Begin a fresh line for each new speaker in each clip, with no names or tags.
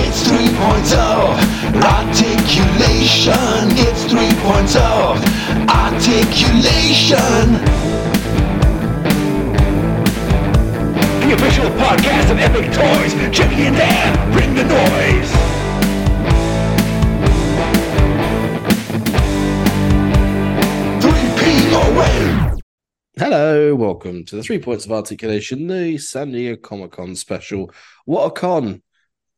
It's 3.0 articulation. It's 3.0 articulation. The official podcast of Epic Toys. Check it there. Bring the noise. Three P O N.
Hello, welcome to the Three Points of Articulation, the San Diego Comic Con special. What a con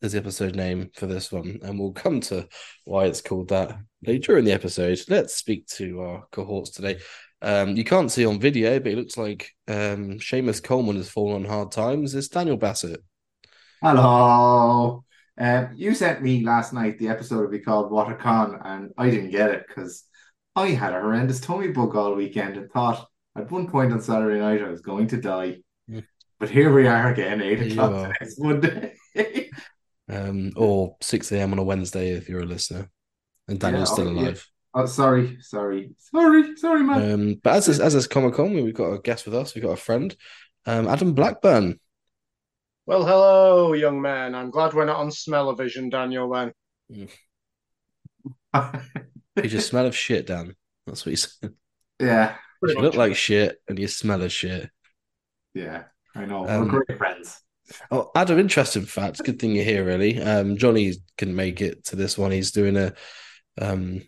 is the episode name for this one, and we'll come to why it's called that later in the episode. Let's speak to our cohorts today. Um, you can't see on video, but it looks like um, Seamus Coleman has fallen on hard times. It's Daniel Bassett.
Hello. Um, you sent me last night the episode be called What a Con, and I didn't get it because I had a horrendous tummy bug all weekend and thought at one point on Saturday night I was going to die.
Mm.
But here we are again, eight
Here
o'clock
are.
the next Monday.
Um, or 6 a.m. on a Wednesday if you're a listener. And Daniel's
Yeah,
still
oh, yeah.
alive.
oh, sorry, sorry, sorry, sorry, man.
Um, but as is, as is Comic Con, we've got a guest with us. We've got a friend, um, Adam Blackburn.
Well, hello, young man. I'm glad we're not on smell-o-vision, Daniel. Then
You just smell of shit, Dan. That's what you said.
yeah,
You look like shit and you smell of shit.
yeah, I know.
Um,
We're great friends.
Oh, Adam, interesting fact. Good thing you're here, really. Um, Johnny can make it to this one. He's doing a um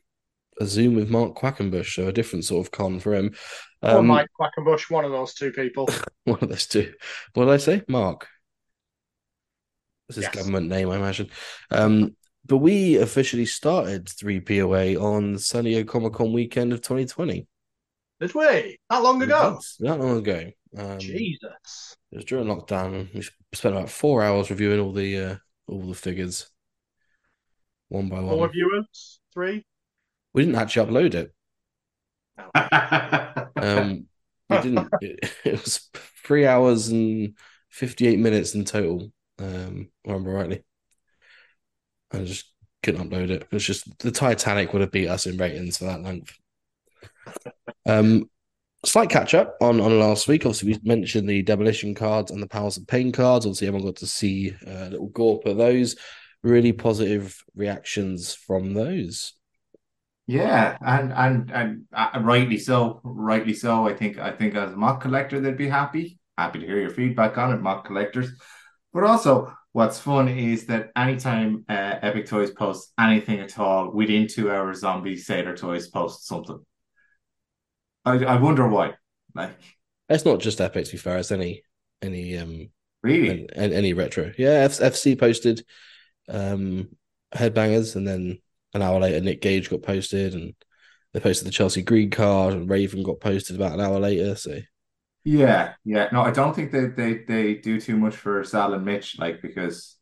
a Zoom with Mark Quackenbush, so a different sort of con for him.
or
Um,
Mike Quackenbush, one of those two people.
one of those two. What did I say? Mark. That's his
Yes.
government name, I imagine. Um, but we officially started 3POA on San Diego Comic Con weekend of 2020.
Did we? That long ago?
Not long ago. Um,
Jesus.
It was during lockdown. We spent about four hours reviewing all the uh, all the figures, one by
Four
one.
viewers? Three?
We didn't actually upload it. Um, we didn't. It, it was three hours and fifty-eight minutes in total. Um, if I remember rightly. I just couldn't upload it. It was just the Titanic would have beat us in ratings for that length. Um, slight catch up on on last week. Obviously, we mentioned the demolition cards and the powers of pain cards. Obviously, everyone got to see uh, a little gorp of those. Really positive reactions from those.
Yeah, and and and uh, rightly so, rightly so. I think I think as a mock collector, they'd be happy. Happy to hear your feedback on it, mock collectors. But also, what's fun is that anytime uh, Epic Toys posts anything at all, within two hours, Zombie Sailor Toys posts something. I I wonder why. Like,
It's not just Epic, to be fair. It's any any um
really?
any, any retro. Yeah, F- FC posted um headbangers, and then an hour later, Nick Gage got posted, and they posted the Chelsea Green card, and Raven got posted about an hour later. So
Yeah, yeah. No, I don't think they they they do too much for Sal and Mitch, like because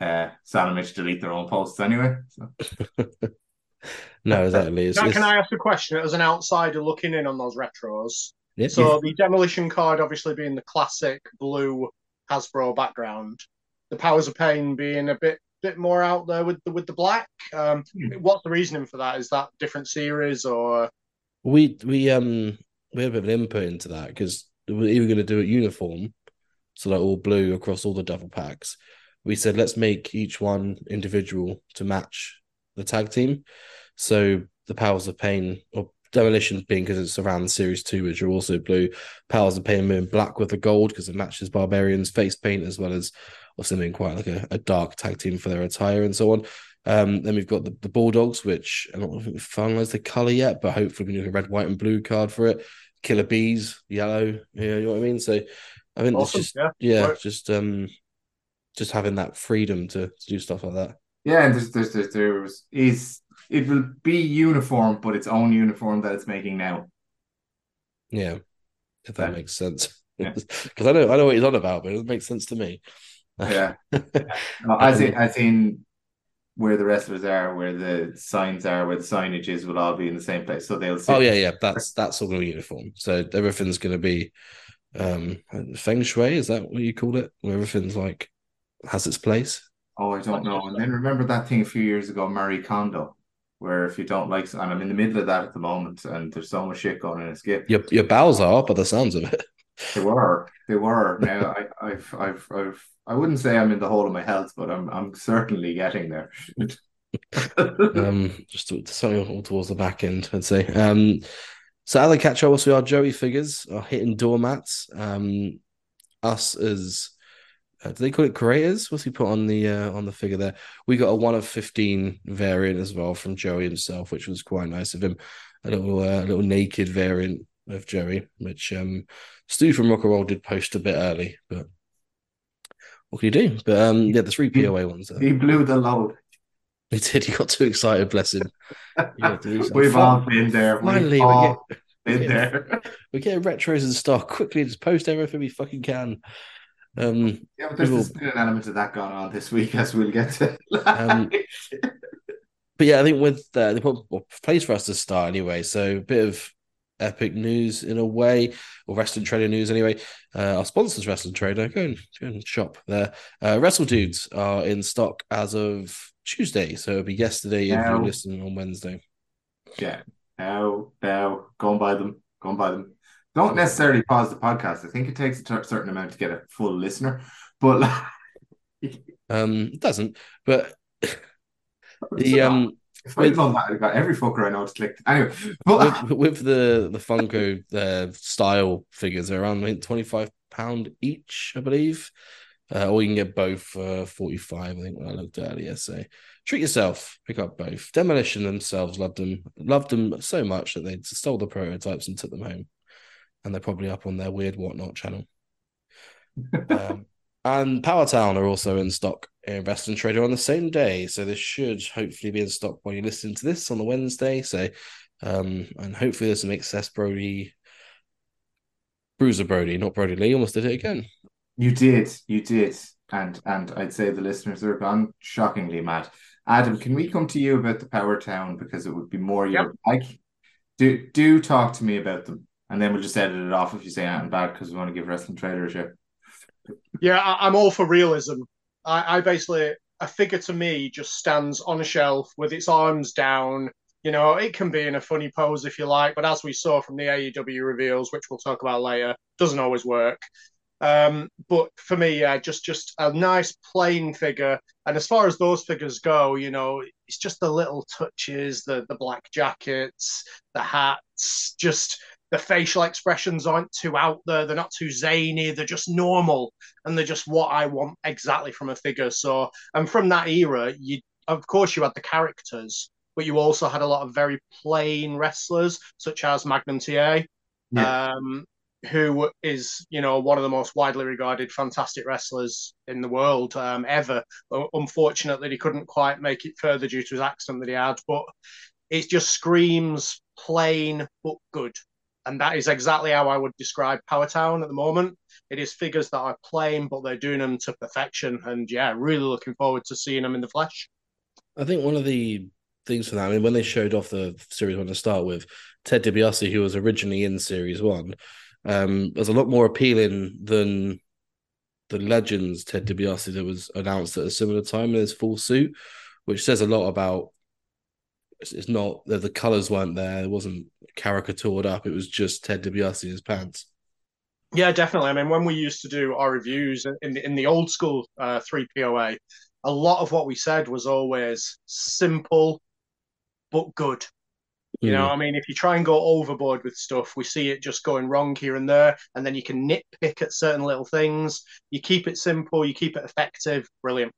uh Sal and Mitch delete their own posts anyway. So.
no, exactly. It's,
Now,
it's-
can I ask a question as an outsider looking in on those retros? So the demolition card obviously being the classic blue Hasbro background, the powers of pain being a bit bit more out there with the with the black. Um,
Hmm.
what's the reasoning for that? Is that different series or
we we um we had a bit of input into that because we were either going to do it uniform, so like all blue across all the double packs. We said let's make each one individual to match the tag team. So the powers of pain or demolition being because it's around series two, which are also blue. Powers of pain being black with the gold because it matches barbarians face paint as well as also being quite like a, a dark tag team for their attire and so on. Um, then we've got the, the Bulldogs, which I don't know if we've finalized the color yet, but hopefully we can do a red, white, and blue card for it. Killer Bees, yellow. Yeah, you know what I mean. So I think
awesome?
it's just
yeah.
yeah,
Right.
just um, just having that freedom to, to do stuff like that.
Yeah, and there's there's there's there's is it will be uniform, but its own uniform that it's making now.
Yeah, if that
Yeah.
makes sense.
Yeah.
Because I know I know what he's on about, but it makes sense to me.
Yeah. No, as in as in where the wrestlers are, where the signs are, where the signage is, will all be in the same place. So they'll see.
Oh yeah, yeah. That's that's all going to be uniform. So everything's going to be um feng shui. Is that what you call it? Where everything's like has its place.
Oh, I don't know. And then remember that thing a few years ago, Marie Kondo, where if you don't like, and I'm in the middle of that at the moment, and there's so much shit going in a skip.
Your your bowels are, up by the sounds of it.
They were, they were. Now I, I've, I've, I've, I wouldn't say I'm in the hole of my health, but I'm, I'm certainly getting there.
um, just to- something all towards the back end, I'd say. Um, so other catch up also our Joey figures are hitting doormats. Um, us as uh, do they call it creators? What's he put on the uh, on the figure there? We got a one of fifteen variant as well from Joey himself, which was quite nice of him. A little uh, little naked variant of Joey, which um Stu from Rock and Roll did post a bit early, but what can you do? But um yeah, the three POA ones. Uh,
he blew the load.
he did. He got too excited, bless him. He got too excited.
We've all been there.
Finally,
We've
we get
been
yeah.
there.
we're getting retros in stock quickly. Just post everything we fucking can. Um,
Yeah, there's
We've
been an element of that going on this week, as we'll get to.
Um, but yeah, I think with uh, the well, place for us to start anyway. So a bit of epic news in a way, or wrestling trader news anyway. Uh, our sponsors, Wrestling Trader, go and go and shop there. Uh, Wrestle Dudes are in stock as of Tuesday, so it'll be yesterday if
Now.
you listen on Wednesday.
yeah, now, now, go and buy them. Go and buy them. Don't necessarily pause the podcast. I think it takes a certain amount to get a full listener, but
Um, it doesn't, but the um.
if I'd done that, I got every fucker I know to click. Anyway, but
with, with the the Funko uh, style figures, they're around twenty five pound each, I believe. Uh, or you can get both for forty five. I think when I looked earlier. So treat yourself, pick up both. Demolition themselves loved them, loved them so much that they stole the prototypes and took them home, and they're probably up on their weird whatnot channel. um, and Power Town are also in stock in Wrestling Trader on the same day, so this should hopefully be in stock while you're listening to this on the Wednesday. So um, and hopefully there's some excess Brody, Bruiser Brody, not Brodie Lee. Almost did it again.
you did, you did, and and I'd say the listeners are gone shockingly mad. Adam, can we come to you about the Power Town because it would be more your like? Do do talk to me about them, and then we'll just edit it off if you say anything bad because we want to give Wrestling Trader a shout.
Yeah, I, I'm all for realism. I, I basically a figure to me just stands on a shelf with its arms down. You know, it can be in a funny pose if you like, but as we saw from the AEW reveals, which we'll talk about later, doesn't always work. Um, but for me, yeah, just just a nice plain figure. And as far as those figures go, you know, it's just the little touches, the the black jackets, the hats, just the facial expressions aren't too out there. They're not too zany. They're just normal, and they're just what I want exactly from a figure. So, and from that era, you of course you had the characters, but you also had a lot of very plain wrestlers, such as Magnum TA,
Yeah.
um, who is you know one of the most widely regarded fantastic wrestlers in the world um, ever. Unfortunately, he couldn't quite make it further due to his accident that he had, but it just screams plain but good. And that is exactly how I would describe Power Town at the moment. It is figures that are plain, but they're doing them to perfection. And yeah, really looking forward to seeing them in the flesh.
I think one of the things for that, I mean, when they showed off the series one to start with, Ted DiBiase, who was originally in series one, um, was a lot more appealing than the Legends Ted DiBiase that was announced at a similar time in his full suit, which says a lot about. It's, it's not that the colors weren't there; it wasn't caricatured up. It was just Ted DiBiase in his pants.
Yeah, definitely. I mean, when we used to do our reviews in the, in the old school uh, 3POA, a lot of what we said was always simple but good. You know, I mean, if you try and go overboard with stuff, we see it just going wrong here and there, and then you can nitpick at certain little things. You keep it simple, you keep it effective. Brilliant.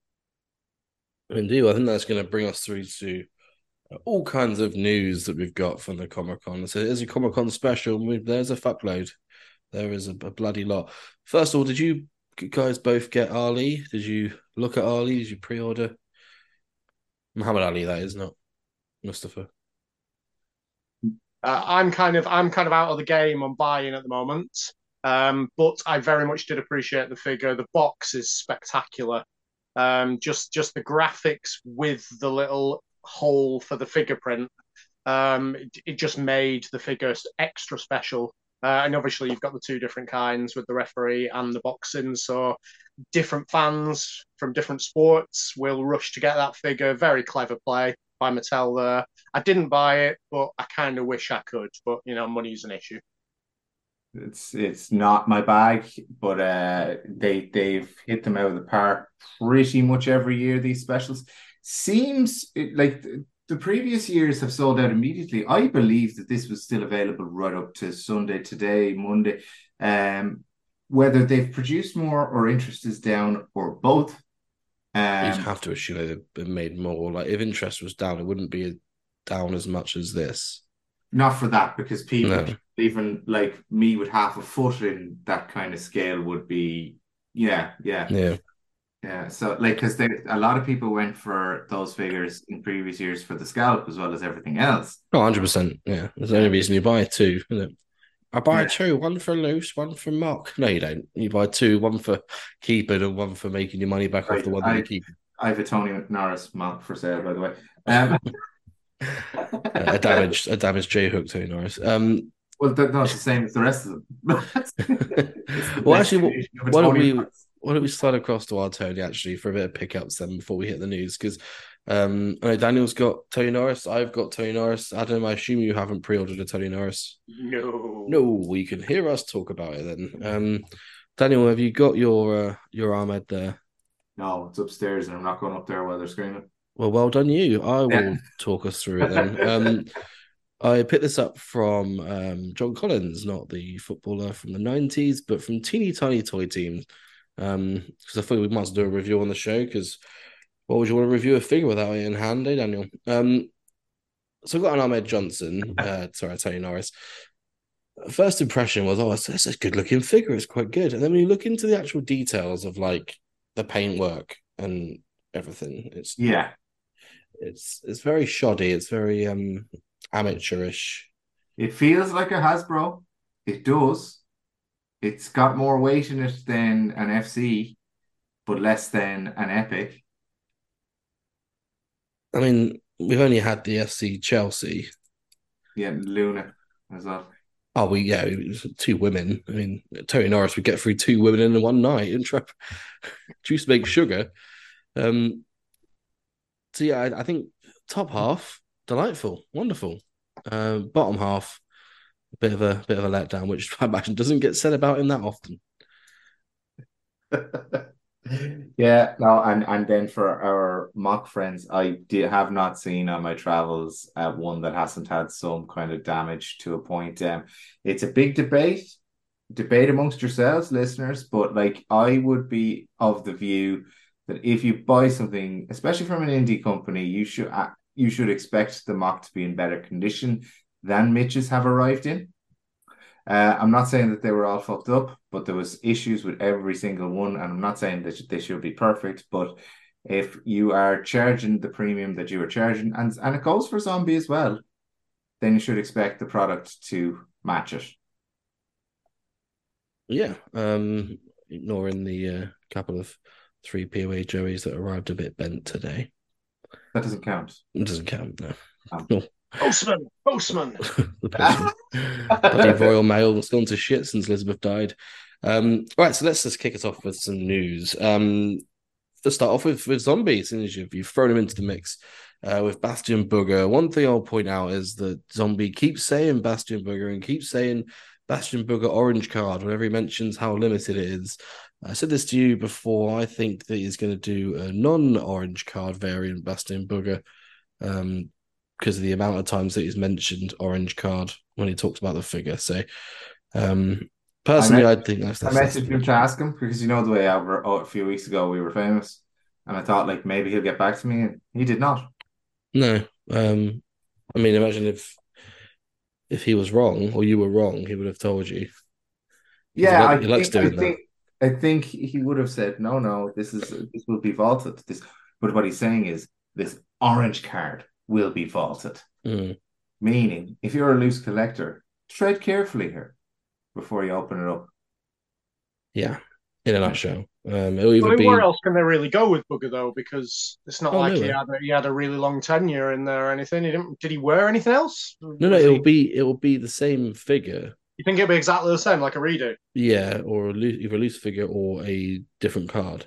Indeed, I think that's going to bring us through to all kinds of news that we've got from the Comic Con. So there's a Comic Con special. There's a fuckload. There is a, a bloody lot. First of all, did you guys both get Ali? Did you look at Ali? Did you pre-order Muhammad Ali? That is not Mustafa.
Uh, I'm kind of I'm kind of out of the game on buying at the moment, um, but I very much did appreciate the figure. The box is spectacular. Um, just just the graphics with the little hole for the figure print. Um, it, it just made the figure extra special. Uh, and obviously, you've got the two different kinds with the referee and the boxing. So, different fans from different sports will rush to get that figure. Very clever play by Mattel there. I didn't buy it, but I kind of wish I could. But you know, money's an issue.
It's it's not my bag, but uh, they they've hit them out of the park pretty much every year. These specials seems it, like the, previous years have sold out immediately. I believe that this was still available right up to Sunday, today, Monday. Um, whether they've produced more or interest is down or both.
You'd
Um,
have to assume they'd have made more. Like if interest was down, it wouldn't be down as much as this.
not for that because people,
No.
even like me with half a foot in that kind of scale, would be yeah, yeah.
Yeah.
Yeah, so like because there a lot of people went for those figures in previous years for the scalp as well as everything else.
No, hundred percent. Yeah, there's the only reason you buy two, isn't it? I buy
Yeah.
two, one for loose, one for mock. No, you don't. You buy two, one for keeping and one for making your money back
Right,
off the one
I-
that you keep.
I have a Tony Norris mock for sale, by the way. Um,
a damaged, a damaged J hook Tony Norris. Um,
well, that, no, it's the same as the rest of them. The
well, actually,
what, of a
why don't
Tony
we
Norris.
Why don't we slide across to our Tony actually for a bit of pickups then before we hit the news? Because um, I know Daniel's got Tony Norris, I've got Tony Norris. Adam, I assume you haven't pre-ordered a Tony Norris.
No.
No, you can hear us talk about it then. Um, Daniel, have you got your uh, your Ahmed there?
No, it's upstairs, and I'm not going up there while they're screaming.
Well, well done you. I will
Yeah.
talk us through it then. Um, I picked this up from um, John Collins, not the footballer from the 90s, but from Teeny Tiny Toy Team. Um, because I thought we well do a review on the show because what would you want to review a figure without it in hand, eh, Daniel? Um, so I've got an Ahmed Johnson, uh, sorry, Tony Norris. First impression was, oh, it's, it's a good looking figure. It's quite good. And then when you look into the actual details of like the paintwork and everything, it's
Yeah,
it's it's very shoddy. It's very um amateurish.
it feels like a Hasbro. It does. It's got more weight in it than an FC, but less than an Epic.
I mean, we've only had the FC Chelsea.
Yeah, Luna as well.
Oh, we yeah, two women. I mean, Tony Norris would get through two women in one night and try juice make sugar. Um. So yeah, I, I think top half delightful, wonderful. Uh, bottom half, bit of a bit of a letdown, which I imagine doesn't get said about him that often.
Yeah, no, and and then for our mock friends, I did have not seen on my travels uh, one that hasn't had some kind of damage to a point. Um, it's a big debate, debate amongst yourselves, listeners. But like, I would be of the view that if you buy something, especially from an indie company, you should uh, you should expect the mock to be in better condition than Mitch's have arrived in. Uh, I'm not saying that they were all fucked up, but there was issues with every single one, and I'm not saying that they should be perfect. But if you are charging the premium that you are charging, and and it goes for zombie as well, then you should expect the product to match it.
Yeah, um, ignoring the uh, couple of three POA Joeys that arrived a bit bent today.
That doesn't count.
It doesn't count, no.
Um.
Postman, postman.
the postman. Royal Mail has gone to shit since Elizabeth died. Um, right, so let's just kick it off with some news. Um, to start off with with zombies, since you've, you've thrown them into the mix uh, with Bastion Booger. One thing I'll point out is that Zombie keeps saying Bastion Booger and keeps saying Bastion Booger orange card whenever he mentions how limited it is. I said this to you before. I think that he's going to do a non-orange card variant Bastion Booger. Um, because of the amount of times that he's mentioned orange card when he talks about the figure. So, um, personally, I,
met-
think that's,
I
that's,
messaged him to ask him because you know the way over oh, a few weeks ago we were famous, and I thought like maybe he'll get back to me, and he did not.
no. Um, I mean, imagine if if he was wrong or you were wrong, he would have told you.
Yeah,
li-
I
he likes
think, I
doing that.
think I think he would have said, no, no, this is this will be vaulted. This, but what he's saying is this orange card will be vaulted.
Mm.
Meaning, if you're a loose collector, tread carefully here before you open it up.
Yeah, in a nutshell. Um, it'll
I mean,
be
where else can they really go with Booger though? Because it's not
Oh,
like he had a, he had a really long tenure in there or anything. He didn't. Did he wear anything else?
no, no.
Was
It'll
he-
be it'll be the same figure.
You think it'll be exactly the same, like a redo?
Yeah, or a loose, either a loose figure or a different card.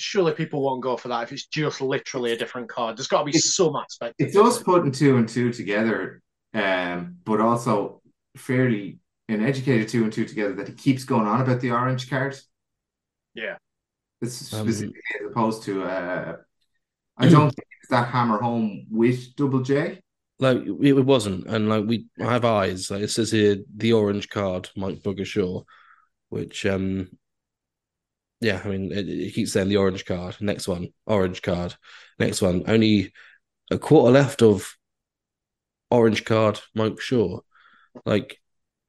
Surely people won't go for that if it's just literally a different card. There's got to be some aspect.
It does putting two and two together, um, but also fairly an educated two and two together that he keeps going on about the orange card.
Yeah.
It's
Um,
specifically as opposed to uh, I don't think it's that hammer home with double J.
Like it, it wasn't, and like we I have eyes. Like it says here, the orange card, Mike Booger Shaw, which um, yeah, I mean it, it keeps saying the orange card. Next one, orange card. Next one, only a quarter left of orange card, Mike Shaw. Like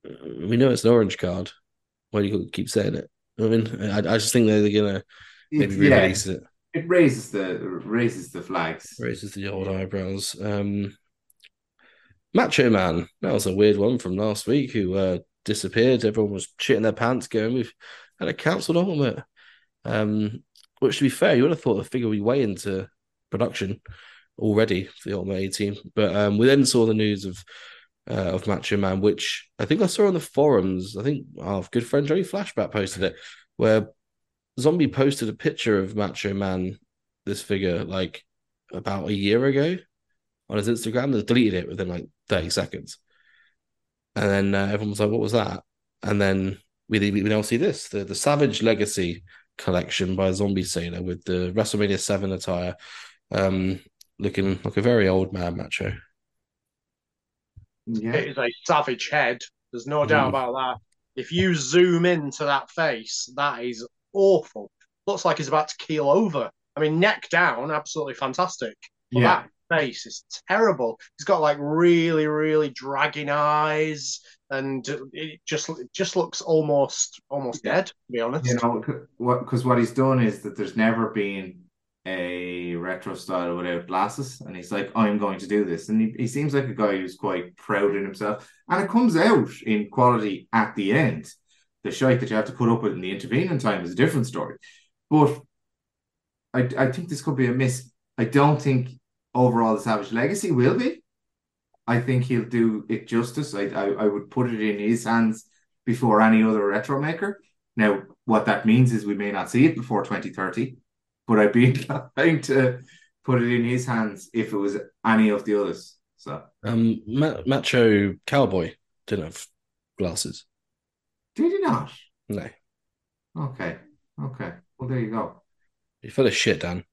we know it's an orange card. Why do you keep saying it? I mean, I, I just think they're gonna maybe
yeah,
re-release it.
it raises the raises the flags.
Raises the old eyebrows. Um, Macho Man, that was a weird one from last week who uh, disappeared. Everyone was shitting their pants going, we've had a cancelled ultimate. Um, which, to be fair, you would have thought the figure would be way into production already for the Ultimate 18. But um, we then saw the news of uh, of Macho Man, which I think I saw on the forums. I think our good friend Joey Flashback posted it, where Zombie posted a picture of Macho Man, this figure, like about a year ago on his Instagram. They deleted it within like 30 seconds. And then uh, everyone was like, what was that? And then we, we now see this the, the Savage Legacy collection by Zombie Sailor with the WrestleMania 7 attire, um, looking like a very old man macho.
Yeah,
It is a savage head. There's no doubt
Mm.
about that. If you zoom into that face, that is awful. Looks like he's about to keel over. I mean, neck down, absolutely fantastic. But
yeah.
that face is terrible. He's got like really, really dragging eyes, and it just it just looks almost almost
Yeah.
dead. To be honest,
You know, what because what he's done is that there's never been a retro style without glasses, and he's like, I'm going to do this, and he, he seems like a guy who's quite proud in himself, and it comes out in quality at the end. The shite that you have to put up with in the intervening time is a different story, but I I think this could be a miss. I don't think overall the Savage Legacy will be. I think he'll do it justice. I, I I would put it in his hands before any other retro maker. Now, what that means is we may not see it before 2030, but I'd be inclined to put it in his hands if it was any of the others. So,
Um, Ma- Macho Cowboy didn't have glasses.
did he not?
No,
Okay, okay. Well, there you go.
you're full of shit, Dan.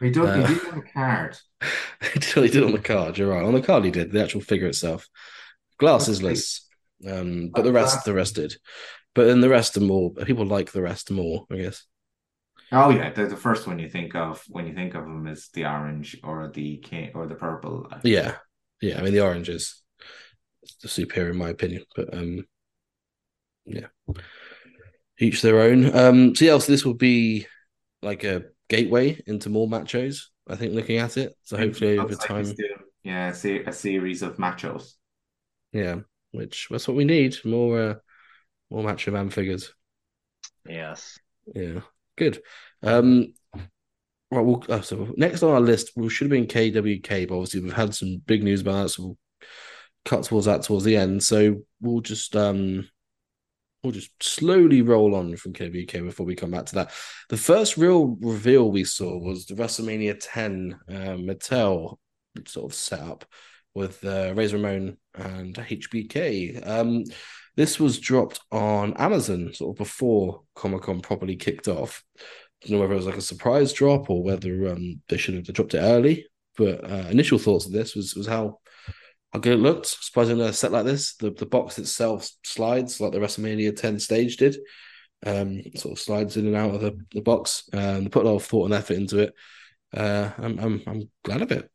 He did,
Uh,
he did have a card.
he did he did on the card. You're right. On the card, he did the actual figure itself. Glassesless, um, but the rest, the rest did. But then the rest are more. People like the rest more, I guess.
Oh yeah, the, the first one you think of when you think of them is the orange or the or the purple.
Yeah, yeah. I mean, the orange is the superior in my opinion, but um, yeah, each their own. Um, so yeah, so this will be like a gateway into more machos. I think looking at it, so hopefully over
Looks like
time,
doing, yeah, see a series of machos.
yeah, which that's what we need more, uh, more macho man figures.
yes.
Yeah, good. Um, right. Well, uh, so next on our list, we should have been KWK, but obviously we've had some big news about that, so we'll cut towards that towards the end. So we'll just um, we'll just slowly roll on from KWK before we come back to that. The first real reveal we saw was the WrestleMania 10 uh, Mattel sort of setup with uh, Razor Ramon and HBK. Um, this was dropped on Amazon sort of before Comic Con properly kicked off. I don't know whether it was like a surprise drop or whether um, they should have dropped it early. But uh, initial thoughts of this was was how how good it looked. Surprising a set like this, the the box itself slides like the WrestleMania 10 stage did. Um, sort of slides in and out of the, the box. Um, they put a lot of thought and effort into it. Uh, I'm I'm I'm glad of it.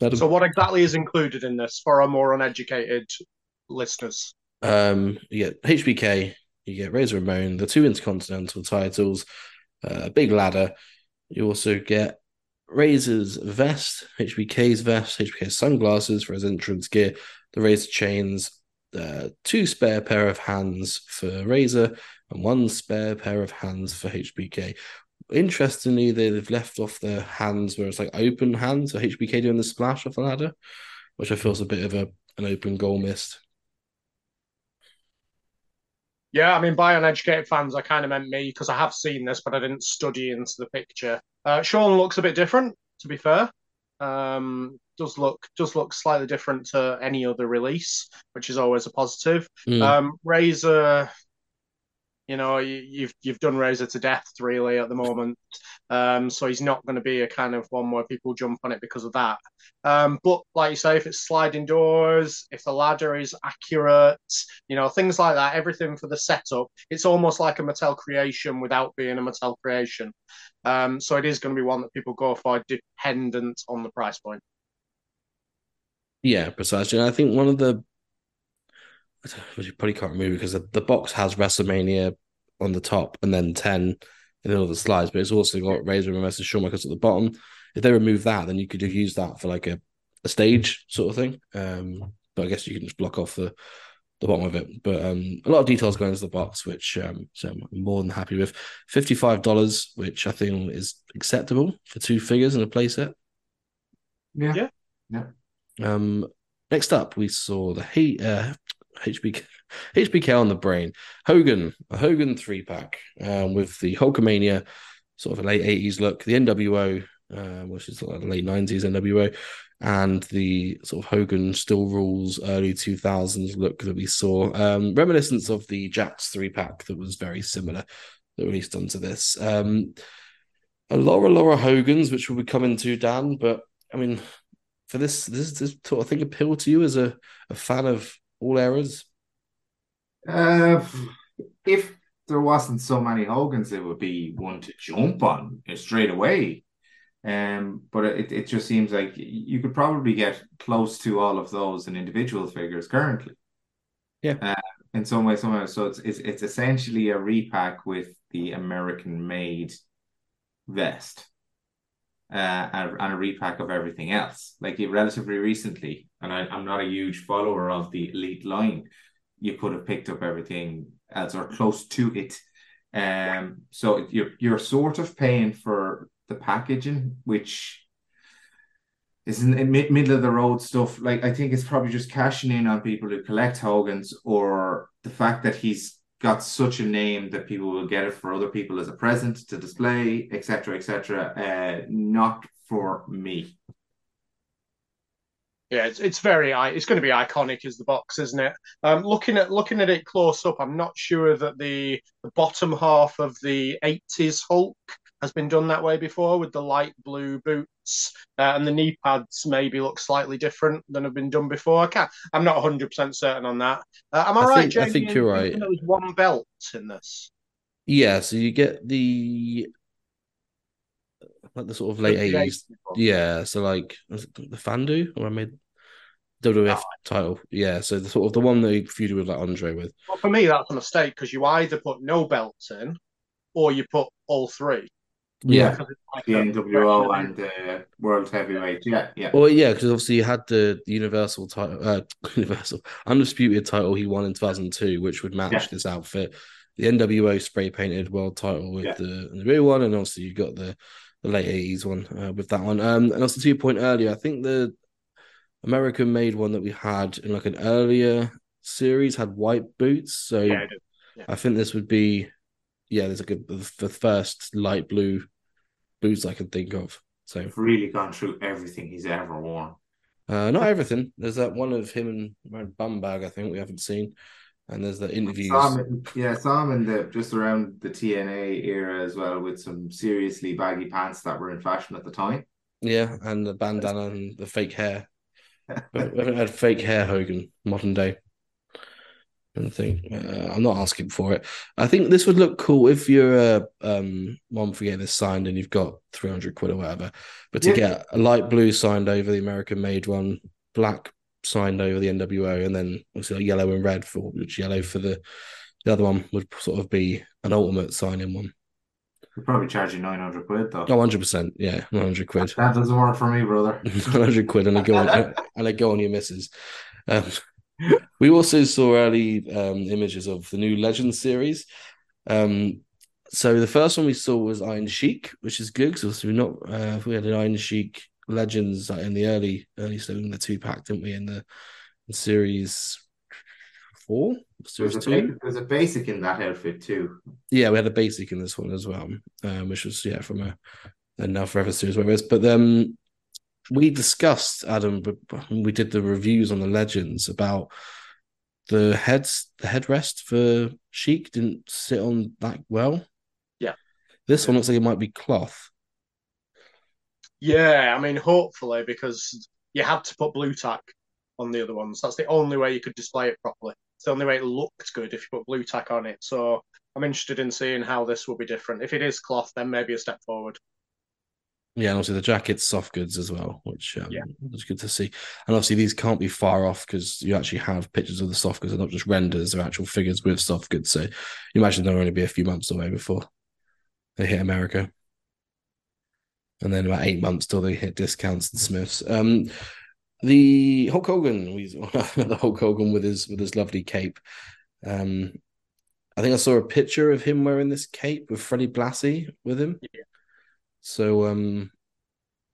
Glad of-
So, what exactly is included in this for our more uneducated listeners?
Um, you get HBK, you get Razor Ramon, the two intercontinental titles, uh, a big ladder. You also get Razor's vest, HBK's vest, HBK's sunglasses for his entrance gear, the Razor chains, uh, two spare pair of hands for Razor, and one spare pair of hands for HBK. Interestingly, they've left off the hands where it's like open hands, so HBK doing the splash off the ladder, which I feel is a bit of a an open goal missed.
Yeah, I mean, by uneducated fans, I kind of meant me because I have seen this, but I didn't study into the picture. Uh, Sean looks a bit different, to be fair. Um, does look does look slightly different to any other release, which is always a positive.
Mm.
Um, Razor, you know, you, you've you've done Razor to death really at the moment, um, so he's not going to be a kind of one where people jump on it because of that. Um, but like you say, if it's sliding doors, if the ladder is accurate, you know, things like that, everything for the setup, it's almost like a Mattel creation without being a Mattel creation. Um, so it is going to be one that people go for dependent on the price point.
Yeah, precisely. I think one of the you probably can't remove because the, the box has WrestleMania on the top and then 10 in all the slides, but it's also got Razor and Message Shawn Michaels at the bottom. If they remove that, then you could have used that for like a, a stage sort of thing. Um, but I guess you can just block off the the bottom of it. But um, a lot of details going into the box, which um, so I'm more than happy with. Fifty five dollars, which I think is acceptable for two figures and a playset.
Yeah.
Yeah.
Um, next up, we saw the Heat. uh, HBK, HBK on the brain. Hogan, a Hogan three pack um, with the Hulkamania, sort of a late 80s look, the NWO, uh, which is like late 90s NWO, and the sort of Hogan still rules early 2000s look that we saw. Um, reminiscence of the Jakks three pack that was very similar that released onto this. Um, a Laura Laura Hogan's, which we'll be coming to, Dan, but I mean, for this, this, this sort of thing appeal to you as a, a fan of all errors?
Uh, if there wasn't so many Hogans, it would be one to jump on straight away. Um, but it, it just seems like you could probably get close to all of those in individual figures currently.
Yeah.
Uh, in some way, somewhere. So it's, it's it's essentially a repack with the American made vest. Uh, and, and a repack of everything else. Like relatively recently, and I, I'm not a huge follower of the elite line. You could have picked up everything else or close to it. Um, so you're you're sort of paying for the packaging, which is in, in mid, middle of the road stuff. Like I think it's probably just cashing in on people who collect Hogan's or the fact that he's got such a name that people will get it for other people as a present to display, etc., etc. Uh, not for me.
Yeah, it's, it's very it's going to be iconic as the box, isn't it? Um, looking at looking at it close up, I'm not sure that the, the bottom half of the 80s Hulk has been done that way before with the light blue boots uh, and the knee pads maybe look slightly different than have been done before. I can't, I'm not 100% certain on that. Uh, am I,
I
right,
think- I think you're right.
There was one belt in this.
Yeah, so you get the like the sort of late eighties. Yeah, so like the Fandu or I made WWF
Oh.
title. Yeah, so the sort of the one that he feuded with like Andre with.
Well, for me, that's a mistake because you either put no belts in or you put all three.
Yeah.
Because it's like
The NWO and the World Heavyweight. Yeah, yeah.
Well, yeah, because obviously you had the Universal title, uh, Universal Undisputed title he won in two thousand two, which would match
Yeah.
this outfit. The NWO spray painted world title with
Yeah.
the the real one, and also you got the the late eighties one uh, with that one. Um, and also to your point earlier, I think the American made one that we had in like an earlier series had white boots. So
Yeah, it is.
I think this would be, yeah, there's like a the first light blue boots I can think of. So
I've really gone through everything he's ever worn.
uh, not everything. There's that one of him and wearing bum bag. I think we haven't seen, and there's the interviews.
Yeah, saw him in the just around the TNA era as well, with some seriously baggy pants that were in fashion at the time.
Yeah, and the bandana and the fake hair. We haven't had fake hair Hogan modern day. I think uh, I'm not asking for it. I think this would look cool if you're a um one for getting this signed and you've got 300 quid or whatever. But to
Yeah.
get a light blue signed over the American made one, black signed over the NWO, and then obviously like yellow and red for which yellow for the the other one would sort of be an ultimate signing one.
We're probably charging nine hundred quid though.
Oh, 100%. Yeah, 100 quid.
That doesn't work for me, brother.
100 quid and I go on and I go on your misses. Um, we also saw early um, images of the new Legends series. Um, so the first one we saw was Iron Sheik, which is good because we not uh, we had an Iron Sheik Legends like, in the early early so in the two pack, didn't we? In the in series four, series
There's a,
two.
ba- there's a basic in that outfit too.
Yeah, we had a basic in this one as well, um, which was yeah from a, a now forever series, whatever it is. But um, we discussed Adam, but we did the reviews on the legends about the heads, the headrest for Sheik didn't sit on that well.
Yeah.
This one looks like it might be cloth.
Yeah, I mean, hopefully, because you had to put blue tack on the other ones. That's the only way you could display it properly. It's the only way it looked good if you put blue tack on it. So I'm interested in seeing how this will be different. If it is cloth, then maybe a step forward.
Yeah, and obviously the jacket's soft goods as well, which um,
Yeah.
was good to see. And obviously these can't be far off because you actually have pictures of the soft goods, they're not just renders, they're actual figures with soft goods. So you imagine they'll only be a few months away before they hit America. And then about eight months till they hit discounts and Smiths. Um, the Hulk Hogan, the Hulk Hogan with his with his lovely cape. Um, I think I saw a picture of him wearing this cape with Freddie Blassie with him.
Yeah.
So um,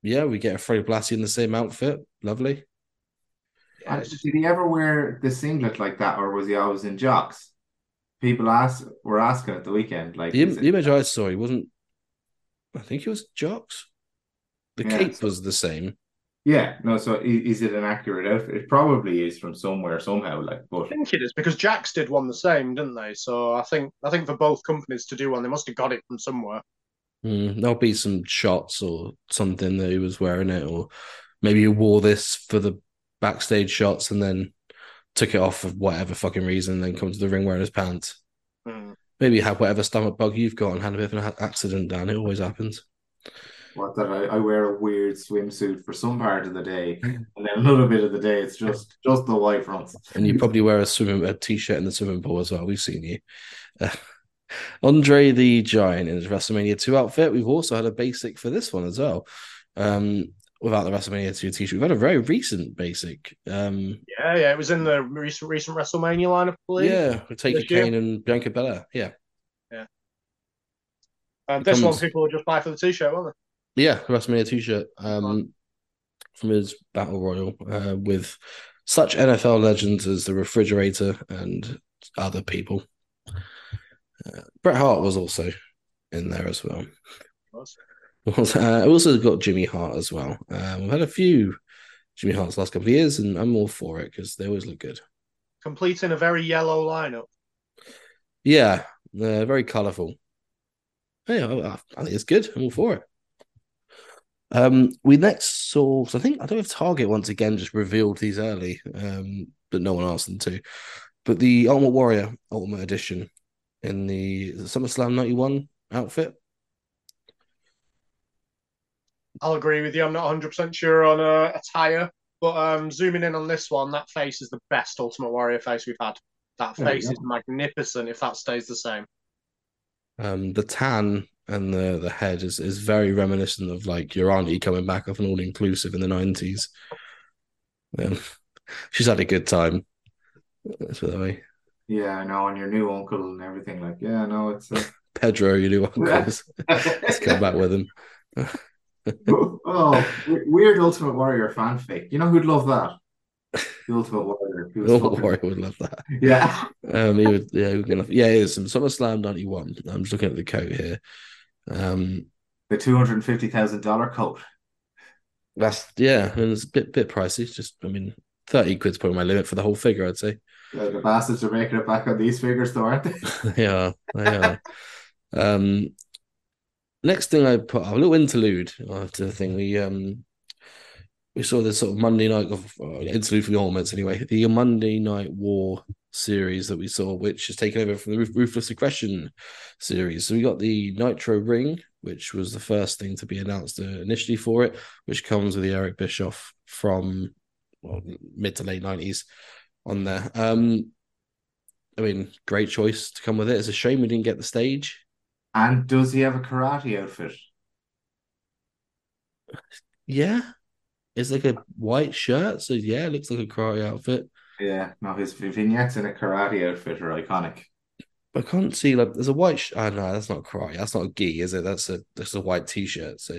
yeah, we get a Freddie Blassie in the same outfit. Lovely.
Yeah,
And did he ever wear the singlet like that, or was he always in jocks? People ask were asking at the weekend, like
The,
is
im- the image I saw, he wasn't. I think he was jocks. The
Yeah,
cape
so-
was the same.
yeah, no. So i- is it an accurate outfit? It probably is from somewhere somehow, like, but I
think it is because Jakks did one the same, didn't they? So I think I think for both companies to do one, they must have got it from somewhere.
Mm, there'll be some shots or something that he was wearing it, or maybe he wore this for the backstage shots and then took it off for whatever fucking reason, and then come to the ring wearing his pants.
Hmm.
Maybe you had whatever stomach bug you've got and had a bit of an accident, Dan. It always happens.
what that I, I wear a weird swimsuit for some part of the day, and then another bit of the day it's just just the white fronts.
And you probably wear a swimming a t-shirt in the swimming pool as well. We've seen you. Andre the Giant in his WrestleMania 2 outfit. We've also had a basic for this one as well. Um, without the WrestleMania 2 t-shirt. We've had a very recent basic. Um,
Yeah, yeah, it was in the recent recent WrestleMania lineup, I believe.
yeah, with Taker. Kane and Bianca Belair. Yeah.
And this
Comes-
one people will just buy for the t-shirt, won't they?
Yeah, WrestleMania t-shirt um, from his Battle Royal uh, with such NFL legends as the Refrigerator and other people. Uh, Bret Hart was also in there as well. Uh, I also got Jimmy Hart as well. Um, we've had a few Jimmy Hart's last couple of years, and I'm all for it because they always look good.
Completing a very yellow lineup.
Yeah, uh, very colourful. Yeah, I, I think it's good. I'm all for it. Um, we next saw. So I think I don't know if Target once again just revealed these early, um, but no one asked them to. But the Ultimate Warrior Ultimate Edition in the SummerSlam '91 outfit.
I'll agree with you. I'm not 100% sure on uh, attire, but um, zooming in on this one, that face is the best Ultimate Warrior face we've had. That face is magnificent if that stays the same.
Um, the tan and the the head is is very reminiscent of like your auntie coming back off an all inclusive in the nineties. Um, she's had a good time. That's I mean.
Yeah, I know, and your new uncle and everything. Like, yeah, no, it's uh...
Pedro, you do uncles. Let's come back with him.
oh, weird Ultimate Warrior fanfic. You know who'd love that? The Ultimate Warrior. He
Ultimate
fucking-
Warrior would love that.
Yeah.
Um, he would, yeah, we're gonna, yeah, it is some SummerSlam ninety one. I'm just looking at the coat here. Um,
The two hundred fifty thousand dollar coat.
that's yeah, and it's a bit bit pricey. Just, I mean, thirty quid's probably my limit for the whole figure. I'd say.
Uh, the bastards are making it back on these figures, though, aren't they?
they are. They are. um, next thing I put a little interlude after the thing. We um we saw this sort of Monday night of uh, interlude for the ornaments anyway. The Monday Night War series that we saw, which is taken over from the Ruthless Aggression series. So we got the Nitro Ring, which was the first thing to be announced uh, initially for it, which comes with the Eric Bischoff from well, mid to late nineties on there. Um, I mean, great choice to come with it. It's a shame we didn't get the stage.
And does he have a karate outfit?
Yeah, it's like a white shirt, so yeah, it looks like a karate outfit.
Yeah, no, his vignettes in a karate outfit are iconic.
I can't see like there's a white. Sh- oh no, that's not karate. That's not a gi, is it? That's a that's a white t-shirt. So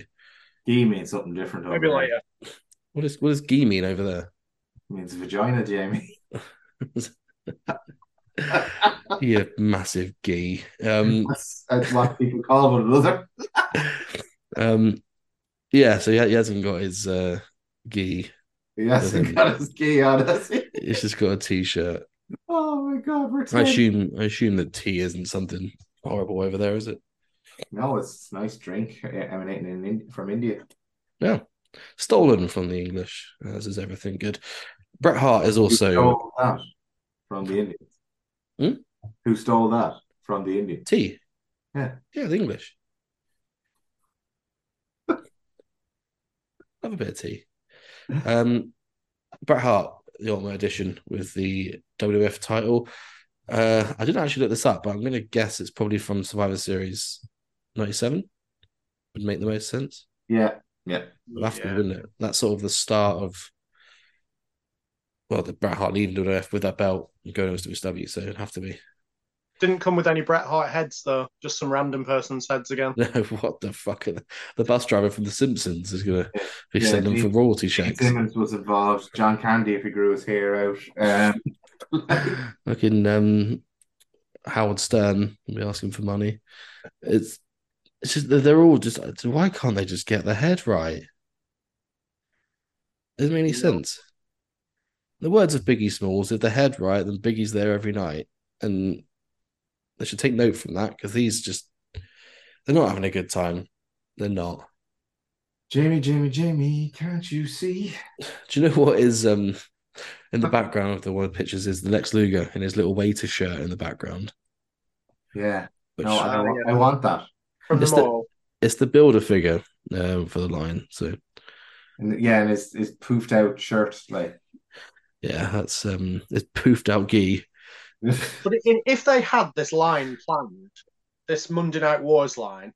He means something different. over
Maybe
there.
later.
what is what does gi mean over there?
It means vagina, Jamie.
yeah, massive gee. Um,
That's, that's what people call one another.
um, yeah. So he, he hasn't got his uh gi.
He hasn't got his key on, has he?
It's just got a t-shirt.
Oh my god, we're
I assume I assume that tea isn't something horrible over there, is it?
No, it's a nice drink uh, emanating in, in, from India.
Yeah, stolen from the English, as is everything good. Bret Hart is
Who
also
stole that from the Indians?
Hmm?
Who stole that from the Indians?
tea.
Yeah.
Yeah, the English. Have a bit of tea. Um, Bret Hart, the Ultimate Edition with the WF title. Uh, I didn't actually look this up, but I'm going to guess it's probably from Survivor Series 97. Would make the most sense.
Yeah, yeah.
It'd have to be,
Yeah.
wouldn't it? That's sort of the start of, well, the Bret Hart leading WF with that belt and going over to WCW, so it'd have to be.
Didn't come with any Bret Hart heads though, just some random person's heads again.
No, what the fuck? Are the, the bus driver from The Simpsons is going to be
Yeah,
sending them for
Gene-
royalty
Gene
checks.
Simmons was involved. John Candy, if he grew his hair out. Um,
Fucking um, Howard Stern will be asking for money. It's it's just they're all just. Why can't they just get the head right? Doesn't make any
No.
sense. The words of Biggie Smalls: "If the head right, then Biggie's there every night," and they should take note from that because these just they're not having a good time. They're not.
Jamie, Jamie, Jamie, can't you see?
Do you know what is um in the background of the one of the pictures is the Lex Luger in his little waiter shirt in the background.
Yeah.
Which
No, I,
Oh.
I want that.
From
It's the- it's the builder figure um, for the line. So
And yeah, and his, his poofed out shirt, like.
Yeah, that's um it's poofed out gi.
But i if they had this line planned, this Monday Night Wars line,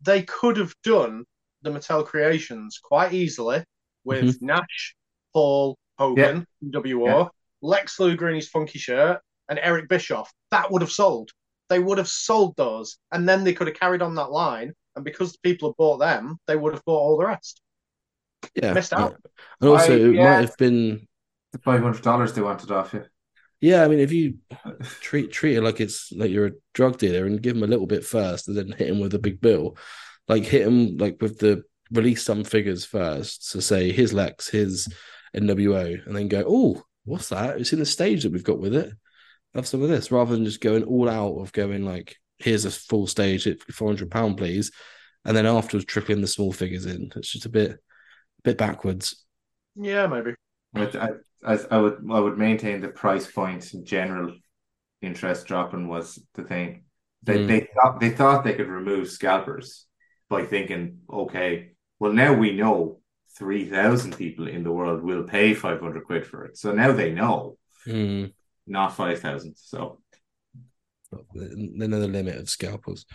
they could have done the Mattel creations quite easily with Nash, Paul, Hogan, WO,
Yeah.
Lex Luger in his funky shirt, and Eric Bischoff. That would have sold. They would have sold those, and then they could have carried on that line. And because the people have bought them, they would have bought all the rest.
Yeah,
Missed out.
and also
I-
it
yeah.
might have been
the five hundred dollars they wanted off you.
yeah. I mean, if you treat treat it like it's like you're a drug dealer and give him a little bit first, and then hit him with a big bill, like hit him like with the release some figures first. So say his Lex, his NWO, and then go, oh, what's that? It's in the stage that we've got with it. Have some of this rather than just going all out of going like, here's a full stage at four hundred pound, please, and then afterwards trickling the small figures in. It's just a bit, a bit backwards.
Yeah, maybe.
But I, as I would, I would maintain the price point in general. Interest dropping was the thing. They
Mm.
they thought they thought they could remove scalpers by thinking, okay, well now we know three thousand people in the world will pay five hundred quid for it. So now they know,
Hmm.
not five thousand. So
another limit of scalpers.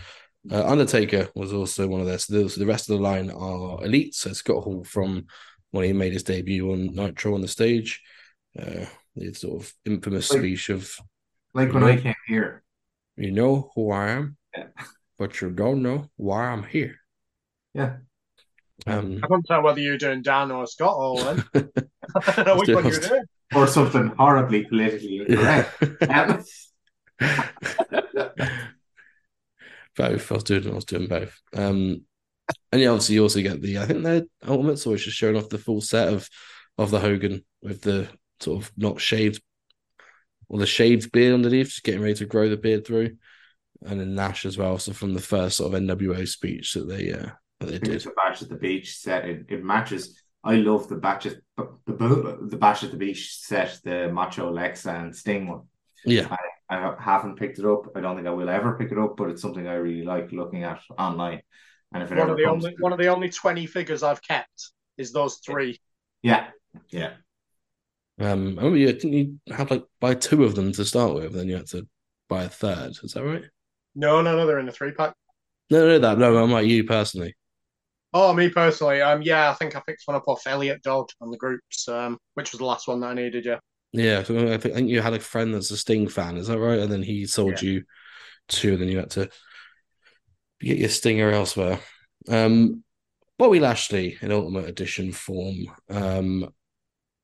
Uh, Undertaker was also one of their. So the, so the rest of the line are elite. So Scott Hall from when he made his debut on Nitro on the stage. Uh, the sort of infamous
Like-
speech of
like when
Mhm.
I came here,
"You know who I am,
Yeah.
but you don't know why I'm here."
yeah,
Um,
I couldn't tell whether you were doing Dan or Scott Hall then. I don't know which one you were doing.
or something horribly politically incorrect. Um,
both. I was doing. I was doing both. Um, and yeah, obviously you also get the. I think their ultimates always just showing off the full set of of the Hogan with the sort of not shaved or the shaved beard underneath, just getting ready to grow the beard through, and then Nash as well. So from the first sort of NWO speech that they uh, that they did.
it's the bash at the beach set. It, it matches. I love the batch at the the bash at the beach set, the Macho Lex and Sting one.
Yeah,
I haven't picked it up. I don't think I will ever pick it up, but it's something I really like looking at online. And if it
One
ever
of the
comes,
only one of the only twenty figures I've kept is those three.
yeah, yeah,
um, I remember you. Didn't you have like buy two of them to start with, then you had to buy a third. Is that right?
No, no, no, they're in a three pack.
No, no, that no. I'm like you personally.
Oh, me personally, um, yeah, I think I picked one up off Elliot Dodd on the groups, um, which was the last one that I needed. Yeah,
Yeah, so I think, you had a friend that's a Sting fan, is that right? And then he sold you two, and then you had to get your stinger elsewhere. Um, Bobby Lashley in Ultimate Edition form. Um,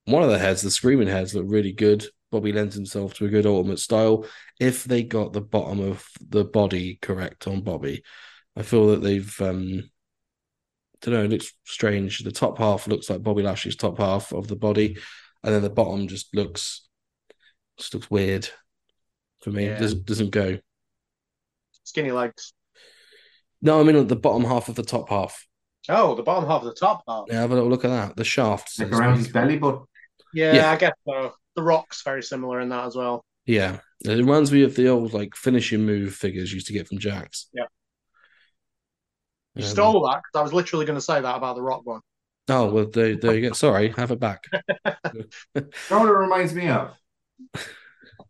one of the heads, the Screaming Heads, look really good. Bobby lends himself to a good Ultimate style if they got the bottom of the body correct on Bobby. I feel that they've um, I don't know, it looks strange. The top half looks like Bobby Lashley's top half of the body, and then the bottom just looks just looks weird for me.
Yeah.
Doesn't doesn't go.
Skinny legs.
No, I mean the bottom half of the top half.
Oh, the bottom half of the top half.
Yeah, have a little look at that. The shaft. so
Like around
speak.
his belly button.
Yeah,
Yeah.
I guess so. The Rock's very similar in that as well.
Yeah, it reminds me of the old like finishing move figures you used to get from Jakks.
Yeah. You
Um,
stole that because I was literally going to say that about the Rock one.
Oh well, there, there you go. Sorry, have it back.
You know what it reminds me of?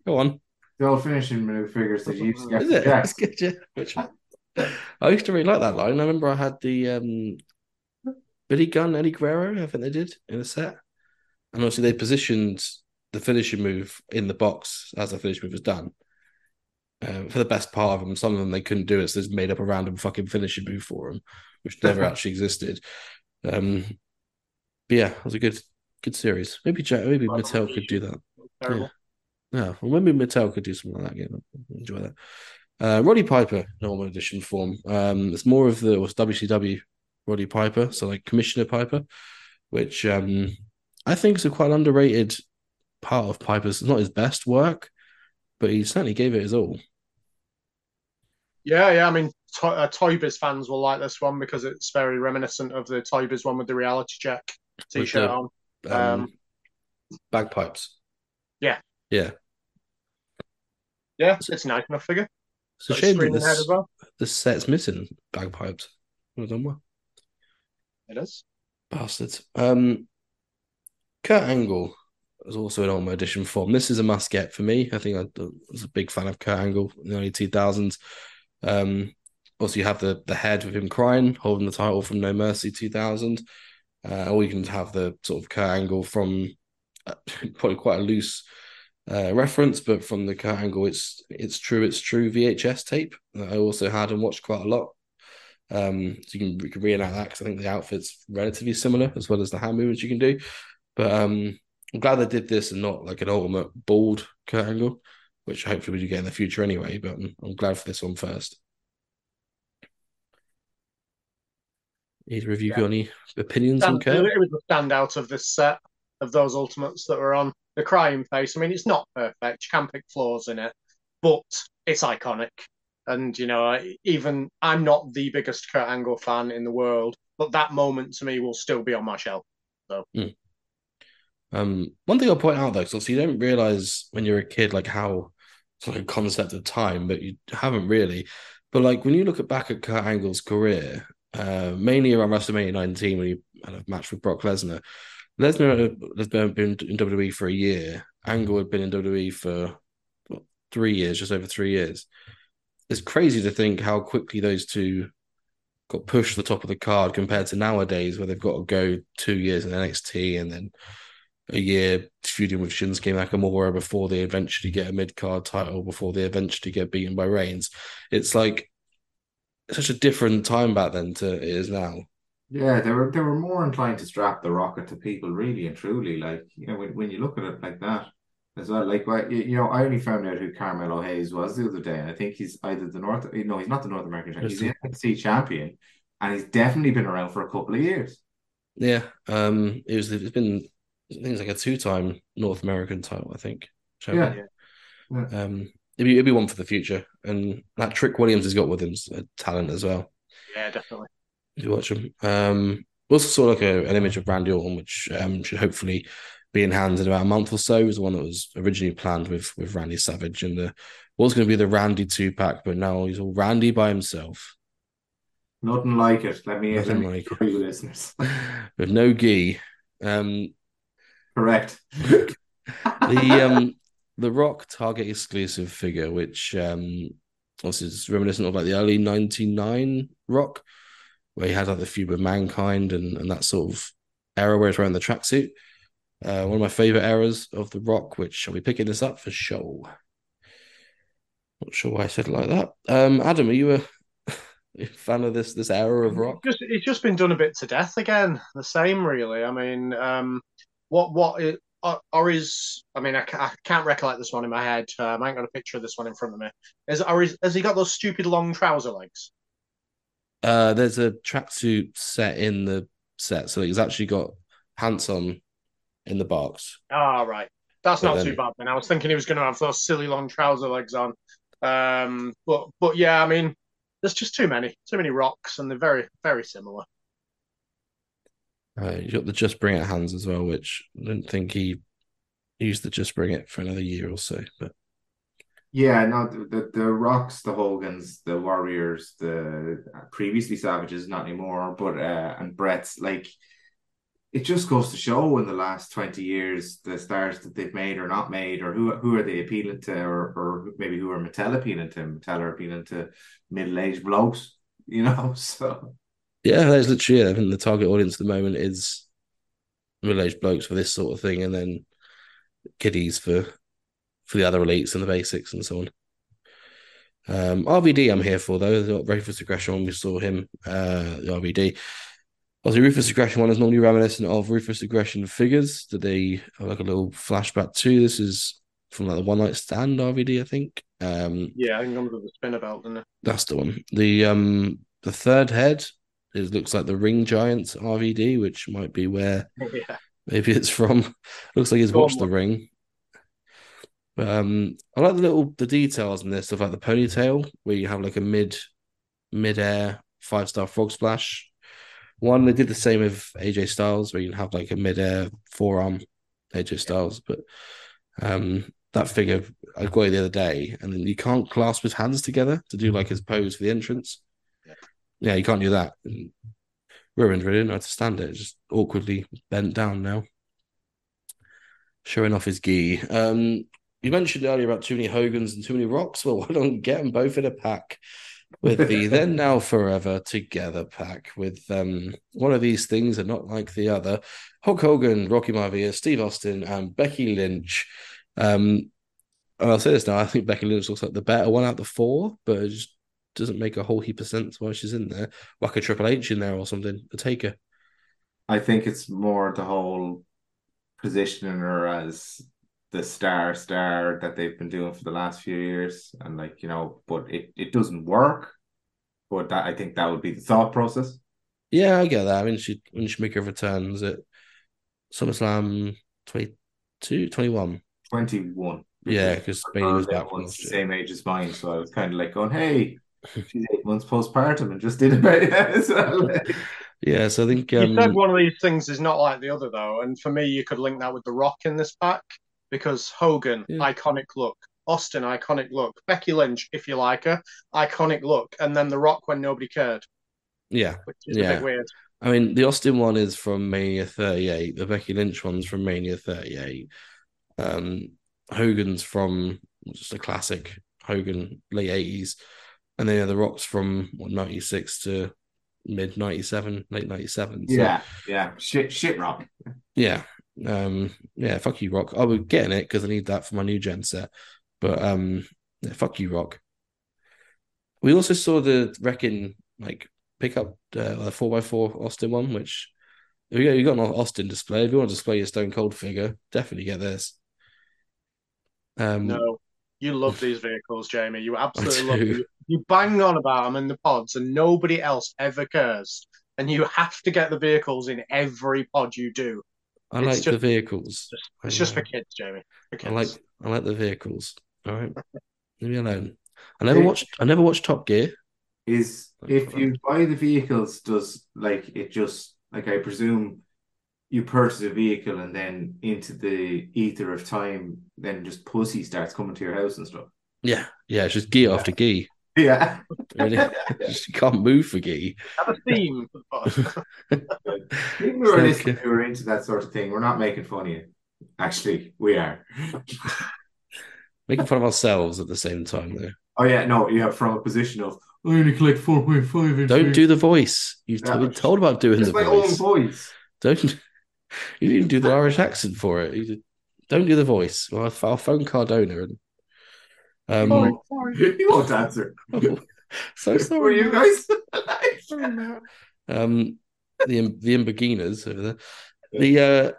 Go on.
The old finishing move figures that you used to get
Is
from
it?
Jakks.
That's good. Which one? I used to really like that line. I remember I had the um, Billy Gunn, Eddie Guerrero. I think they did in a set, and obviously they positioned the finishing move in the box as the finishing move was done. Um, for the best part of them, some of them they couldn't do it, so they just made up a random fucking finishing move for them, which never actually existed. Um, but yeah, it was a good, good series. Maybe Jack, maybe Mattel could do that.
Terrible.
Yeah, well, maybe Mattel could do something like that again. Enjoy that. Uh, Roddy Piper, normal edition form. Um, it's more of the it was WCW Roddy Piper, so like Commissioner Piper, which um, I think is a quite underrated part of Piper's. It's not his best work, but he certainly gave it his all.
Yeah, yeah. I mean, to- uh, fans will like this one because it's very reminiscent of the Biz one with the reality check t-shirt on.
Um,
Um,
bagpipes.
Yeah.
yeah.
Yeah, it's a nice enough figure.
It's a shame that
screen ahead as
this,
well.
this set's missing bagpipes. Well done, well.
It is.
Bastards. Um, Kurt Angle was also in Ultimate Edition form. This is a must get for me. I think I was a big fan of Kurt Angle in the early 2000s. Um, also, you have the the head with him crying, holding the title from No Mercy 2000. Uh, or you can have the sort of Kurt Angle from uh, probably quite a loose uh, reference, but from the Kurt Angle, it's it's true, it's true VHS tape that I also had and watched quite a lot. Um, so you can, you can reenact that because I think the outfit's relatively similar as well as the hand movements you can do. But um, I'm glad they did this and not like an ultimate bald Kurt Angle, which hopefully we do get in the future anyway. But I'm, I'm glad for this one first. Either of you got any opinions on
Stand-
Kurt?
it was the standout of this set of those ultimates that were on the crying face. I mean, it's not perfect. You can pick flaws in it, but it's iconic. And you know, even I'm not the biggest Kurt Angle fan in the world, but that moment to me will still be on my shelf.
Um, one thing I'll point out though, because you don't realize when you're a kid like how it's like concept of time, but you haven't really. But like when you look at back at Kurt Angle's career, uh, mainly around WrestleMania 19 when he had a match with Brock Lesnar, Lesnar has been, in WWE for a year. Angle had been in WWE for what, three years, just over three years. It's crazy to think how quickly those two got pushed to the top of the card compared to nowadays, where they've got to go two years in NXT and then a year feuding with Shinsuke Nakamura before they eventually get a mid card title, before they eventually get beaten by Reigns. It's like such a different time back then to it is now.
Yeah, they were they were more inclined to strap the rocket to people, really and truly. Like you know, when, when you look at it like that as well. Like what you you know, I only found out who Carmelo Hayes was the other day, and I think he's either the North. No, he's not the North American champion. He's the NXT champion, and he's definitely been around for a couple of years.
Yeah, um, it was. It's been. things like a two-time North American title. I think. champion.
Yeah.
Um, it'd be, it'd be one for the future, and that Trick Williams has got with him's a talent as well.
Yeah, definitely.
You watch him. Um, we also saw like a, an image of Randy Orton, which um, should hopefully be in hands in about a month or so. It was the one that was originally planned with with Randy Savage, and the was going to be the Randy two pack, but now he's all Randy by himself
Nothing like it. Let me, let
Nothing
me
like
with listeners.
with no gi. Um,
Correct.
the um the Rock Target exclusive figure, which um also is reminiscent of like the early '99 Rock, where he had like the feud with Mankind and and that sort of era where he's wearing the tracksuit. Uh, one of my favorite eras of the Rock, which I'll be picking this up for show. Not sure why I said it like that. Um, Adam, are you a, fan of this this era of Rock?
Just it's just been done a bit to death again. The same, really. I mean, um, what what or, or is? I mean, I, I can't recollect this one in my head. Um, I ain't got a picture of this one in front of me. Is or is, has he got those stupid long trouser legs?
Uh, there's a tracksuit set in the set, so he's actually got pants on in the box.
Ah, right. That's
But
not
then-
too bad then. I was thinking he was going to have those silly long trouser legs on. Um, but but yeah, I mean, there's just too many, too many rocks, and they're very very similar.
Uh, you got the Just Bring It hands as well, which I don't think he used the Just Bring It for another year or so. But
Yeah, no, the, the Rocks, the Hogans, the Warriors, the previously Savages, not anymore, but uh, and Brett's like it just goes to show in the last 20 years the stars that they've made or not made, or who who are they appealing to, or or maybe who are Mattel appealing to? Mattel are appealing to middle-aged blokes, you know. So
yeah, that's literally it. I think the target audience at the moment is middle-aged blokes for this sort of thing, and then kiddies for for the other elites and the basics and so on. Um, RVD, I'm here for though. The Ruthless Aggression one, we saw him. Uh, the RVD. Obviously, Ruthless Aggression one is normally reminiscent of Ruthless Aggression figures that they have like a little flashback to. This is from like the One Night Stand RVD, I think. Um,
Yeah, I think under the belt, didn't
that's the one. The um the third head is looks like the Ring Giants RVD, which might be where
yeah.
maybe it's from. looks like he's watched the ring. Um I like the little the details in this stuff like the ponytail where you have like a mid mid air five star frog splash. One they did the same with AJ Styles where you have like a mid air forearm AJ Styles, but um that figure I got it the other day, and then you can't clasp his hands together to do like his pose for the entrance.
Yeah.
Yeah, you can't do that. And ruined, really. Didn't know how to stand it. Just awkwardly bent down now. Showing off his gi. Um, you mentioned earlier about too many Hogans and too many Rocks. Well, why don't get them both in a pack with the then now forever together pack with um one of these things and not like the other. Hulk Hogan, Rocky Maivia, Steve Austin, and Becky Lynch. Um, and I'll say this now. I think Becky Lynch looks like the better one out of the four, but it just doesn't make a whole heap of sense why she's in there. Like a Triple H in there or something. A taker.
I think it's more the whole positioning her as the star star that they've been doing for the last few years, and like you know, but it it doesn't work. But that I think that would be the thought process.
Yeah, I get that. I mean, she when she make her returns at SummerSlam 22, 21.
Twenty one.
Yeah, because Bailey was back from
the same age as mine, so I was kind of like going, "Hey, she's eight months postpartum and just did about it as well."
Yeah, so I think
You said
um,
one of these things is not like the other, though, and for me, you could link that with The Rock in this pack because Hogan,
Yeah.
iconic look, Austin, iconic look, Becky Lynch, if you like her, iconic look, and then The Rock when nobody cared,
yeah,
which is a
Yeah.
bit weird.
I mean, the Austin one is from Mania 38. The Becky Lynch one's from Mania 38. Um, Hogan's from just a classic Hogan late 80s. And then the Rock's from what, 96 to mid 97, late 97. So,
yeah, yeah, shit, shit, Rock.
yeah. Um, yeah, fuck you, Rock. I was getting it because I need that for my new gen set. But um, yeah, fuck you, Rock. We also saw the Wrecking like pick up uh, the four x four Austin one, which if you you got an Austin display. If you want to display your Stone Cold figure, definitely get this. Um,
No, you love these vehicles, Jamie. You absolutely love them. You bang on about them in the pods, and nobody else ever cares. And you have to get the vehicles in every pod you do.
I
it's
like the
just-
vehicles.
It's
I
just for kids, Jamie. For
I like I like the vehicles. All right, leave me alone. I never
Yeah.
watched. I never watched Top Gear.
is if uh, you buy the vehicles, does like it just like I presume you purchase a vehicle and then into the ether of time, then just pussy starts coming to your house and stuff.
Yeah, yeah. It's just gear after gear.
Yeah.
Really, just can't move for gear.
have a theme for the pod.
People who are
like,
listening who are into that sort of thing, we're not making fun of you. Actually, we are.
Making fun of ourselves at the same time, though.
Oh yeah, no, you have from a position of I only collect four point five inch.
Don't do the voice. You've
Yeah,
been told about doing the
my own
voice.
voice.
Don't. You didn't do the Irish accent for it. You did- don't do the voice. Well, I'll, I'll phone Cardona and. Um,
Oh, sorry. You won't answer.
so
Were
sorry.
you guys?
Um, the the Imbeginas over there. The uh,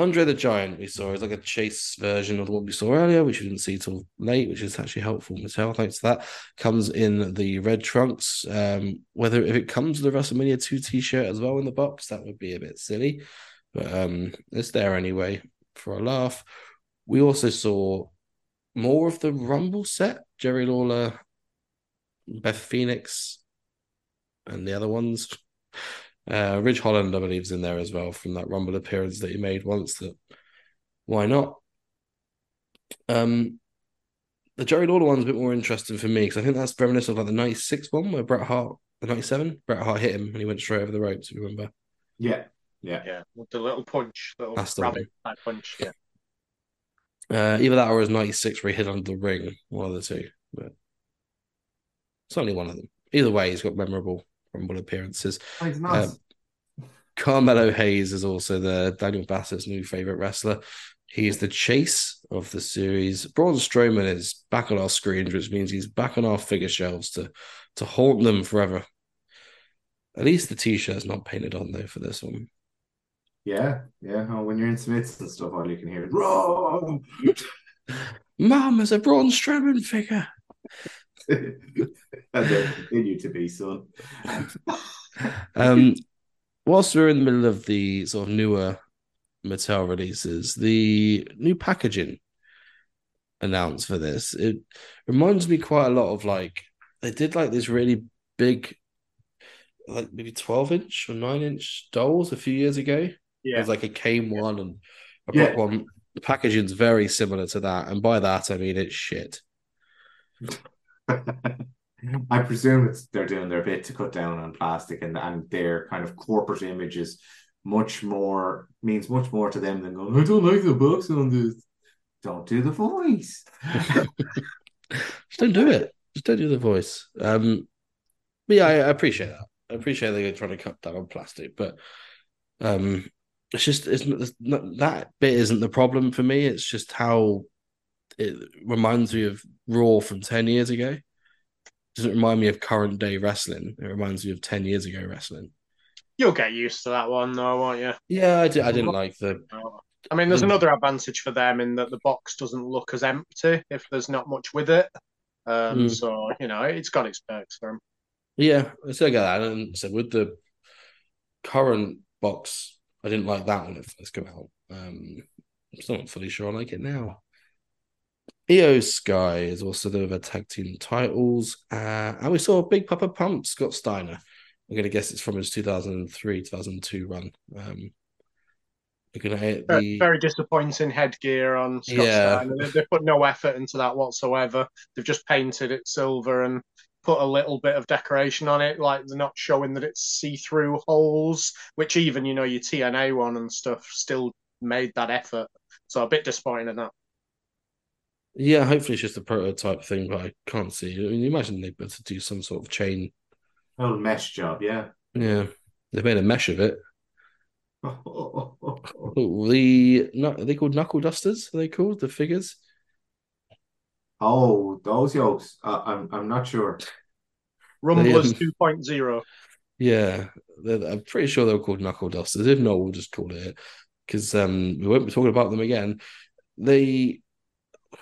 Andre the Giant we saw is like a chase version of the one we saw earlier, which we didn't see till late, which is actually helpful. Mattel, thanks to that. Comes in the red trunks. Um, whether if it comes with the WrestleMania 2 t-shirt as well in the box, that would be a bit silly. But um it's there anyway for a laugh. We also saw more of the Rumble set, Jerry Lawler, Beth Phoenix, and the other ones. Uh, Ridge Holland, I believe, is in there as well from that Rumble appearance that he made once. That why not? Um, the Jerry Lawler one's a bit more interesting for me because I think that's reminiscent of like the '96 one where Bret Hart, the '97, Bret Hart hit him and he went straight over the ropes. If you remember,
Yeah, yeah.
Yeah, with the little punch, little
That's the
rabbit type punch. Yeah.
Uh, either that or his '96 where he hit under the ring, one of the two. But it's only one of them. Either way, he's got memorable Rumble appearances.
Oh, he's nuts.
Carmelo Hayes is also the Daniel Bassett's new favorite wrestler. He is the chase of the series. Braun Strowman is back on our screens, which means he's back on our figure shelves to to haunt them forever. At least the t-shirt's not painted on though for this one.
Yeah, yeah. Oh, when you're in Smiths and stuff, all you can hear is "Wrong."
Mom, is a Braun Strowman figure.
and they'll continue to be, son.
Um, whilst we're in the middle of the sort of newer Mattel releases, the new packaging announced for this, it reminds me quite a lot of like they did like this really big, like maybe 12 inch or 9 inch dolls a few years ago.
Yeah.
Like a Kane one and a
Yeah.
One. The packaging's very similar to that, and by that I mean it's shit.
I presume it's they're doing their bit to cut down on plastic and and their kind of corporate image is much more means much more to them than going, I don't like the box on this. Don't do the voice.
Just don't do it. Just don't do the voice. Um, but yeah, I, I appreciate that. I appreciate they're trying to cut down on plastic, but um, it's just it's not, it's not that bit isn't the problem for me. It's just how it reminds me of Raw from ten years ago. It doesn't remind me of current day wrestling. It reminds me of ten years ago wrestling.
You'll get used to that one, though, won't you?
Yeah, I, did, I didn't like the
I mean, there's
Mm.
another advantage for them in that the box doesn't look as empty if there's not much with it. Um,
Mm.
So you know, it's got its perks for them.
Yeah, I still get that. And so with the current box, I didn't like that when it first came out. Um, I'm still not fully sure I like it now. IYO Sky is also the other tag team titles. Uh, and we saw Big Papa Pump, Scott Steiner. I'm going to guess it's from his 2003 2002 run. Um, looking at it,
Very,
the,
very disappointing headgear on Scott
Yeah.
Steiner. They, they put no effort into that whatsoever. They've just painted it silver and put a little bit of decoration on it, like they're not showing that it's see-through holes, which even you know your TNA one and stuff still made that effort. So a bit disappointing in that.
yeah, hopefully it's just a prototype thing, but I can't see. I mean, you imagine they'd be able to do some sort of chain.
Old mesh job, yeah.
Yeah, they've made a mesh of it.
oh,
Oh, the no, are they called knuckle dusters? Are they called the figures?
Oh, those yokes. Uh, I'm I'm not sure.
Rumblers
um,
2.0.
Yeah, I'm pretty sure they were called knuckle dusters. If not, we'll just call it it because um, we won't be talking about them again. They,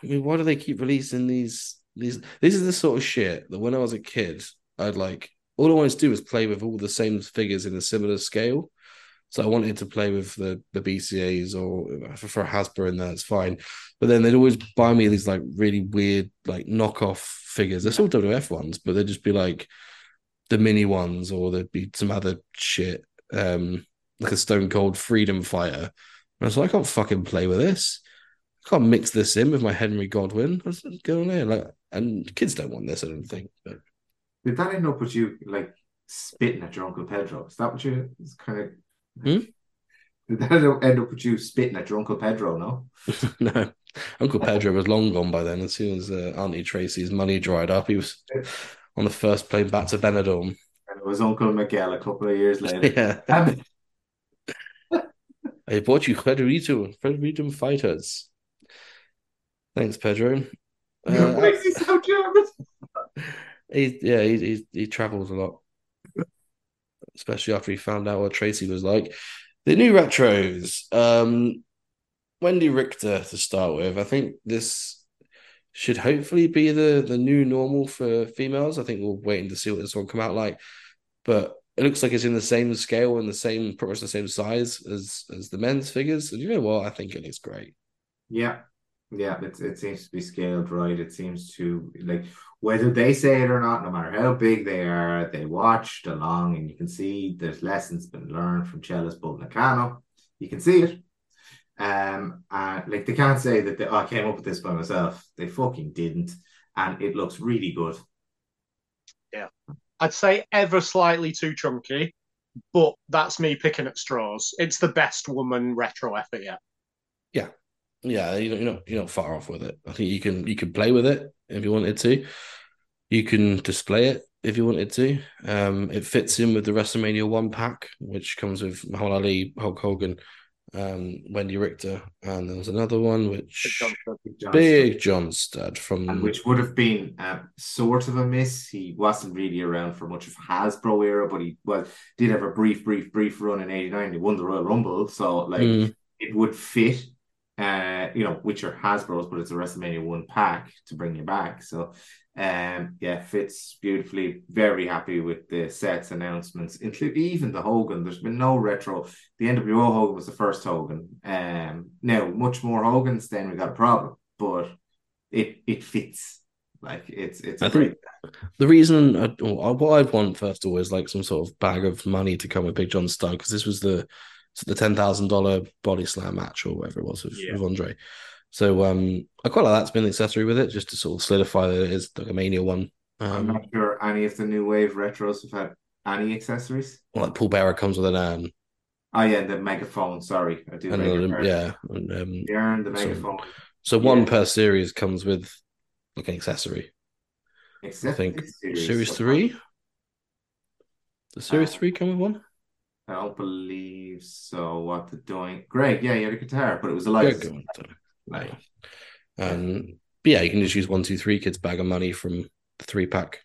I mean, why do they keep releasing these? These this is the sort of shit that when I was a kid, I'd like all I wanted to do was play with all the same figures in a similar scale. So I wanted to play with the the BCAs or for, for Hasbro, and that's fine. But then they'd always buy me these like really weird like knockoff figures. They're still WF ones, but they'd just be like the mini ones, or there'd be some other shit, um, like a Stone Cold Freedom Fighter. And I was like, I can't fucking play with this. I can't mix this in with my Henry Godwinn. What's going on? Like, and kids don't want this, I don't think. But
Did that end up with you like spitting at your Uncle Pedro? Is that what you kind of
Hmm?
Did that end up with you spitting at your Uncle Pedro, no?
no, Uncle Pedro was long gone by then. As soon as uh, Auntie Tracy's money dried up, he was on the first plane back to Benidorm.
And it was Uncle Miguel a couple of years later.
Yeah. I bought you Frederico, Frederico fighters. Thanks, Pedro. Uh,
Why is he so German?
He yeah, he he, he travels a lot, especially after he found out what Tracy was like. The new retros. Um, Wendi Richter to start with. I think this should hopefully be the the new normal for females. I think we're waiting to see what this will come out like, but it looks like it's in the same scale and the same pretty much the same size as as the men's figures. And you know what? I think it looks great.
Yeah, yeah, it it seems to be scaled right. It seems to like whether they say it or not, no matter how big they are, they watched along, and you can see there's lessons been learned from Celis Nakano. You can see it. Um, and like they can't say that they, oh, I came up with this by myself. They fucking didn't, and it looks really good.
Yeah, I'd say ever slightly too chunky, but that's me picking at straws. It's the best woman retro effort yet.
Yeah, yeah, you know, you're not you're not far off with it. I think you can you can play with it if you wanted to. You can display it if you wanted to. Um, it fits in with the WrestleMania one pack, which comes with Muhammad Ali, Hulk Hogan, um, Wendi Richter, and there was another one which John Big John Studd from
and which would have been uh, sort of a miss. He wasn't really around for much of Hasbro era, but he well did have a brief, brief, brief run in '89. He won the Royal Rumble, so like mm. it would fit. Uh, you know, which are Hasbro's, but it's a WrestleMania one pack to bring you back. So um, yeah, fits beautifully. Very happy with the sets announcements, include even the Hogan. There's been no retro. The NWO Hogan was the first Hogan. Um, now much more Hogan's, then we got a problem, but it it fits. Like it's it's. I think
the reason I, what I'd want first of all is like some sort of bag of money to come with Big John Studd because this was the the ten thousand dollar body slam match or whatever it was with, yeah. with Andre. So um, I quite like that's been an accessory with it, just to sort of solidify that it is like a Mania one. Um,
I'm not sure any of the new wave retros have had any accessories.
Well, like Paul Bearer comes with an um,
Oh yeah, the megaphone. Sorry, I do.
And, yeah, and, um,
the the megaphone.
So, so one per series comes with like an accessory. Except I think series, series three. The series uh, three come with one?
I don't believe so. What they're doing, Greg? Yeah, you had a guitar, but it was a light.
Like, um, but yeah, you can just use one, two, three kids bag of money from the three pack.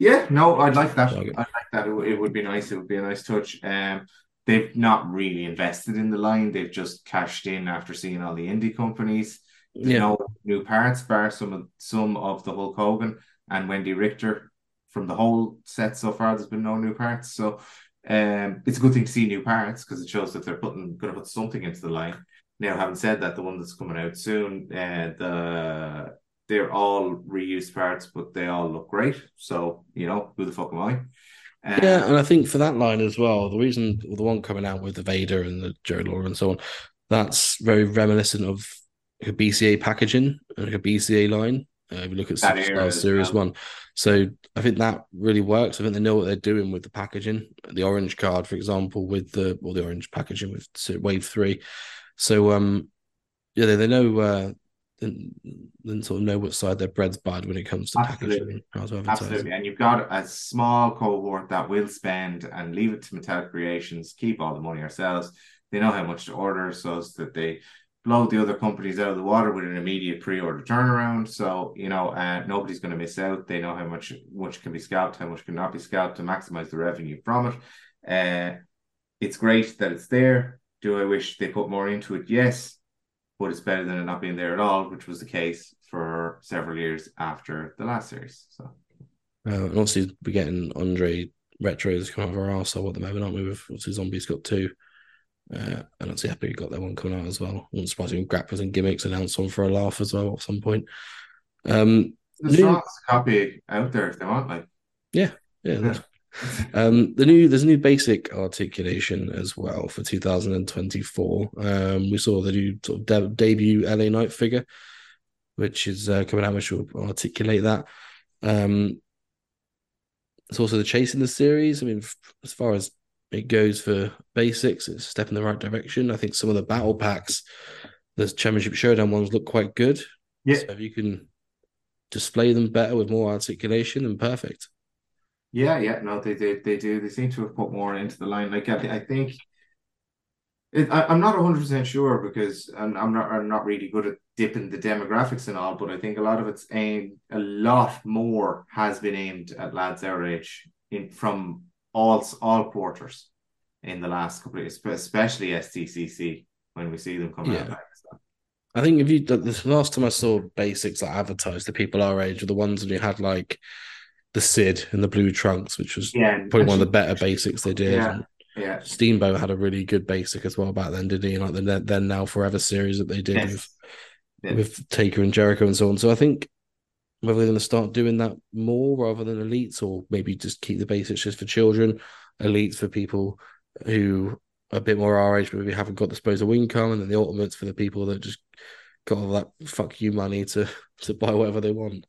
Yeah, no, I'd like that. I'd like that. It, it, would be nice. It would be a nice touch. Um, they've not really invested in the line. They've just cashed in after seeing all the indie companies. There's yeah. no new parts, bar some of some of the Hulk Hogan and Wendi Richter from the whole set so far. There's been no new parts, so um, it's a good thing to see new parts because it shows that they're putting going to put something into the line. Now, having said that, the one that's coming out soon, uh, the they're all reused parts, but they all look great. So you know, who the fuck am I?
Um, yeah, and I think for that line as well, the reason the one coming out with the Vader and the Joe Law and so on, that's very reminiscent of her BCA packaging and her BCA line. Uh, if you look at Superstar Series well. One, so I think that really works. I think they know what they're doing with the packaging. The orange card, for example, with the or the orange packaging with Wave Three so um, yeah, they, they know uh, then, then sort of know what side their bread's bad when it comes to Absolutely. packaging.
Absolutely, and you've got a small cohort that will spend and leave it to Mattel Creations, keep all the money ourselves. They know how much to order, so that they blow the other companies out of the water with an immediate pre-order turnaround. So you know, uh, nobody's going to miss out. They know how much much can be scalped, how much cannot be scalped to maximize the revenue from it. Uh, it's great that it's there. Do I wish they put more into it? Yes, but it's better than it not being there at all, which was the case for several years after the last series. So,
uh, and obviously, we're getting Andre retros coming out of our arse at the moment, aren't we? With obviously, Zombies got two. Uh, and obviously, Epic got that one coming out as well. Wouldn't surprise me grapplers and gimmicks announced one for a laugh as well at some point. Um,
There's new... copy out there if they want, like.
Yeah, yeah. yeah. Um, the new there's a new basic articulation as well for 2024. Um, we saw the new sort of de- debut LA Knight figure, which is uh, coming out, which will articulate that. Um, it's also the chase in the series. I mean, f- as far as it goes for basics, it's a step in the right direction. I think some of the battle packs, the Championship Showdown ones look quite good.
Yeah.
So if you can display them better with more articulation, then perfect.
Yeah, yeah, no, they they they do. They seem to have put more into the line. Like I, I think it, I, am not 100 percent sure because I'm, I'm not I'm not really good at dipping the demographics and all, but I think a lot of it's aimed a lot more has been aimed at lads our age in from all all quarters in the last couple of years, especially SDCC when we see them coming yeah. out. Back, so.
I think if you the the last time I saw basics like advertised to people our age were the ones when you had like the Sid and the blue trunks, which was
Yeah,
probably one of the better basics they did.
Yeah. yeah.
Steamboat had a really good basic as well back then, didn't he? Like the then now forever series that they did with
Yes.
With Taker and Jericho and so on. So I think whether they're going to start doing that more rather than elites, or maybe just keep the basics just for children, elites for people who are a bit more our age, but maybe haven't got disposable income, and then the ultimates for the people that just got all that fuck you money to to buy whatever they want.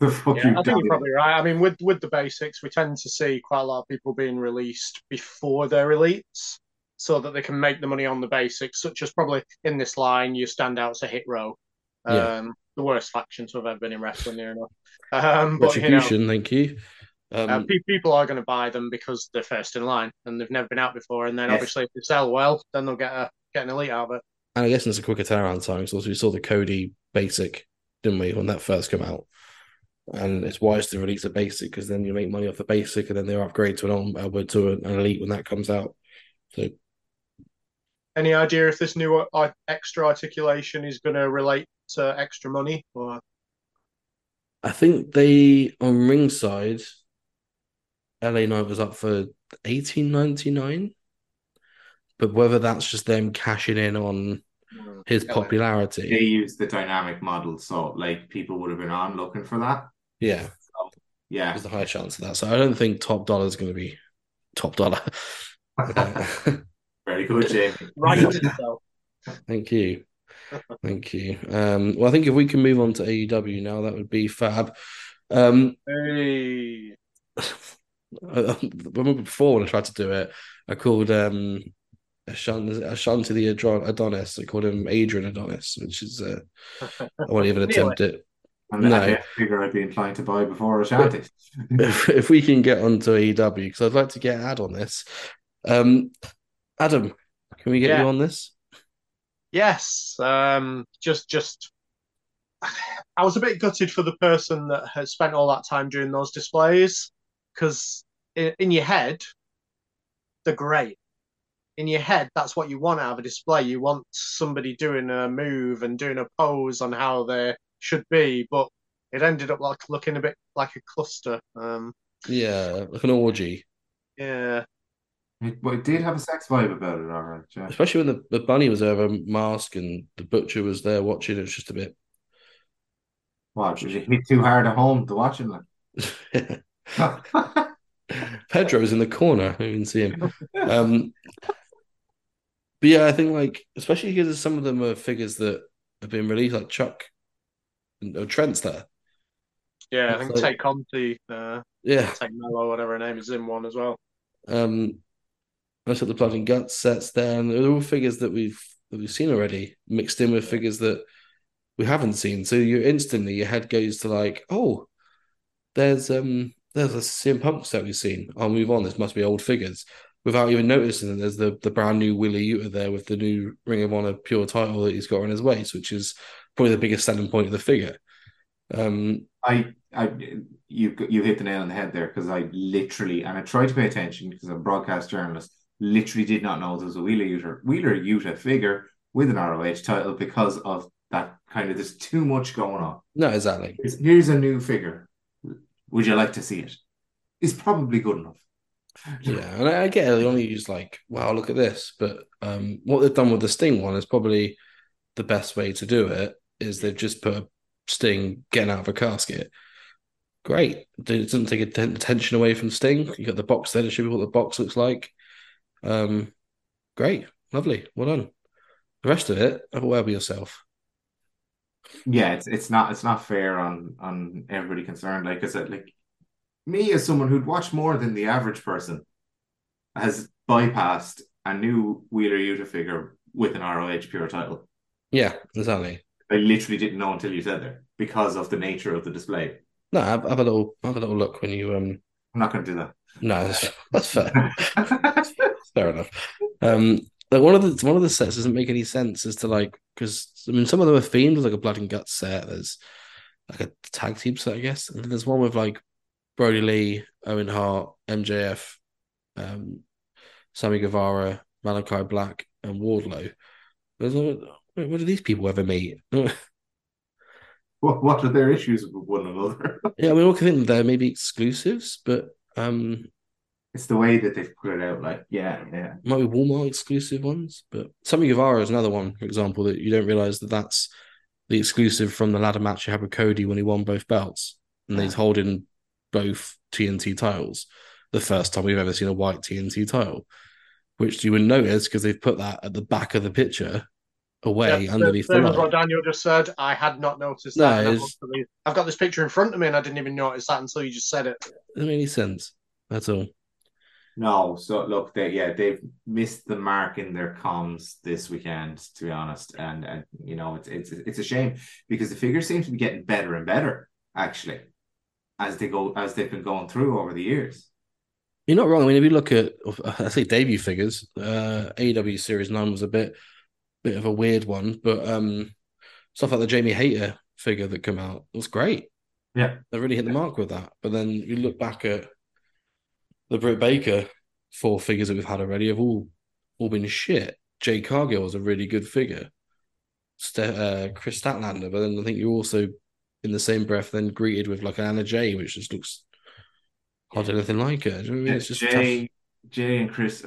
The fuck
Yeah,
you
I think you're probably right. I mean, with with the basics, we tend to see quite a lot of people being released before they're elites, so that they can make the money on the basics. Such as probably in this line, you stand out as a hit row. Um,
Yeah.
The worst faction to have ever been in wrestling, near enough. Um, but you know,
thank you. Um,
uh, people are going to buy them because they're first in line and they've never been out before. And then
Yes.
obviously, if they sell well, then they'll get a get an elite out of it.
and I guess it's a quicker turnaround time. So we saw the Cody basic, didn't we, when that first came out? And it's wise to release a basic because then you make money off the basic, and then they'll upgrade to an uh, to an elite when that comes out. So
Any idea if this new uh, extra articulation is going to relate to extra money? Or
I think they on ringside, LA Knight was up for eighteen ninety nine, but whether that's just them cashing in on his
LA.
popularity,
They use the dynamic model, so like people would have been on looking for that.
yeah,
Yeah.
there's a high chance of that. So I don't think top dollar is going to be top dollar. Uh,
Very good, Jamie.
right
Thank you. Thank you. Um, well, I think if we can move on to AEW now, that would be fab. Um,
hey
before when I tried to do it, I called um Ashante, Ashante the Adonis. I called him Adrian Adonis, which is uh, I won't even attempt it.
And
No.
I figure I'd be inclined to buy before Ashante.
If, if we can get onto AEW, because I'd like to get Ad on this. Um, Adam, can we get
Yeah.
you on this?
Yes, um, just just I was a bit gutted for the person that had spent all that time doing those displays because in, in your head they're great. In your head, that's what you want out of a display. You want somebody doing a move and doing a pose on how they should be, but it ended up like looking a bit like a cluster. Um,
Yeah, like an orgy,
yeah,
It, but it did have a sex vibe about it, all right. Yeah.
especially when the, the bunny was over a mask, and the butcher was there watching. It was just a bit.
What, did you hit too hard at home to watching that?
Pedro's in the corner. I can see him. Um, but yeah, I think like especially because some of them are figures that have been released, like Chuck or Trent's there.
yeah. I think
So-
Tay Conti, uh,
Yeah.
Tay Melo, whatever her name is, in one as well.
Um, most of the blood and guts sets there, and they're all figures that we've that we've seen already, mixed in with figures that we haven't seen. So you instantly your head goes to like, oh, there's um there's a CM Punk set we've seen. I'll move on. This must be old figures. Without even noticing that there's the the brand new Wheeler Yuta there with the new Ring of Honor pure title that he's got on his waist, which is probably the biggest selling point of the figure. Um,
I, I, you, you hit the nail on the head there because I literally, and I tried to pay attention because I'm a broadcast journalist, literally did not know there was a Wheeler Yuta, Wheeler Yuta figure with an ROH title because of that kind of, there's too much going on.
no, exactly.
Here's, here's a new figure. Would you like to see it? It's probably good enough.
Yeah, and I, I get it. They only use like, wow, look at this. But um, what they've done with the Sting one is probably the best way to do it. Is they've just put a Sting getting out of a casket. Great. It doesn't take attention away from Sting. You got the box there to show you what the box looks like. Um, great, lovely, well done. The rest of it, have a word with yourself.
yeah, it's it's not it's not fair on on everybody concerned. Like I said, like me as someone who'd watch more than the average person has bypassed a new Wheeler Yuta figure with an ROH pure title.
Yeah, exactly.
I literally didn't know until you said there because of the nature of the display.
No, have, have a little, have a little look when you um.
I'm not going to do that.
No, that's, that's fair. Fair enough. Um, like one of the one of the sets doesn't make any sense as to like because I mean some of them are themed like a blood and guts set. There's like a tag team set, I guess, and then there's one with like Brodie Lee, Owen Hart, MJF, um, Sammy Guevara, Malakai Black, and Wardlow. There's What do these people ever meet?
What what are their issues with one another?
yeah, I mean, all can think they're maybe exclusives, but um,
it's the way that they've put it out. Like, yeah, yeah.
might be Walmart exclusive ones. But Sammy Guevara is another one, for example, that you don't realize that that's the exclusive from the ladder match he had with Cody when he won both belts, and he's holding both TNT titles. The first time we've ever seen a white TNT title, which you would notice because they've put that at the back of the picture, away
Yeah,
underneath the
same as what Daniel just said. I had not noticed
No,
that. and I've
it's-
actually- I've got this picture in front of me, and I didn't even notice that until you just said it.
Doesn't make any sense. That's all.
No, so look, they yeah they've missed the mark in their comms this weekend, to be honest, and and you know it's it's it's a shame because the figures seem to be getting better and better actually as they go as they've been going through over the years.
You're not wrong. I mean, if you look at, I say debut figures, uh, AEW Series Nine was a bit, bit of a weird one, but um, stuff like the Jamie Hayter figure that came out was great.
Yeah.
They really hit the mark with that. But then you look back at the Britt Baker four figures that we've had already have all, all been shit. Jade Cargill was a really good figure. Ste- uh, Kris Statlander, but then I think you're also in the same breath then greeted with like an Anna Jay, which just looks hardly anything like her. Do you know what I mean? It's just tough.
Jay, Jay and Chris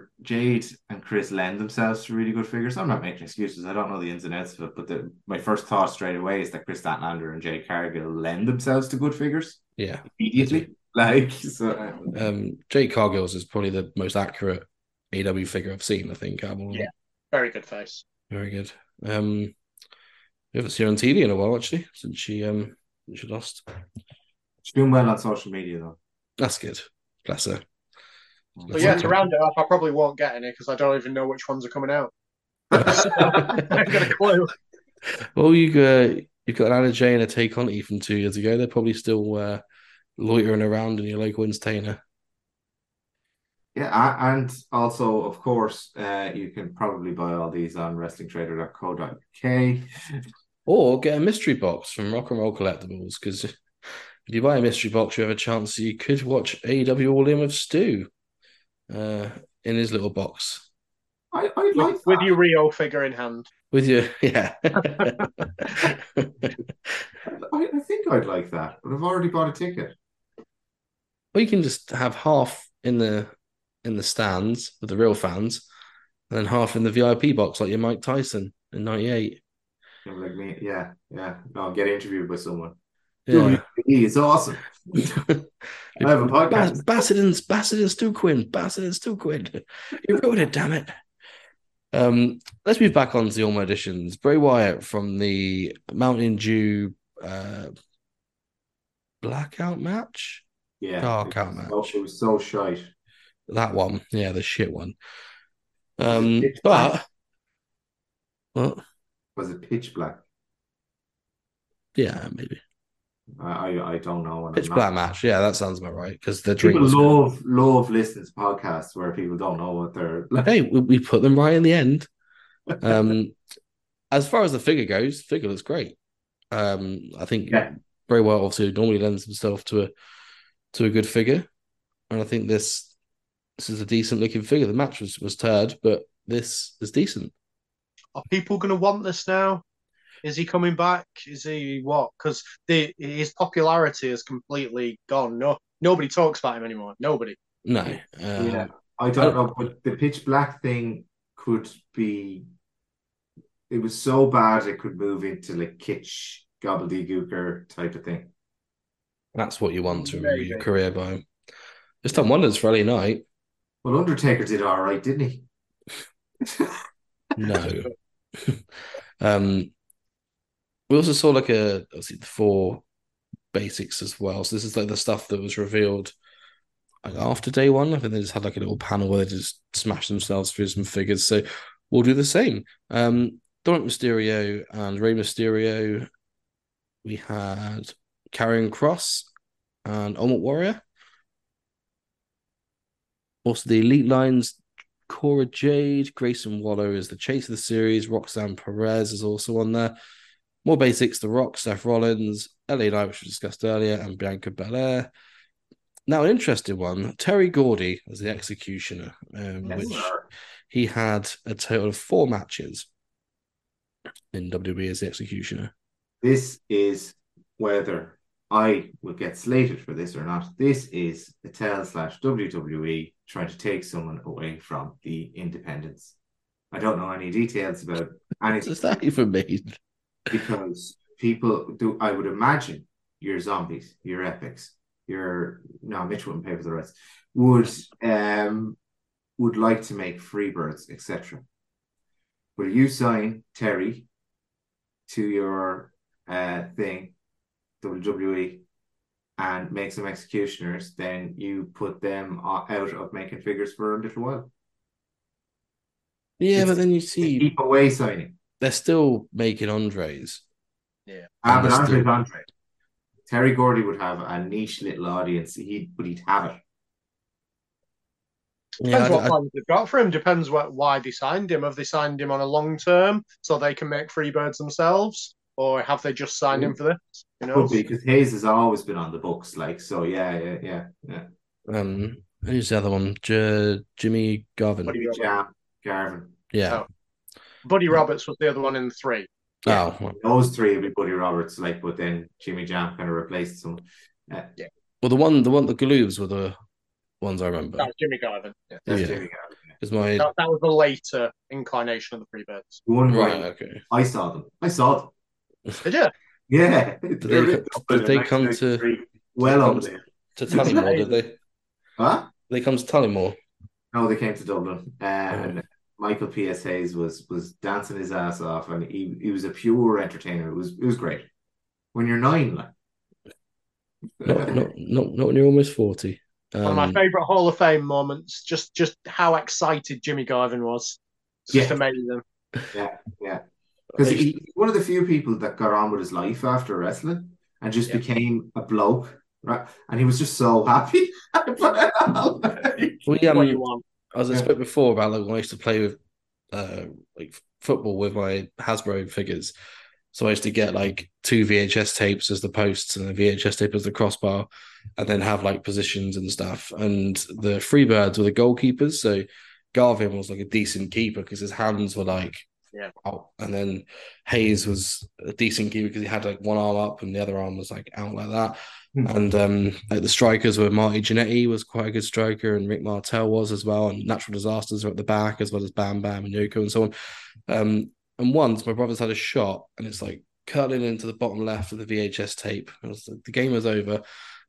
or Jade and Chris lend themselves to really good figures. I'm not making excuses. I don't know the ins and outs of it, but the, my first thought straight away is that Kris Statlander and Jade Cargill lend themselves to good figures
Yeah.
immediately. Like so,
Um, Jade Cargill's is probably the most accurate AW figure I've seen, I think. out of all of them.
Yeah. Very good face.
Very good. Um, we haven't seen her on TV in a while, actually, since she um she lost.
she's doing well on social media though.
That's good. Bless her.
But yeah, to round it off, I probably won't get any because I don't even know which ones are coming out. I ain't got a clue.
well, you uh, you've got an Anna Jay and a Tay Conti from two years ago. They're probably still uh, loitering around in your local entertainer.
Yeah, and also, of course, uh, you can probably buy all these on wrestlingtrader.co.uk.
Or get a mystery box from Rock and Roll Collectibles because if you buy a mystery box, you have a chance you could watch AEW All In with Stu uh, in his little box
I, I'd like
With, with your real figure in hand.
with you. Yeah.
I, I think I'd like that, but I've already bought a ticket.
Or you can just have half in the in the stands with the real fans, and then half in the VIP box, like your Mike Tyson in '98.
You Like me, yeah, yeah. No, get interviewed by someone.
Yeah.
Is awesome. I have a podcast.
Bas- Bassidon's Bassidon's Stu Quinn. Bassidon's Stu Quinn. You wrote it, damn it. Um, let's move back on to the Almo editions. Bray Wyatt from the Mountain Dew uh, blackout match.
Yeah,
Dark out
it was
match.
so, it was so shite.
That one, yeah, the shit one. Um, but well,
Was it pitch black?
yeah, maybe
I I, I don't know. and
pitch
not-
black match. Yeah, that sounds about right because the
People
drinks.
love love listening to podcasts where people don't know what they're like.
Hey, we, we put them right in the end. Um, as far as the figure goes, figure looks great. Um, I think
Yeah.
Bray Wyatt obviously normally lends himself to a to a good figure, and I think this this is a decent looking figure. The match was was turd, but this is decent.
Are people going to want this now? Is he coming back? Is he what? Because the his popularity has completely gone. No, nobody talks about him anymore. Nobody.
No, uh,
Yeah, I don't know, but the pitch black thing could be. It was so bad it could move into like kitsch gobbledygooker type of thing.
that's what you want to remember your career by. It's done wonders for LA Knight.
Well, Undertaker did all right, didn't he?
No. um, we also saw like a the four basics as well. So this is like the stuff that was revealed like after day one. I think they just had like a little panel where they just smashed themselves through some figures. So we'll do the same. Um, Dominik Mysterio and Rey Mysterio. We had Karrion Kross and Ultimate Warrior. Also, the Elite Lines Cora Jade, Grayson Waller is the chase of the series. Roxanne Perez is also on there. More basics: The Rock, Seth Rollins, LA Knight, which we discussed earlier, and Bianca Belair. Now, an interesting one: Terry Gordy as the executioner, um,
Yes.
which he had a total of four matches. in WWE as the executioner.
This is whether I will get slated for this or not. This is Mattel slash WWE trying to take someone away from the independents. I don't know any details about
What
anything
does that even mean?
Because people do. I would imagine your zombies, your epics, your no, Mitch wouldn't pay for the rest. Would um would like to make Freebirds, etc. Will you sign Terry to your uh thing, WWE, and make some executioners? Then you put them out of making figures for a little while.
Yeah,
It's-
but then you see
Keep away signing.
They're still making Andres.
Ah, but
Understood.
Andre Andre. Terry Gordy would have a niche little audience. He but he'd have it.
Yeah,
Depends
I-
what
I-
plans they've got for him. Depends what why they signed him. Have they signed him on a long term so they can make Freebirds themselves, or have they just signed him for this? You know,
Could because Hayes has always been on the books, like so. Yeah, yeah, yeah, yeah.
um, who's the other one? J- Jimmy Garvin.
Buddy
Jam, Garvin.
Yeah.
Buddy Roberts was the other one in the three.
Oh, well,
Those three would be Buddy Roberts, like, but then Jimmy Jam kind of replaced some. Uh,
well, the one, the one, the Galoobs were the ones I remember.
That was Jimmy Garvin. Yeah.
that's
Yeah.
Jimmy Garvin. yeah.
Is my
That, that was the later incarnation of the Freebirds.
One
right?
right.
Okay.
I saw them. I saw them.
Did you?
Yeah.
Did they, did they come to
Well
come
on
to-
there.
to Tullamore? Did they?
Huh?
They come to Tullamore.
No, they came to Dublin, and Michael P.S. Hayes was was dancing his ass off, and he, he was a pure entertainer. It was it was great. When you're nine, like
Not, not, not, not when you're almost forty.
One of my
Um,
favourite Hall of Fame moments. Just just how excited Jimmy Garvin was. It's just
Yeah.
amazing.
yeah, yeah. Because he's one of the few people that got on with his life after wrestling and just
Yeah.
became a bloke, right? And he was just so happy.
we
what you
um,
want.
As I spoke before about like when I used to play with uh like football with my Hasbro figures. So I used to get like two VHS tapes as the posts and a VHS tape as the crossbar, and then have like positions and stuff. And the Freebirds were the goalkeepers. So Garvin was like a decent keeper because his hands were like
Yeah.
out. And then Hayes was a decent keeper because he had like one arm up and the other arm was like out like that.
Hmm.
And um like the strikers were Marty Jannetty was quite a good striker, and Rick Martel was as well. And natural disasters were at the back, as well as Bam Bam and Yoko and so on. Um and once my brothers had a shot and it's like curling into the bottom left of the VHS tape. Was the game was over.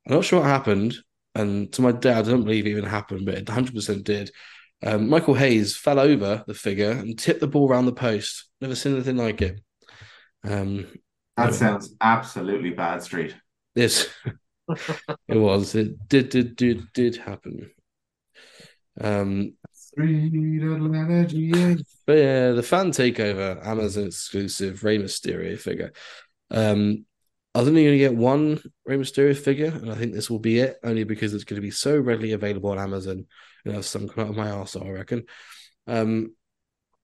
I'm not sure what happened. And to my dad, I don't believe it even happened, but it 100% did. Um, Michael Hayes fell over the figure and tipped the ball around the post. Never seen anything like it. Um,
that sounds absolutely bad street.
Yes, it was. It did, did, did, did happen. Um,
Street Atlanta GA.
but yeah, the fan takeover, Amazon exclusive Rey Mysterio figure. Um, I was only going to get one Rey Mysterio figure, and I think this will be it, only because it's going to be so readily available on Amazon. You know, some come out of my arsehole, I reckon. Um,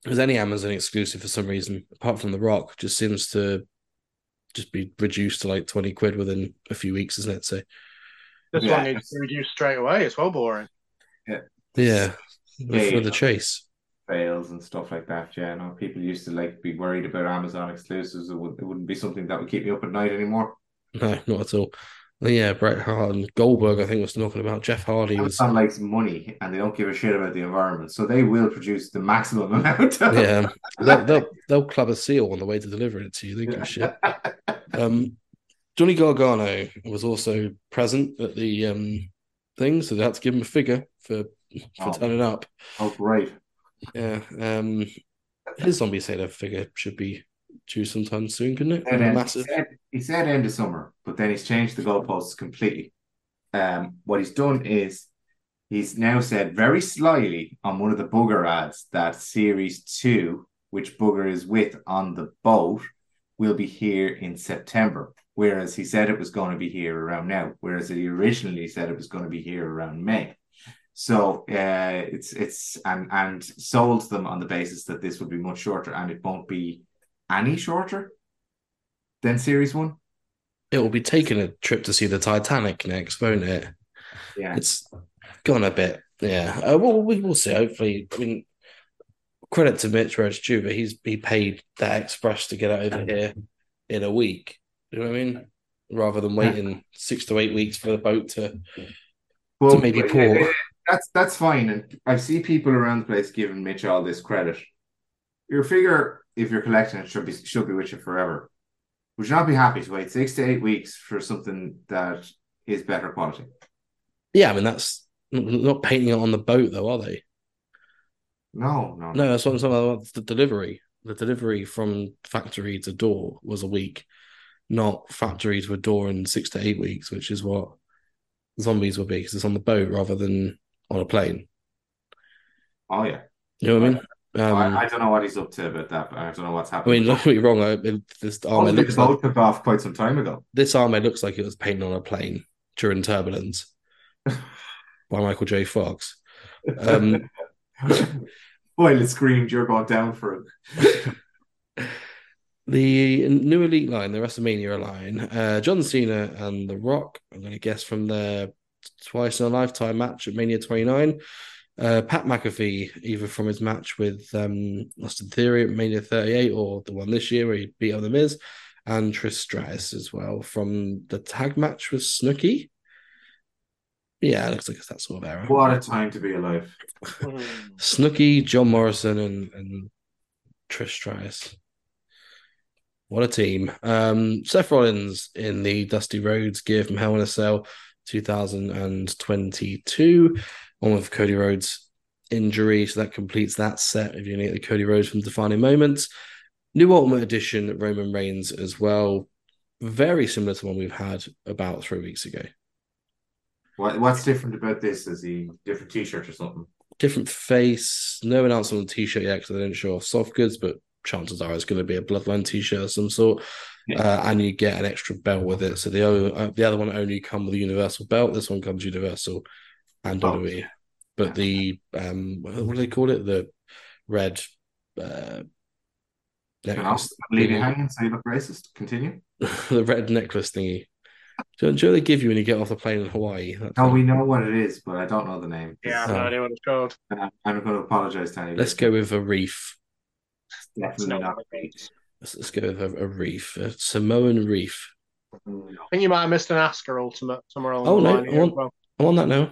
because any Amazon exclusive for some reason, apart from The Rock, just seems to just be reduced to like 20 quid within a few weeks, isn't it? So
This
Yeah.
one needs to reduce straight away. It's well boring.
yeah,
Yeah,
for the
yeah.
chase.
Fails and stuff like that. Yeah, no, people used to like be worried about Amazon exclusives. It, would, it wouldn't be something that would keep me up at night anymore.
No, not at all. Well, yeah, Bret Hart and Goldberg, I think, was talking about Jeff Hardy was
Amazon likes money and they don't give a shit about the environment, so they will produce the maximum amount. Of
yeah, they'll, they'll they'll club a seal on the way to delivering it to you. They give a shit. Um, Johnny Gargano was also present at the um thing, so they had to give him a figure for for
Oh.
turning up.
oh, great.
Yeah, um, his zombie sailor figure should be due sometime soon, couldn't it?
And then he said, he said end of summer, but then he's changed the goalposts completely. Um, what he's done is he's now said very slyly on one of the Booger ads that Series 2, which Booger is with on the boat, will be here in September. Whereas he said it was going to be here around now, whereas he originally said it was going to be here around May. So uh, it's it's and and sold them on the basis that this would be much shorter, and it won't be any shorter than Series One.
It will be taking a trip to see the Titanic next, won't it?
Yeah,
It's gone a bit. Yeah. Uh, well, we will see. Hopefully, I mean, credit to Mitch where it's due, but he's he paid that express to get it over here in a week. You know what I mean? Rather than waiting six to eight weeks for the boat to
Well,
maybe
but,
poor.
uh, That's that's fine, and I see people around the place giving Mitch all this credit. Your figure, if you're collecting it, should be should be with you forever. Would you not be happy to wait six to eight weeks for something that is better quality?
yeah, I mean that's not painting it on the boat though, are they?
No, no,
No, that's what I'm talking about. The delivery, the delivery from factory to door was a week, not factory to a door in six to eight weeks, which is what zombies will be because it's on the boat rather than on a plane.
Oh yeah.
You know what I mean? Um,
I, I don't know what he's up to about that. But I don't know what's happening.
I mean, don't get me wrong. I, it- this armor looks like
took off quite some time ago.
this armor looks like it was painted on a plane during turbulence by Michael J. Fox. Um,
While it screamed, "You're going down for it."
the new elite line, the WrestleMania line, uh, John Cena and The Rock. I'm going to guess from their twice in a lifetime match at Mania 29. Uh, Pat McAfee, either from his match with um, Austin Theory at Mania 38 or the one this year where he beat on The Miz, and Trish Stratus as well from the tag match with Snooki. Yeah, it looks like it's that sort of era.
What a time to be alive!
Snooki, John Morrison, and and Trish Stratus. What a team. Um, Seth Rollins in the Dusty Rhodes gear from Hell in a Cell 2022, on with Cody Rhodes injury. So that completes that set. If you need the Cody Rhodes from Defining Moments. New Ultimate Edition Roman Reigns as well. Very similar to one we've had about three weeks ago.
What what's different about this? Is he different T-shirt or something?
different face. No announcement on the t-shirt yet because they didn't show off soft goods, but chances are it's going to be a Bloodline t-shirt of some sort.
Yeah.
Uh, and you get an extra belt with it. So the o- uh, the other one only come with a universal belt. This one comes universal and
Oh.
WWE. But the um, what what do they call it? The red uh,
Can I
necklace.
leave you hanging so you look racist? Continue.
the red necklace thingy. Do, do they give you when you get off the plane in Hawaii? That
No,
thing?
we know what it is, but I don't know the name.
Yeah, I have
Oh.
no idea what it's called.
And I'm, I'm going to apologize to anybody.
Let's go with a reef.
It's
It's
definitely
not
not.
what it is.
Let's, let's go with a, a reef, a Samoan reef.
I think you might have missed an Asuka Ultimate somewhere along
Oh,
the
no,
line
I
here
want-
well.
I'm on that now.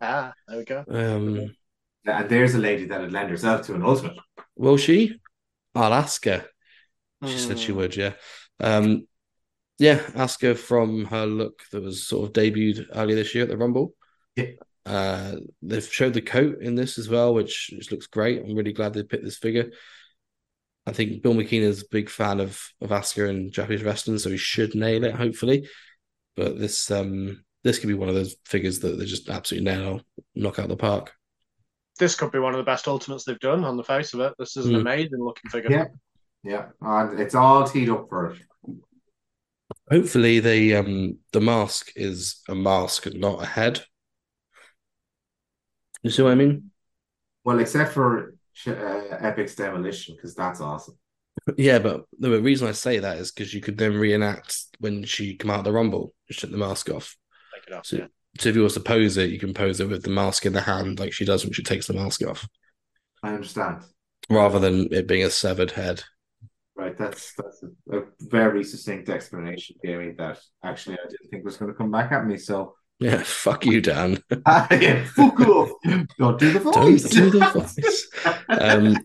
Ah, there we go.
Um,
And there's a lady that would lend herself to an ultimate.
will she? I'll ask her. She said she
Hmm.
would, yeah. Um, yeah, Asuka from her look that was sort of debuted earlier this year at the Rumble.
Yeah.
Uh, they've showed the coat in this as well, which, which looks great. I'm really glad they picked this figure. I think Bill McKean is a big fan of of Asuka and Japanese wrestling, so he should nail it, hopefully. But this um this could be one of those figures that they just absolutely nail, knock out the park.
This could be one of the best Ultimates they've done on the face of it. This is an
Hmm.
amazing looking figure.
Yeah. Yeah, and it's all teed up for it.
Hopefully, the um the mask is a mask and not a head. You see what I mean?
Well, except for uh, Epic's demolition, because that's awesome.
Yeah, but the reason I say that is because you could then reenact when she come out of the rumble, just took the mask off.
It
So,
yeah.
so if you was to pose it, you can pose it with the mask in the hand, like she does when she takes the mask off,
I understand.
rather than it being a severed head.
Right, that's that's a, a very succinct explanation, Jamie. That actually I didn't think was going to come back at me. So,
Yeah, fuck you, Dan.
yeah, fuck off! Don't do the voice.
Don't do the voice. Um,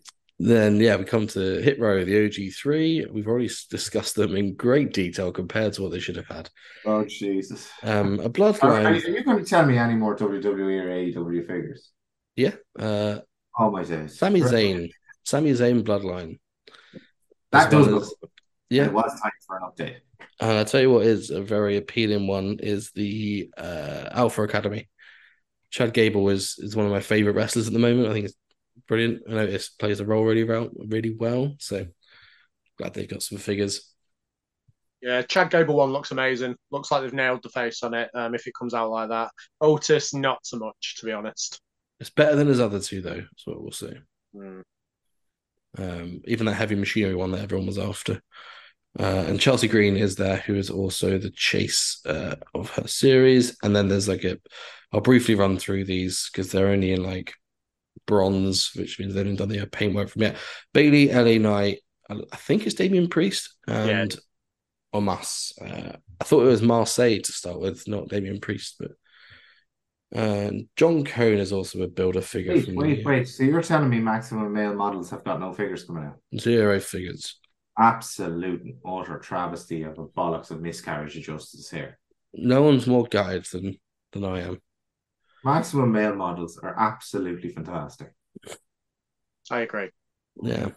then yeah, we come to Hit Row, the OG3. We've already discussed them in great detail compared to what they should have had.
oh Jesus!
Um, a
Are, are you going to tell me any more WWE or AEW figures?
yeah. Uh,
Oh my days!
Sami. Zayn, Sami Zayn bloodline.
That does look.
as- Yeah,
It was time for an update.
and I tell you what is a very appealing one is the uh, Alpha Academy. Chad Gable is is one of my favorite wrestlers at the moment. I think it's brilliant. I notice plays the role really well, really well. So glad they've got some figures.
Yeah, Chad Gable one looks amazing. Looks like they've nailed the face on it. Um, if it comes out like that, Otis not so much, to be honest.
It's better than his other two, though. That's what we'll see.
Hmm.
Um, even that heavy machinery one that everyone was after. Uh, and Chelsea Green is there, who is also the chase uh, of her series. And then there's like a, I'll briefly run through these because they're only in like bronze, which means they haven't done the paintwork from yet. Bayley, LA Knight, I I think it's Damien Priest and Omos. Uh, I thought it was Marseille to start with, not Damien Priest, but and John Cone is also a builder figure
Wait,
from
wait,
the
wait. So you're telling me maximum male models have got no figures coming out?
zero figures.
Absolute and utter travesty of a bollocks of miscarriage of justice here.
No one's more guided than than I am.
Maximum male models are absolutely fantastic.
I agree.
Yeah.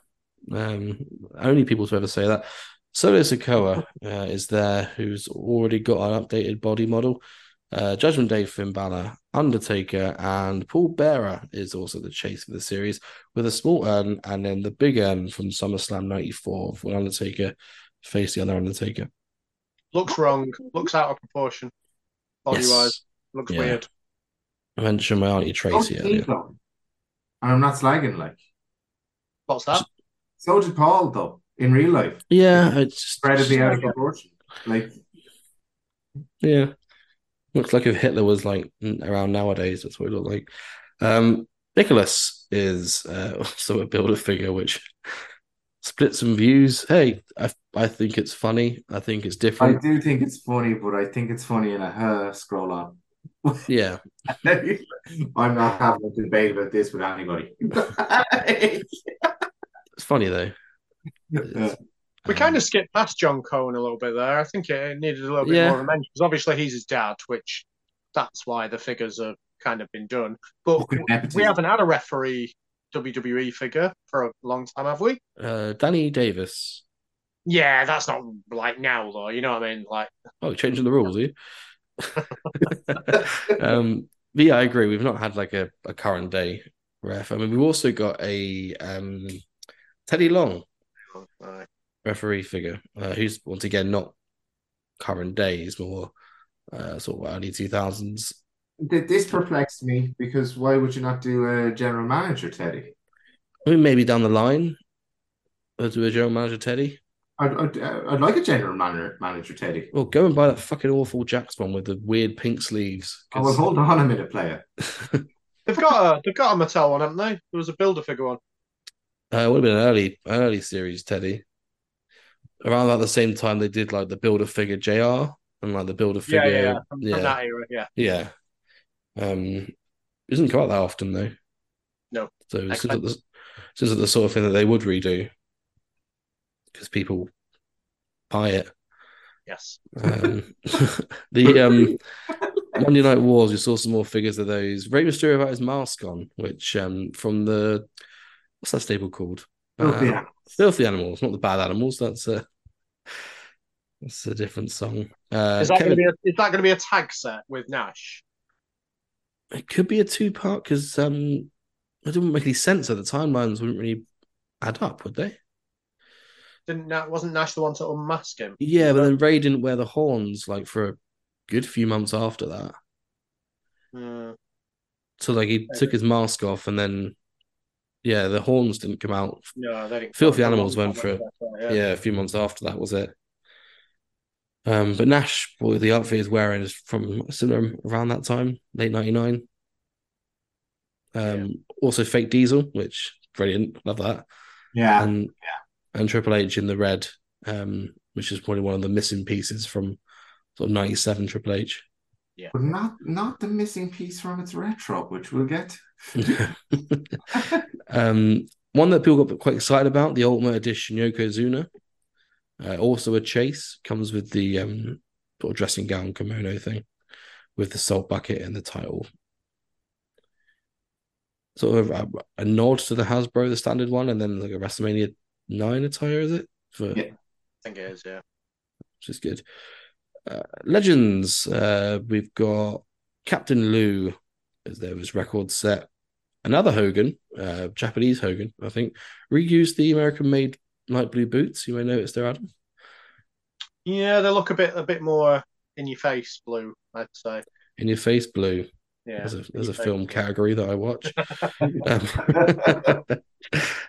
Um, only people to ever say that. Solo Sikoa uh, is there, who's already got an updated body model. Uh, Judgment Day, Finn Balor, Undertaker, and Paul Bearer is also the chase for the series with a small urn and then the big urn from SummerSlam 94 when Undertaker faced the other Undertaker.
Looks wrong. Looks out of proportion. Body wise. Looks
Yeah.
weird.
I mentioned my Auntie Tracy
So
earlier.
though. And I'm not slagging like.
What's that?
So did Paul though, in real life.
Yeah, it's just,
Incredibly out of proportion. Like
Yeah. Looks like if Hitler was like around nowadays, that's what it looked like. Um, Nicholas is uh, also a builder figure, which split some views. Hey, I I think it's funny. I think it's different.
I do think it's funny, but I think it's funny in a her scroll on.
Yeah,
I'm not having a debate about this with anybody.
it's funny though.
Yeah.
We kind of skipped past John Cone a little bit there. I think it needed a little bit
Yeah.
more of a mention because obviously he's his dad, which that's why the figures have kind of been done. But we haven't had a referee WWE figure for a long time, have we?
Uh, Danny Davis.
Yeah, that's not like now though. You know what I mean? Like,
Oh, changing the rules, are you? um, but yeah, I agree. We've not had like a, a current day ref. I mean, we've also got a um, Teddy Long
uh,
referee figure, uh, who's once again not current day, days, more uh, sort of early two thousands.
This perplexed me because why would you not do a general manager, Teddy?
I mean, maybe down the line, we'll do a general manager Teddy.
I'd, I'd, I'd like a general manager, manager Teddy.
Well, go and buy that fucking awful Jakks one with the weird pink sleeves.
Oh, well, hold on a minute, player.
they've got a they've got a Mattel one, haven't they? There was a builder figure one.
Uh, it would have been an early, an early series, Teddy. Around about the same time they did like the builder figure JR and like the builder figure.
yeah, yeah. From,
yeah,
from that era, yeah.
yeah. Um, it doesn't come out that often though.
No.
So it seems
Excellent.
like the, seems like the sort of thing that they would redo because people buy it.
Yes.
Um, the um, Monday Night Wars, we saw some more figures of those. Rey Mysterio about his mask on, which um, from the what's that stable called?
Filthy
Uh,
Animals.
Filthy Animals, not the bad animals. That's a that's a different song. Uh,
is that
Kevin-
going to be a, is that going to be a tag set with Nash?
it could be a two part because um, it didn't make any sense. at the timelines wouldn't really add up, would they?
Didn't Na- wasn't Nash the one to unmask him?
Yeah, but then Rey didn't wear the horns like for a good few months after that.
Hmm.
So like he took his mask off and then yeah, the horns didn't come out.
no, they didn't.
Filthy
for
Animals went
time,
for it.
yeah.
Yeah, a few months after that was it. Um, but Nash, well, the outfit he's wearing is from similar around that time, late ninety nine. Um, also fake Diesel, which brilliant, love that,
Yeah.
and and Triple H in the red, um, which is probably one of the missing pieces from sort of ninety seven Triple H. Yeah.
But not not the missing piece from its retro, which we'll get.
um, one that people got quite excited about, the Ultimate Edition Yokozuna. Uh, also a chase comes with the um, sort of dressing gown kimono thing, with the salt bucket and the title. Sort of a, a nod to the Hasbro, the standard one, and then like a WrestleMania nine attire, is it? For
Yeah.
I think it is. Yeah.
which is good. Uh, Legends, uh, we've got Captain Lou as there was record set. Another Hogan, uh, Japanese Hogan, I think, reused the American made light blue boots. You may notice there, Adam.
Yeah, they look a bit a bit more in your face blue. I'd say.
In your face blue.
Yeah.
There's a, there's a film category that I watch. um,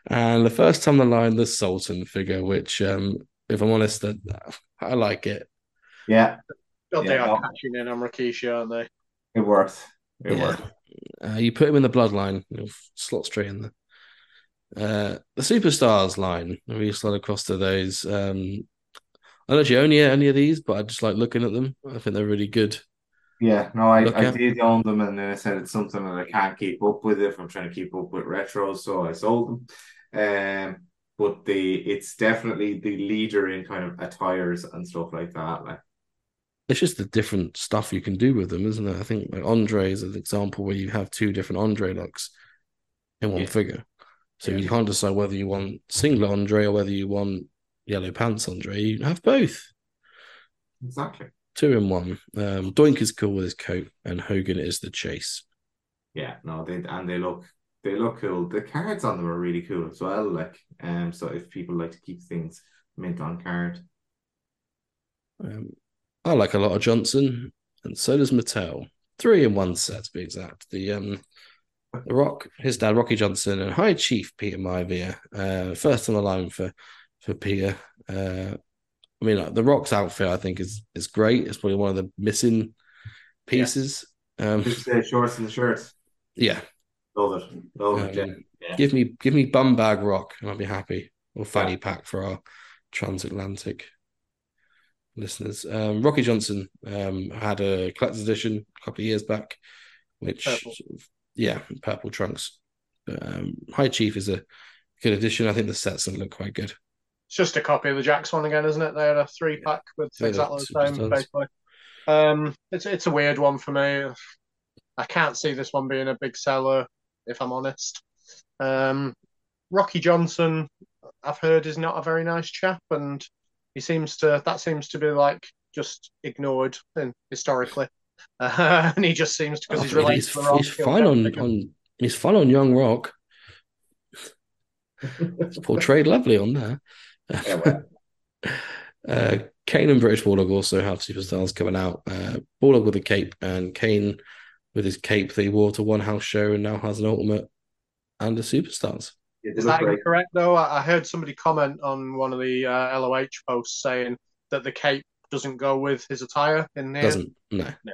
and the first time the line, the Sultan figure, which, um, if I'm honest, that I like it.
Yeah,
God, they
Yeah,
are catching in on Rikishi, aren't they?
it works. It
Yeah.
works.
Uh, you put him in the bloodline, you'll slot straight in there. Uh, the superstars line, we slide across to those. Um, I don't actually own any, any of these, but I just like looking at them. I think they're really good.
Yeah, no, I,
Look
I did own them, and then I said it's something that I can't keep up with if I'm trying to keep up with retros, so I sold them. Um, but the it's definitely the leader in kind of attires and stuff like that. Like,
It's just the different stuff you can do with them, isn't it? I think like Andre is an example where you have two different Andre looks in one
Yeah.
figure. So
Yeah.
you can't decide whether you want single Andre or whether you want yellow pants Andre. You have both.
exactly.
Two in one. Um, Doink is cool with his coat, and Hogan is the chase.
Yeah, no, they and they look they look cool. The cards on them are really cool as well. Like, um, so if people like to keep things mint on card,
Um, I like a lot of Johnson, and so does Mattel. Three in one set to be exact. The um, the Rock, his dad Rocky Johnson, and High Chief Peter Maivia. Uh, first on the line for for Peter. Uh, I mean, like, the Rock's outfit I think is is great. It's probably one of the missing pieces. Um,
just the shorts and the shirts.
yeah,
Love it, love it.
Um,
yeah. Yeah.
give me give me bum bag Rock, and I'll be happy. Or fanny pack for our transatlantic listeners. Um, Rocky Johnson um, had a collector's edition a couple of years back, which
Purple.
yeah, purple trunks. But, um, High Chief is a good addition. I think the sets look quite good.
It's just a copy of the Jakks one again, isn't it? They had a three pack with
Yeah,
exactly the same, basically. Um, it's it's a weird one for me. I can't see this one being a big seller, if I'm honest. Um, Rocky Johnson, I've heard, is not a very nice chap, and he seems to that seems to be like just ignored in, historically, uh, and he just seems to because he's
I
related
he's,
to the
he's fine on, on he's fine on Young Rock. It's portrayed lovely on there.
Yeah, well.
uh, Kane and British Bulldog also have superstars coming out. Uh, Bulldog with a cape and Kane with his cape that he wore to one house show and now has an ultimate and a superstars.
Yeah,
Is that
great.
incorrect though? I I heard somebody comment on one of the uh, LOH posts saying that the cape doesn't go with his attire in there.
Doesn't no.
No.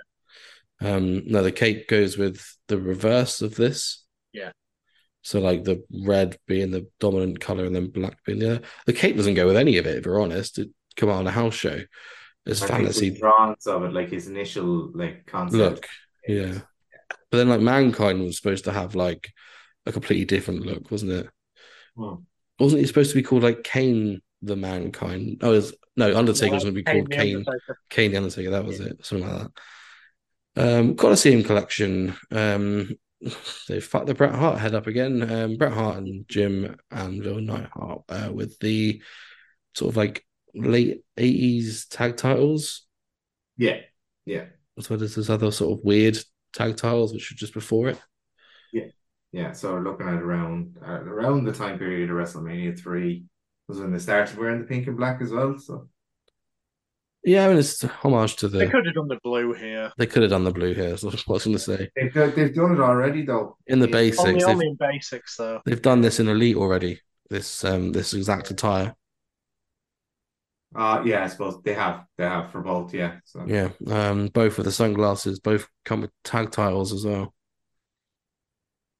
Um no the cape goes with the reverse of this.
Yeah.
So like the red being the dominant color and then black being the other. The cape doesn't go with any of it, if you're honest. It come out on a house show. It's
I
fantasy
the drawings of it, like his initial like concept.
look. Yeah. But then like mankind was supposed to have like a completely different look, wasn't it?
Hmm.
Wasn't he supposed to be called like Kane the Mankind? Oh, was no Undertaker was going to be called
the
Kane Kane the Undertaker. That was it, something like that. Um, Coliseum collection. Um, they fucked the Bret Hart head up again. Um, Bret Hart and Jim Anvil Neidhart uh, with the sort of like late eighties tag titles.
Yeah, yeah,
As well as those other sort of weird tag titles, which were just before it.
yeah. Yeah. So looking at around uh, around the time period of WrestleMania three was when they started wearing the pink and black as well. So
Yeah, I mean it's a homage to the.
They could have done the blue here.
They could have done the blue here. That's what I was going to say.
they've done, they've done it already though.
In the
Yeah.
basics,
Only,
they've,
only in basics though.
they've done this in Elite already. This um this exact attire.
Uh yeah, I suppose they have they have for both. Yeah, so
Yeah, um, both with the sunglasses, both come with tag titles as well.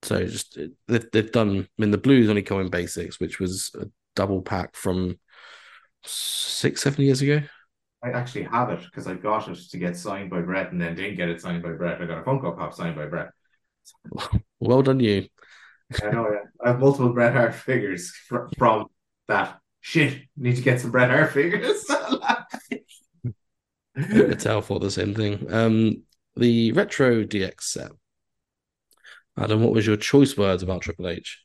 So just they've, they've done. I mean, the blues only come in basics, which was a double pack from six, seven years ago.
I actually have it because I got it to get signed by Bret and then didn't get it signed by Bret. I got a Funko Pop signed by Bret.
Well done, you.
I know, yeah. I have multiple Bret Hart figures fr- from that. Shit, need to get some Bret Hart figures.
Mattel for the same thing. Um, the retro DX set. Adam, what was your choice words about Triple H?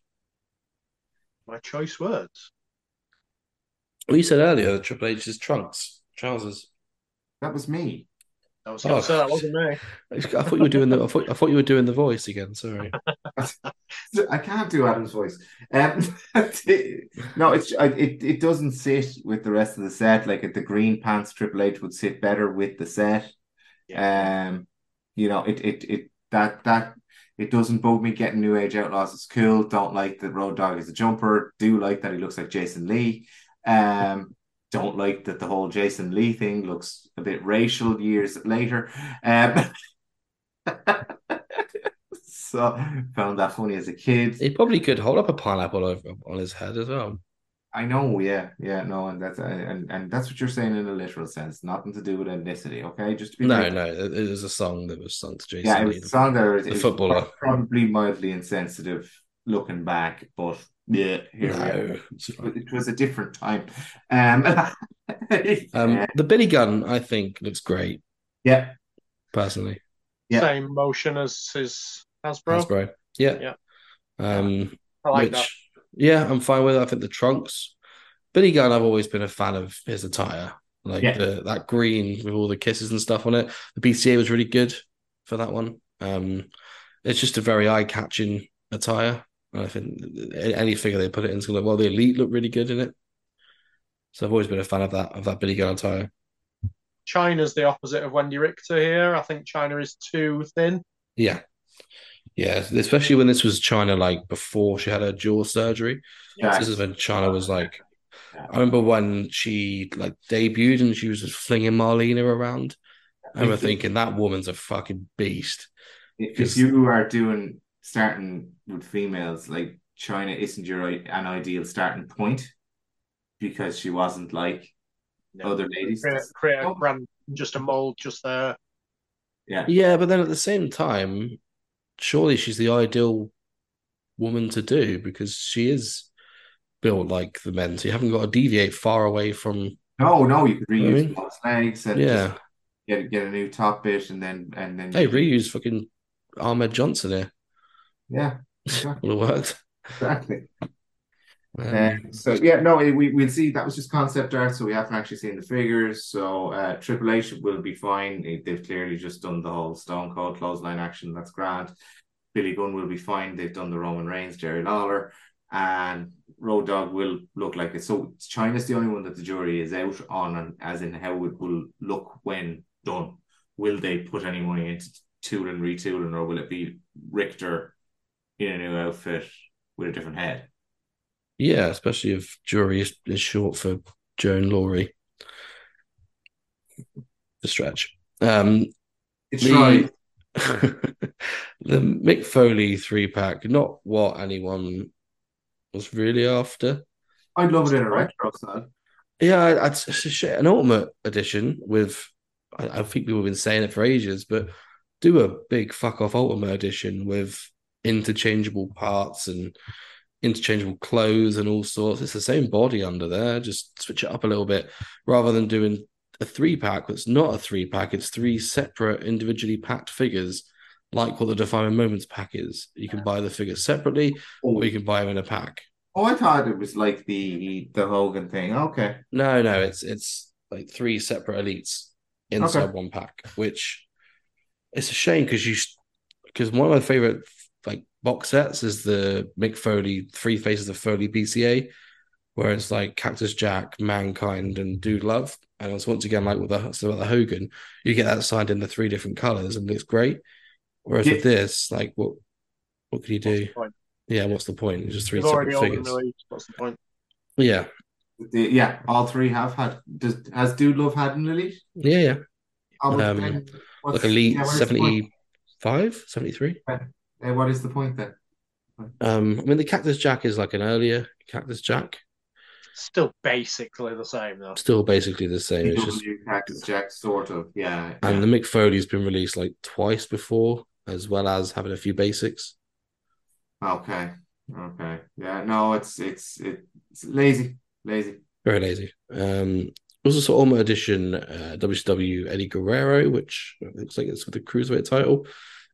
My choice words.
Well, you said earlier that Triple H's trunks, trousers.
that was me.
I was
Oh.
to say that wasn't me.
I thought you were doing the. I thought, I thought you were doing the voice again. Sorry.
I can't do Adam's voice. Um, no, it's it. It doesn't sit with the rest of the set. Like the green pants, Triple H would sit better with the set. Um, you know, it it it that that it doesn't bug me getting New Age Outlaws. It's cool. Don't like that Road Dog is a jumper. Do like that he looks like Jason Lee. Um, don't like that the whole Jason Lee thing looks a bit racial years later. Um, so found that funny as a kid.
He probably could hold up a pineapple over on his head as well.
I know, yeah, yeah, no, and that's and and that's what you're saying in a literal sense, nothing to do with ethnicity, okay? Just to be
No, no, it, it was a song that was sung to Jason
yeah, it
Lee.
was a song that was,
the footballer.
probably mildly insensitive looking back, but yeah, here.
No, it's.
It was a different time. Um,
Um, the Billy Gunn, I think, looks great
yeah,
personally.
Yeah.
Same motion as his Hasbro.
Hasbro, yeah,
Yeah.
Um,
I like
which,
that.
yeah, I'm fine with. it. I think the trunks, Billy Gunn. I've always been a fan of his attire, like
Yeah.
the, that green with all the kisses and stuff on it. The BCA was really good for that one. Um, it's just a very eye-catching attire. And I think any figure they put it in is gonna well, the elite look really good in it. So I've always been a fan of that of that Billy Gunn attire.
Chyna's the opposite of Wendi Richter here. I think Chyna is too thin.
Yeah. Yeah, especially when this was Chyna, like before she had her jaw surgery.
yeah.
This is when Chyna was like,
Yeah.
I remember when she like debuted and she was just flinging Marlena around. I remember thinking that woman's a fucking beast. Because-
if you are doing starting with females, like Chyna isn't your an ideal starting point because she wasn't like
No.
other ladies.
Create, create a
Oh.
brand, just a mold, just there.
Yeah,
Yeah, but then at the same time, surely she's the ideal woman to do because she is built like the men. So you haven't got to deviate far away from
no, no, you could
I
reuse
mean-
legs and
yeah.
just get get a new top bit and then and then
Hey, reuse fucking Ahmed Johnson here.
Yeah, exactly,
have worked.
exactly.
Um,
Um, so yeah, no, we we'll see. That was just concept art, so we haven't actually seen the figures. So uh, Triple H will be fine. They- They've clearly just done the whole Stone Cold clothesline action. That's grand. Billy Gunn will be fine. They've done the Roman Reigns, Jerry Lawler, and Road Dog will look like it. So Chyna's the only one that the jury is out on, and as in how it will look when done. Will they put any money into tooling, retooling, or will it be Richter in a new outfit with a different head?
Yeah, especially if jury is, is short for Joan Laurie. The stretch. Um,
It's
the
right.
the Mick Foley three pack, not what anyone was really after.
I'd love it in a retro style.
Yeah, it's a shit, an ultimate edition with. I, I think people have been saying it for ages, but do a big fuck off ultimate edition with interchangeable parts and interchangeable clothes and all sorts. It's the same body under there. Just switch it up a little bit rather than doing a three pack that's not a three pack. It's three separate individually packed figures, like what the Defining Moments pack is. You can buy the figures separately, or you can buy them in a pack.
Oh, I thought it was like the the Hogan thing. Okay.
No, no, it's it's like three separate elites inside
Okay.
one pack, which it's a shame because you because one of my favorite box sets is the Mick Foley Three Faces of Foley BCA, where it's like Cactus Jack, Mankind, and Dude Love, and it's once again like with the so with the Hogan, you get that signed in the three different colors and it's great. Whereas
Yeah.
with this, like what what could you
What's
do?
the point?
Yeah, what's the point? It's just three
We've
separate figures.
released. What's the point?
Yeah,
The, yeah, all three have had. Does has Dude Love had an elite?
yeah, yeah. Um, Like Elite
yeah, where's the point?
75, 73.
Uh, what is the point then?
Um, I mean, the Cactus Jack is like an earlier Cactus Jack,
Still basically the same though.
still basically the same. It's just,
CW Cactus Jack, sort of. Yeah.
and
yeah.
the Mick Foley's been released like twice before, as well as having a few basics.
Okay. Okay. Yeah. No, it's it's it's lazy, lazy.
Very lazy. Um, also saw Ultimate Edition uh, WCW Eddie Guerrero, which looks like it's with the Cruiserweight title,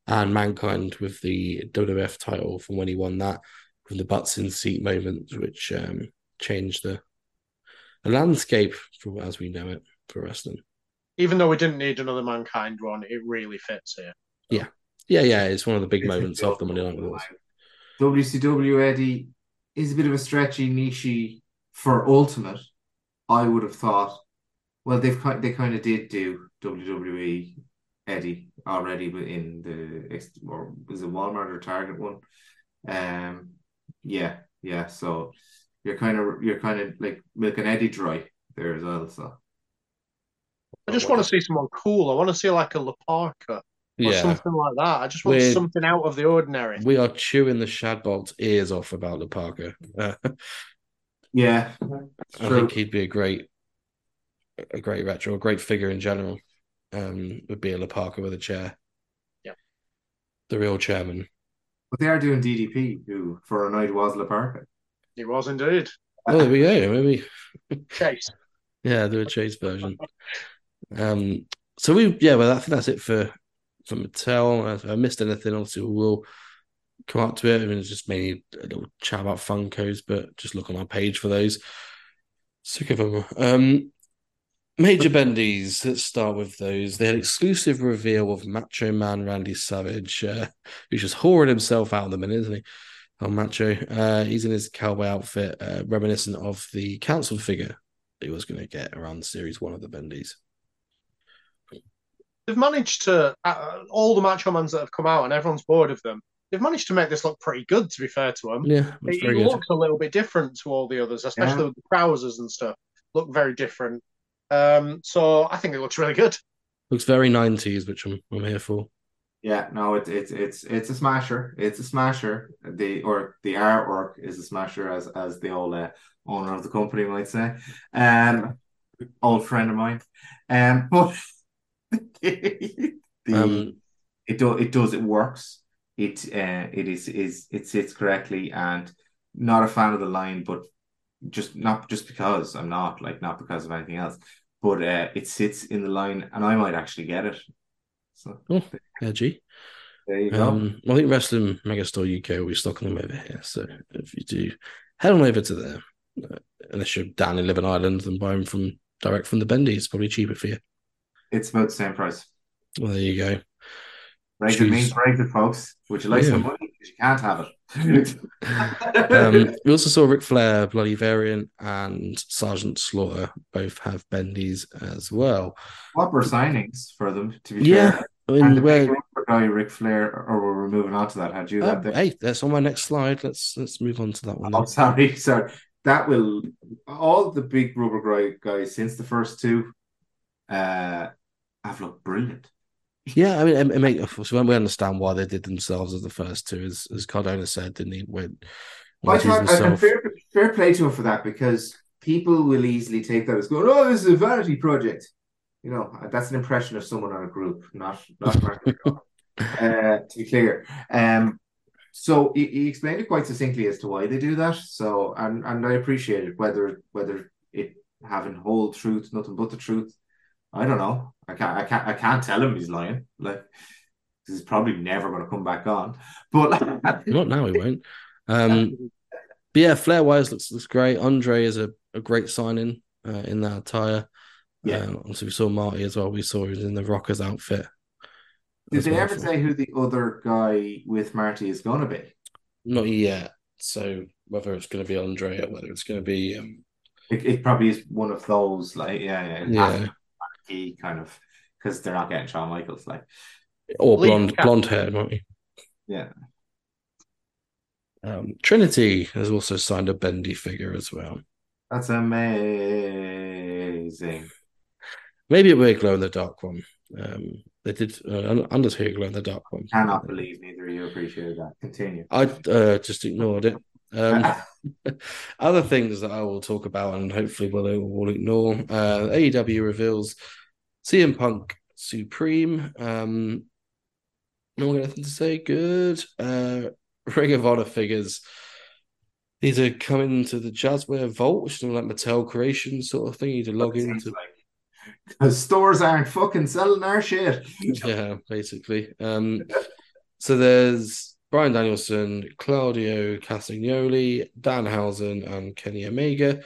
and Mankind with the WWF title from when he won that from the butts in seat moment, which um, changed the, the landscape for as we know it for wrestling.
Even though we didn't need another mankind one, it really fits here.
Yeah, yeah, yeah. it's one of the big
It's
moments of the Monday Night Wars.
WCW Eddie is a bit of a stretchy, nichey for Ultimate. I would have thought. Well, they've they kind of did do WWE Eddie already, but in the or was it Walmart or Target one? Um, yeah, yeah. So you're kind of you're kind of like milking Eddie dry there as well. So
I just want to see someone cool. I want to see like a La Parka. or
Yeah.
something like that. I just want
We're-
something out of the ordinary.
We are chewing the Shadbolt's ears off about the Parker. Uh,
Yeah,
I
true.
think he'd be a great, a great retro, a great figure in general. Um, would be a La Parka with a chair.
Yeah.
the real chairman.
But they are doing DDP, who for a night was La Parka.
He was indeed.
Oh, there we go. Maybe
Chase.
Yeah, do a chase version. Um, so we yeah, well, I think that's it for for Mattel. If I missed anything, obviously we will come up to it. I mean, it's just mainly a little chat about Funkos, but just look on our page for those. Sick of them. Um, Major Bendies. Let's start with those. They had an exclusive reveal of Macho Man Randy Savage, uh, who's just whoring himself out in the minute, isn't he? Oh, Macho. Uh, he's in his cowboy outfit, uh, reminiscent of the council figure he was going to get around series one of the Bendies.
They've managed to uh, all the Macho Mans that have come out, and everyone's bored of them. They've managed to make this look pretty good. To be fair to them,
Yeah,
it, it looks a little bit different to all the others, especially
Yeah.
with the trousers and stuff. Look very different. Um, so I think it looks really good.
Looks very nineties, which I'm I'm here for.
Yeah, no, it's it's it's it's a smasher. It's a smasher. The or the artwork is a smasher, as as the old uh, owner of the company might say. Um, old friend of mine. Um, but the
Um,
it do it does it works. It uh it is is it sits correctly and not a fan of the line, but just not just because I'm not like not because of anything else, but uh it sits in the line and I might actually get it. So
edgy.
there you go.
Um, I think Wrestling Megastore UK will be stocking them over here. So if you do, head on over to there. Uh, unless you're down in Living Island, then buy them from direct from the Bendy. It's probably cheaper for you.
It's about the same price.
Well, there you go.
Brexit
Choose.
means folks. Would you like
Yeah.
some money? Because you can't have it.
Um, we also saw Ric Flair, Bloody Variant, and Sergeant Slaughter both have bendies as well.
Proper signings for them, to be
Yeah,
fair.
I
And
mean,
the
where,
big rubber guy, Ric Flair, or we're moving on to that. Had you
oh,
that
hey, that's on my next slide. Let's let's move on to that one.
Oh, sorry, sorry. That will all the big rubber guy guys since the first two uh have looked brilliant.
Yeah, I mean, it, it make, so when we understand why they did themselves as the first two, as as Cardona said, didn't he? When,
I
when he
thought and fair, fair play to him for that because people will easily take that as going, oh, this is a vanity project. You know, that's an impression of someone on a group, not not uh, to be clear. Um, so he, he explained it quite succinctly as to why they do that. So and and I appreciate it. Whether whether it having whole truth, nothing but the truth. I don't know. I can't. I can't. I can't tell him he's lying. Like he's probably never going to come back on. But
Not now, he won't. Um, but yeah, Flair wise looks looks great. Andre is a, a great signing uh, in that attire.
Yeah.
Um, obviously, we saw Marty as well. We saw he was in the Rockers outfit.
did they
well
ever say who the other guy with Marty is going to be?
Not yet. So whether it's going to be Andre or whether it's going to be um,
It, it probably is one of those. Like yeah, yeah,
yeah,
to kind of because they're not getting Shawn Michaels. Like
or blonde
Cap-
blonde hair, might he?
yeah.
Um, Trinity has also signed a bendy figure as well.
That's amazing.
Maybe a weird glow in the dark one. Um, they did uh, Under's here glow in the dark one.
I Cannot believe neither of you appreciated that. Continue.
I uh, just ignored it. Um, other things that I will talk about and hopefully will will ignore. Uh, AEW reveals CM Punk Supreme. Um, no anything to say. Good. Uh, Ring of Honor figures. These are coming to the Jazwares Vault, which is like Mattel Creation sort of thing. You need to log into.
like- Because stores aren't fucking selling our shit.
Yeah, basically. Um, so there's Bryan Danielson, Claudio Castagnoli, Dan Housen, and Kenny Omega.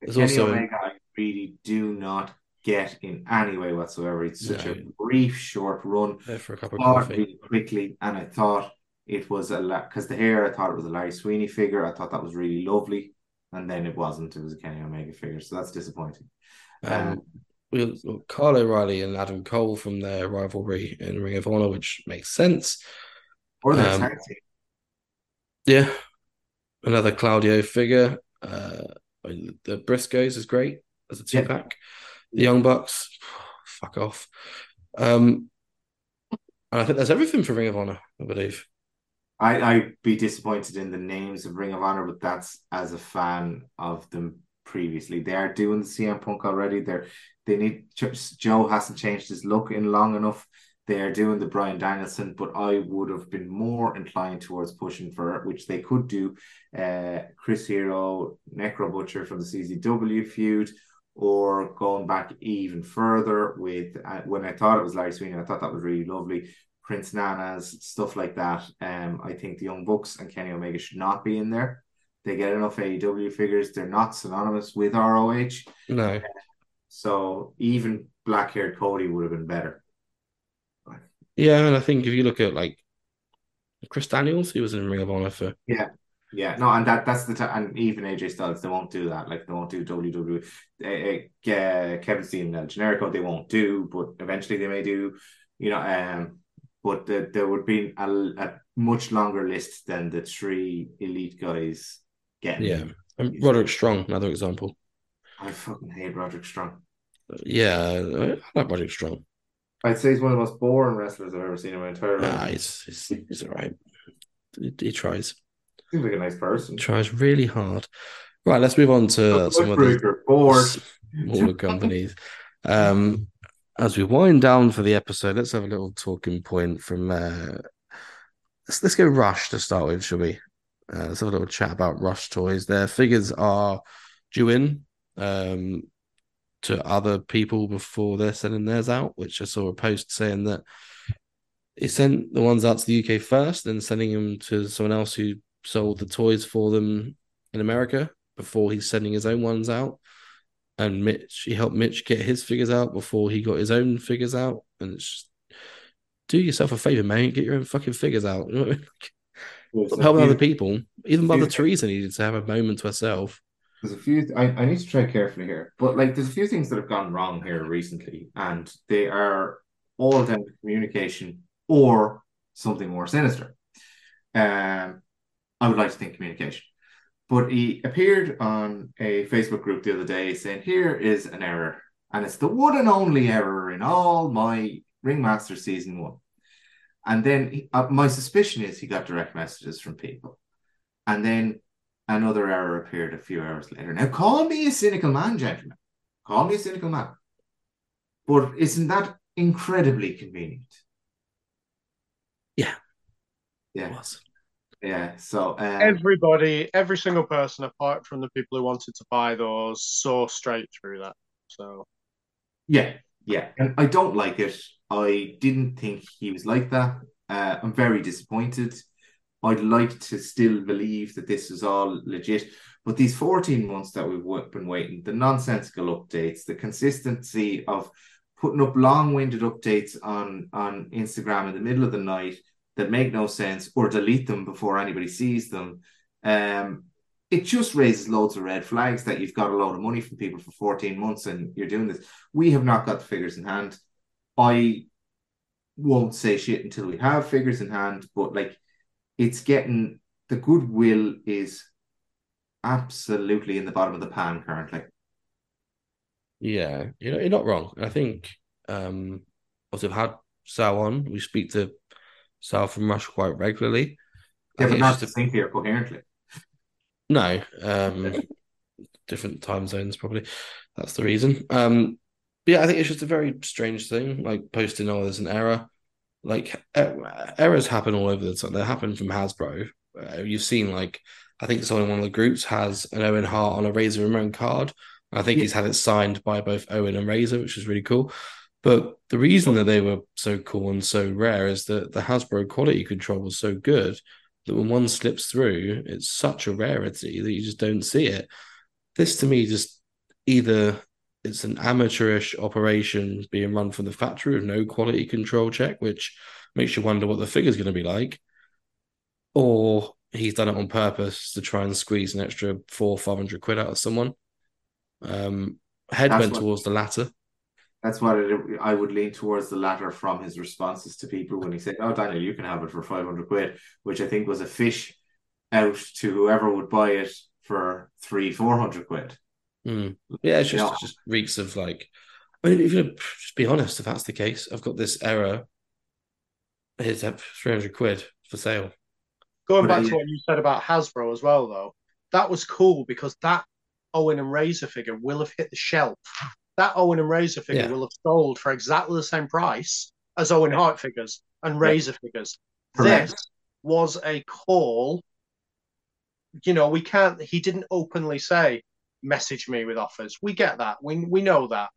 There's
Kenny
also-
Omega, I really do not get in any way whatsoever. It's such
No.
a brief, short run.
There for a cup of coffee.
really quickly, and I thought it was a lot because the hair. I thought it was a Larry Sweeney figure. I thought that was really lovely, and then it wasn't. It was a Kenny Omega figure, so that's disappointing.
Um, we got Kyle O'Reilly and Adam Cole from their rivalry in Ring of Honor, which makes sense.
Or
um,
tag.
Yeah, another Claudio figure. Uh, the Briscoes is great as a two
Yeah.
The Young Bucks, fuck off. Um, And I think there's everything for Ring of Honor, I believe.
I I'd be disappointed in the names of Ring of Honor, but that's as a fan of them previously. They are doing the CM Punk already. They're they need Joe hasn't changed his look in long enough. They are doing the Bryan Danielson, but I would have been more inclined towards pushing for which they could do. Uh, Chris Hero, Necro Butcher from the CZW feud, or going back even further with uh, when I thought it was Larry Sweeney, I thought that was really lovely. Prince Nanas, stuff like that. Um, I think the Young Bucks and Kenny Omega should not be in there. They get enough AEW figures. They're not synonymous with ROH.
No.
So even black haired Cody would have been better.
Yeah, and I think if you look at like Chris Daniels, he was in Ring of Honor for
yeah, yeah, no, and that that's the time, and even AJ Styles, they won't do that. Like they won't do WWE. Uh, uh, Kevin Steen and Generico, they won't do, but eventually they may do. You know, um, but the, there would be a, a much longer list than the three elite guys getting.
Yeah, and Roderick Strong, another example.
I fucking hate Roderick Strong.
Yeah, I like Roderick Strong.
I'd say he's one of the most boring wrestlers I've ever seen in my entire life.
Nah, he's he's, he's all right. He, he tries.
Seems like a nice person.
Tries really hard. Right, let's move on to some of the smaller companies. Um, as we wind down for the episode, let's have a little talking point from. Uh, let's let's go Rush to start with, shall we? Uh, let's have a little chat about Rush toys. Their figures are due in um, to other people before they're sending theirs out, which I saw a post saying that it sent the ones out to the UK first, then sending them to someone else who sold the toys for them in America before he's sending his own ones out. And Mitch, he helped Mitch get his figures out before he got his own figures out. And it's just, do yourself a favor, man. Get your own fucking figures out. Stop helping other people. Even Mother Teresa needed to have a moment to herself.
There's a few. I, I need to try carefully here, but like, there's a few things that have gone wrong here recently, and they are all down to communication or something more sinister. Um, I would like to think communication. But he appeared on a Facebook group the other day saying, Here is an error. And it's the one and only error in all my Ringmaster season one. And then he, uh, my suspicion is he got direct messages from people. And then another error appeared a few hours later. Now, call me a cynical man, gentlemen. Call me a cynical man. But isn't that incredibly convenient?
Yeah.
Yeah. Yeah. So um,
everybody, every single person, apart from the people who wanted to buy those, saw straight through that. So
yeah, yeah, and I don't like it. I didn't think he was like that. Uh, I'm very disappointed. I'd like to still believe that this is all legit, but these 14 months that we've been waiting, the nonsensical updates, the consistency of putting up long-winded updates on on Instagram in the middle of the night that make no sense or delete them before anybody sees them. Um, it just raises loads of red flags that you've got a load of money from people for 14 months and you're doing this. We have not got the figures in hand. I won't say shit until we have figures in hand, but like it's getting the goodwill is absolutely in the bottom of the pan currently.
Yeah, you know, you're not wrong. I think um also I've had Sal on, we speak to Sal from Rush quite regularly.
Yeah, but not to think here coherently.
No, um, different time zones probably. That's the reason. Um, but yeah, I think it's just a very strange thing, like posting, "Oh, there's an error." Like er- errors happen all over the time. They happen from Hasbro. Uh, you've seen like I think someone in one of the groups has an Owen Hart on a Razor Ramon card. I think yeah. he's had it signed by both Owen and Razor, which is really cool. But the reason that they were so cool and so rare is that the Hasbro quality control was so good that when one slips through, it's such a rarity that you just don't see it. This to me just either it's an amateurish operation being run from the factory with no quality control check, which makes you wonder what the figure's going to be like, or he's done it on purpose to try and squeeze an extra four, five hundred quid out of someone. Um, head That's went what... towards the latter
that's what it, I would lean towards the latter from his responses to people when he said, "Oh, Daniel, you can have it for five hundred quid," which I think was a fish out to whoever would buy it for three, four hundred quid.
Mm. Yeah, it's just, you know? just reeks of like. I mean, if you just be honest, if that's the case, I've got this error Here's that 300 quid for sale.
Going
But,
back to what you said about Hasbro as well, though, that was cool because that Owen and Razor figure will have hit the shelf. That Owen and Razor figure
Yeah.
will have sold for exactly the same price as Owen Hart figures and Razor figures.
Correct.
This was a call. You know, we can't. He didn't openly say, "Message me with offers." We get that. We we know that,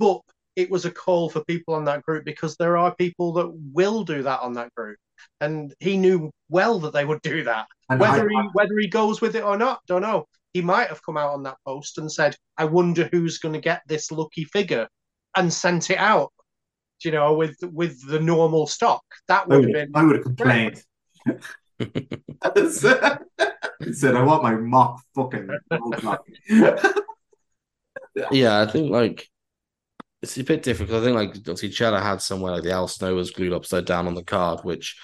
but it was a call for people on that group because there are people that will do that on that group, and he knew well that they would do that.
And
Whether
I-
he whether he goes with it or not, don't know. He might have come out on that post and said, "I wonder who's going to get this lucky figure," and sent it out. You know, with with the normal stock, that would have
oh,
been
I would have complained. He said, I want my mock fucking roadblock.
Yeah, I think like it's a bit difficult. I think like obviously Cheddar had somewhere like the Al Snow was glued upside down on the card, which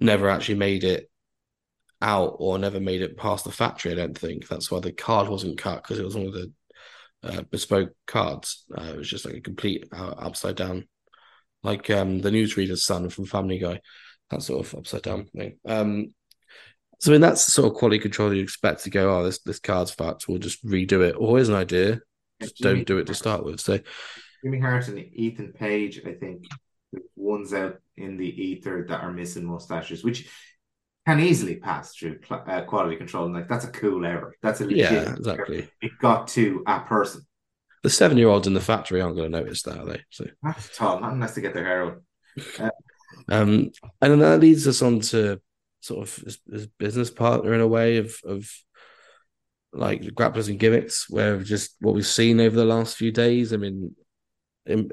never actually made it out or never made it past the factory. I don't think that's why the card wasn't cut because it was one of the uh, bespoke cards. Uh, it was just like a complete uh, upside down, like um the newsreader's son from Family Guy, that sort of upside down thing. Um, so I mean that's the sort of quality control you expect to go. Oh, this this card's fucked. We'll just redo it. Or here's an idea. Just
Jimmy-
don't do it to start with. So
Jimmy Hart and Ethan Page, I think, the ones out in the ether that are missing mustaches, which can easily pass through uh, quality control. And like that's a cool error. That's a legit.
yeah, exactly.
It got to a person.
The seven year olds in the factory aren't going to notice that, are they? So,
Not at all. Not unless they get their hair out.
um, and then that leads us on to sort of his, his business partner in a way of of like grapplers and gimmicks, where just what we've seen over the last few days. I mean, im-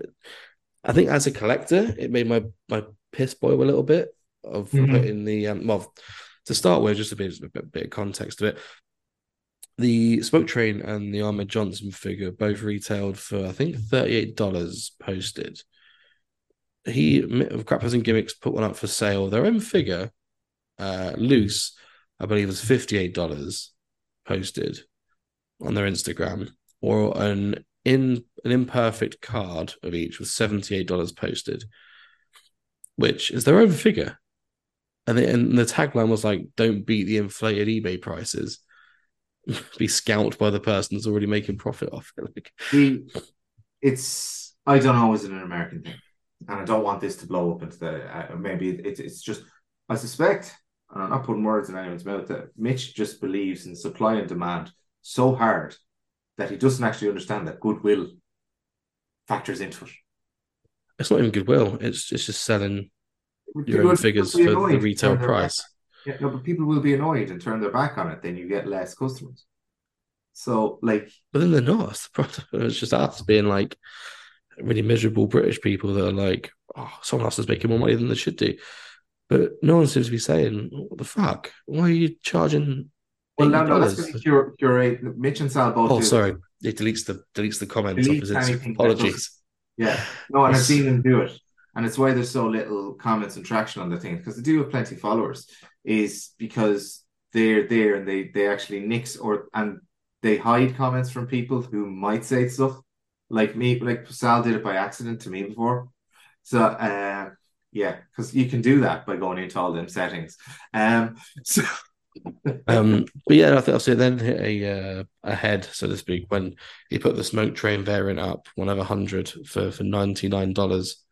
I think as a collector, it made my my piss boil a little bit of
Mhm.
putting the um, well to start with, just a bit, a bit, of context of it. The Smoke Train and the Ahmed Johnson figure both retailed for I think thirty eight dollars posted. He Grapplers and Gimmicks put one up for sale. Their own figure, uh, loose, I believe, was fifty eight dollars posted on their Instagram, or an in an imperfect card of each was seventy eight dollars posted, which is their own figure. And the, and the tagline was like, "Don't beat the inflated eBay prices." Be scalped by the person that's already making profit off it. Like,
The it's I don't know, is it an American thing? And I don't want this to blow up into the uh, maybe it's it's just I suspect, and I'm not putting words in anyone's mouth, that Mitch just believes in supply and demand so hard that he doesn't actually understand that goodwill factors into it.
it's not even goodwill. It's it's just selling your own figures for
annoyed
the retail
turn their back-
price.
Yeah, no, but people will be annoyed and turn their back on it. Then you get less customers. So, like,
But then they're not. That's the problem. It's just us being like really miserable British people that are like, oh, someone else is making more money than they should do. But no one seems to be saying, what the fuck? Why are you charging?
well, no, no, that's
$80?
going to cure, curate. Mitch and Sal both.
Oh,
do
sorry. It deletes the deletes the comments
Deletes
off his Instagram.
anything
Apologies.
Yeah, no, and I've seen them do it, and it's why there's so little comments and traction on the thing because they do have plenty of followers. Is because they're there and they they actually nix or and they hide comments from people who might say stuff like me, like Sal did it by accident to me before. So, uh, yeah, because you can do that by going into all them settings. Um, so
Um, but yeah, I think it then hit a uh, a head, so to speak, when he put the smoke train variant up, one of a hundred for for ninety nine dollars.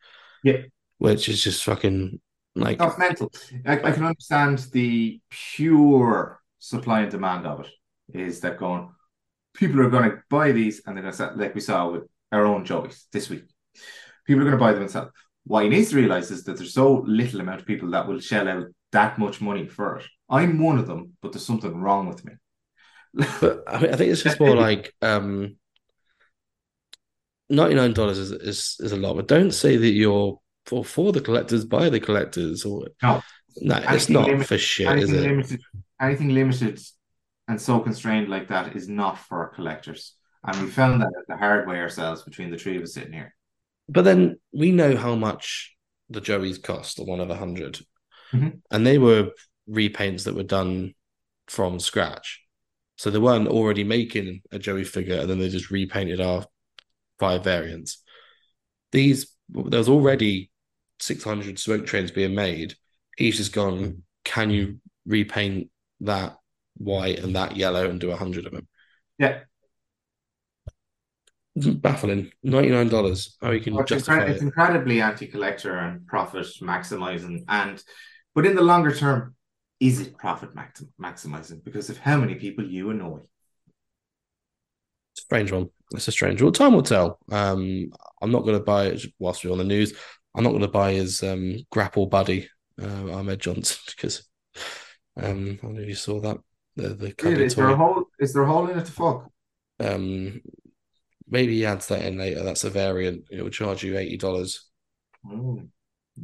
Yeah.
which is just fucking like
That's mental. I, I can understand the pure supply and demand of it. Is that going? People are going to buy these, and they're going to sell, like we saw with our own Joey's this week. People are going to buy them and sell. What he needs to realize is that there's so little amount of people that will shell out that much money for it. I'm one of them, but there's something wrong with me.
But I think it's just more like um, ninety nine dollars is, is is a lot, but don't say that you're for for the collectors by the collectors or
No.
no, it's not
limited-
for shit, is
anything
it?
limited, anything limited and so constrained like that is not for collectors. And we found that the hard way ourselves between the three of us sitting here.
But then we know how much the Joeys cost, the one of a 100
Mhm.
and they were repaints that were done from scratch. So they weren't already making a Joey figure, and then they just repainted our five variants. These there's already 600 smoke trains being made, He's just gone. Hmm. Can you repaint that white and that yellow and do a hundred of them?
Yeah,
Baffling. Ninety nine dollars. How you can
it's,
justify
incre- it's
it?
incredibly anti-collector and profit maximizing, and but in the longer term, is it profit maxim- maximizing? Because of how many people you annoy.
Strange one. It's a strange. one. time will tell. Um, I'm not going to buy it whilst we're on the news. I'm not going to buy his um grapple buddy, uh, Ahmed Johnson, because um, I don't know if you saw that the the
Is, is there a hole? Is there a hole in it to fuck?
Um, maybe he adds that in later. That's a variant. It will charge you eighty dollars.
Oh,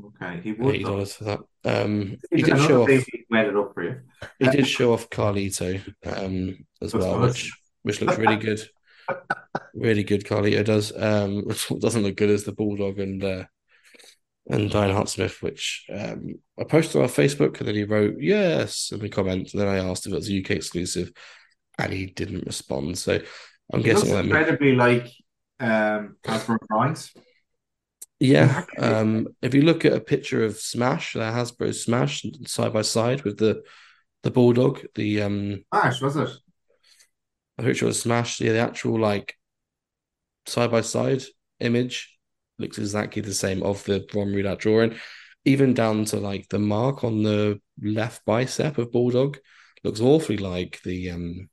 okay, he would.
Eighty dollars for that. Um, he did show off.
wet it up for you.
He did show off Carlito um as
That's
well,
nice.
which which looks really good. Really good, Carlito does. Um, doesn't look good as the Bulldog and uh, and Diana Hart Smith, which um, I posted on Facebook, and then he wrote yes in the comment. And then I asked if it was a UK exclusive, and he didn't respond. So I'm
looks
guessing
incredibly like um Hasbro drawings.
yeah. Um, if you look at a picture of Smash, the Hasbro Smash side by side with the the Bulldog, the um
Ash, was it?
A picture of Smash, yeah, the actual like side by side image looks exactly the same of the Ron Rudat drawing, even down to like the mark on the left bicep of Bulldog looks awfully like the um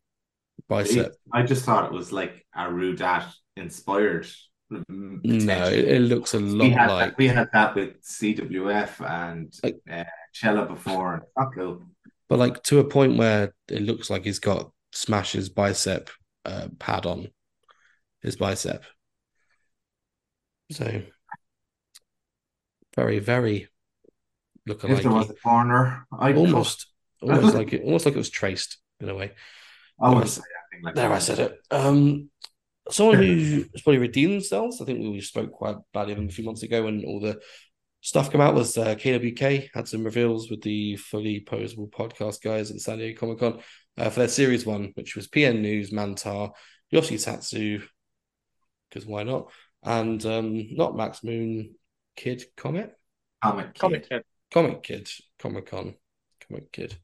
bicep.
I just thought it was like a Rudat inspired.
No, it, it looks a
we
lot
had
like
that, we had that with CWF and
Like-
uh, Chella before and fuck cool.
but like to a point where it looks like he's got Smash's bicep uh, pad on his bicep. So very, very looking
If there was a corner, I'd
almost, almost like it, almost like it was traced in a way.
I wouldn't say like
There,
that.
I said it. Um, someone who's probably redeemed themselves. I think we spoke quite badly of them a few months ago when all the stuff came out. Was uh, KWK had some reveals with the fully posable podcast guys at San Diego Comic Con uh, for their series one, which was PN News, Mantaur, Yoshi Tatsu, because why not? And um, not Max Moon, Kid Comet,
Comic Kid.
Comic Kid.
Comic Kid, Comic Con, Comic Kid.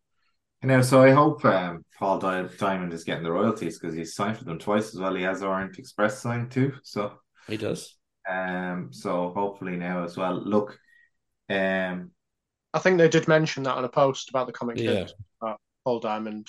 You know, so I hope um, Paul Diamond is getting the royalties because he's signed for them twice as well. He has Orient Express signed too. So
He does.
um so hopefully now as well. Look, um
I think they did mention that on a post about the Comic
Yeah.
Kid. Uh, Paul Diamond.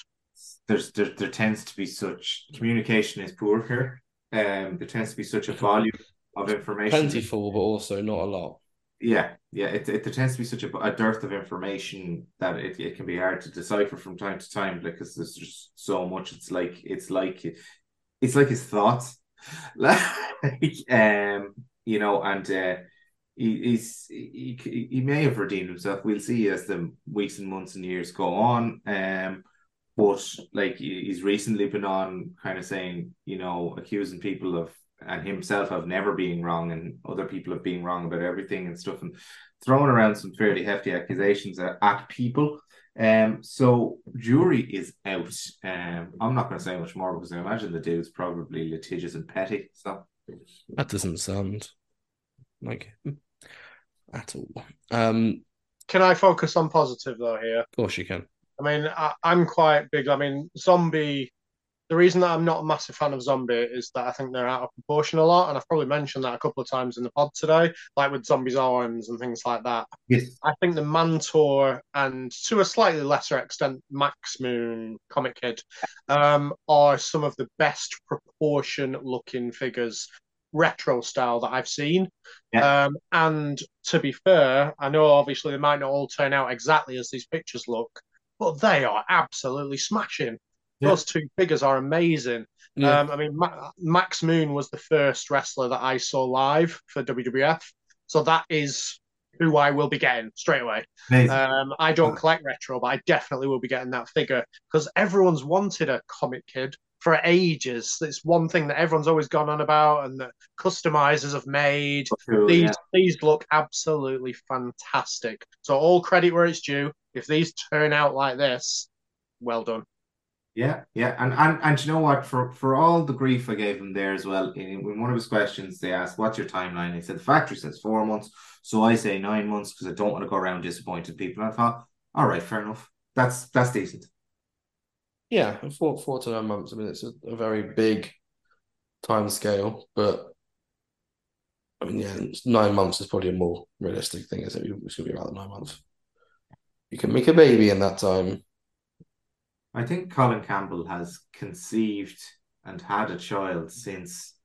There's there, there tends to be such communication is poor here. Um there tends to be such a volume of information.
Plentiful, but also not a lot.
Yeah, yeah. It, it there tends to be such a, a dearth of information that it, it can be hard to decipher from time to time because there's just so much. It's like it's like it's like his thoughts, like um, you know, and uh, he, he's he, he he may have redeemed himself. We'll see as the weeks and months and years go on. Um, but like he's recently been on kind of saying, you know, accusing people of and himself of never being wrong and other people of being wrong about everything and stuff and throwing around some fairly hefty accusations at, at people. Um, so jury is out. Um, I'm not going to say much more because I imagine the dude's probably litigious and petty. So
That doesn't sound like him at all. Um,
Can I focus on positive though here?
of course you can.
I mean, I, I'm quite big. I mean, Zombie. The reason that I'm not a massive fan of Zombie is that I think they're out of proportion a lot, and I've probably mentioned that a couple of times in the pod today, like with Zombies arms and things like that.
yes,
I think the Mantaur and to a slightly lesser extent Max Moon Comic Kid um, are some of the best proportion looking figures retro style that I've seen.
Yeah.
Um, and to be fair, I know obviously they might not all turn out exactly as these pictures look, but they are absolutely smashing.
Yeah.
Those two figures are amazing.
Yeah.
Um, I mean, Ma- Max Moon was the first wrestler that I saw live for WWF, so that is who I will be getting straight away. Um, I don't collect retro, but I definitely will be getting that figure because everyone's wanted a comic kid for ages. It's one thing that everyone's always gone on about, and that customizers have made. These
yeah.
these look absolutely fantastic. So all credit where it's due. If these turn out like this, well done.
Yeah, yeah, and and and you know what? For for all the grief I gave him there as well, in, in one of his questions, they asked, "What's your timeline?" He said, "The factory says four months, so I say nine months because I don't want to go around disappointing people." And I thought, all right, fair enough. That's that's decent.
Yeah, four four to nine months. I mean, it's a, a very big time scale, but I mean, yeah, nine months is probably a more realistic thing. Is it? It's gonna be about nine months. You can make a baby in that time.
I think Colin Campbell has conceived and had a child since,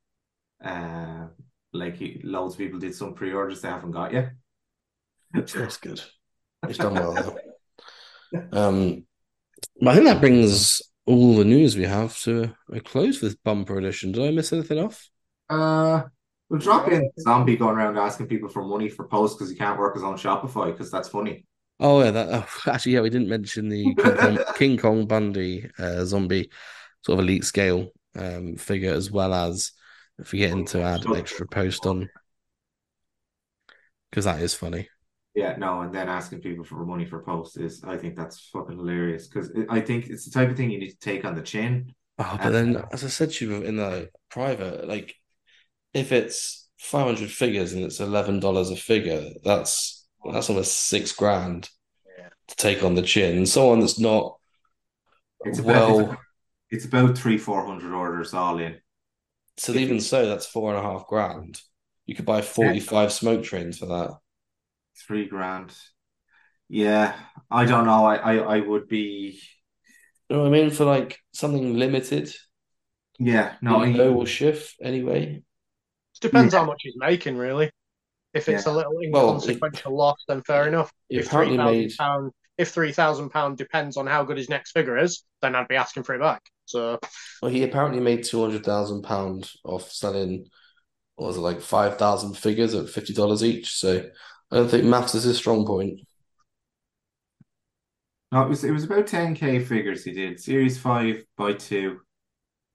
uh, like he, loads of people did some pre-orders they haven't got yet.
That's good. He's done well though. Um, but I think that brings all the news we have to a close this bumper edition. Did I miss anything off?
Uh, we'll drop in zombie going around asking people for money for posts because he can't work his own Shopify because that's funny.
Oh yeah, that oh, actually yeah, we didn't mention the King Kong, King Kong Bundy uh, zombie sort of elite scale um, figure as well as forgetting to add an extra post on because that is funny.
Yeah, no, and then asking people for money for posts is, I think that's fucking hilarious because I think it's the type of thing you need to take on the chin.
Oh, but then as I said to you in the private, like if it's five hundred figures and it's eleven dollars a figure, that's that's almost six grand
Yeah.
to take on the chin. Someone that's not
It's about
well.
it's about three, four hundred orders all in.
So even so, that's four and a half grand. You could buy 45 smoke trains for that.
Three grand. Yeah, I don't know. I, I, I would be.
You know what I mean? For like something limited,
Yeah,
no,
no,
you know will shift anyway.
It depends how much he's making, really. If it's
Yeah.
a little
Well,
inconsequential loss, then fair enough. If three thousand
made
pound, if three thousand pound depends on how good his next figure is, then I'd be asking for it back. So
well, he apparently made two hundred thousand pound off selling what was it like five thousand figures at fifty dollars each. So I don't think maths is his strong point.
no, it was it was about 10k figures he did. Series 5 by 2.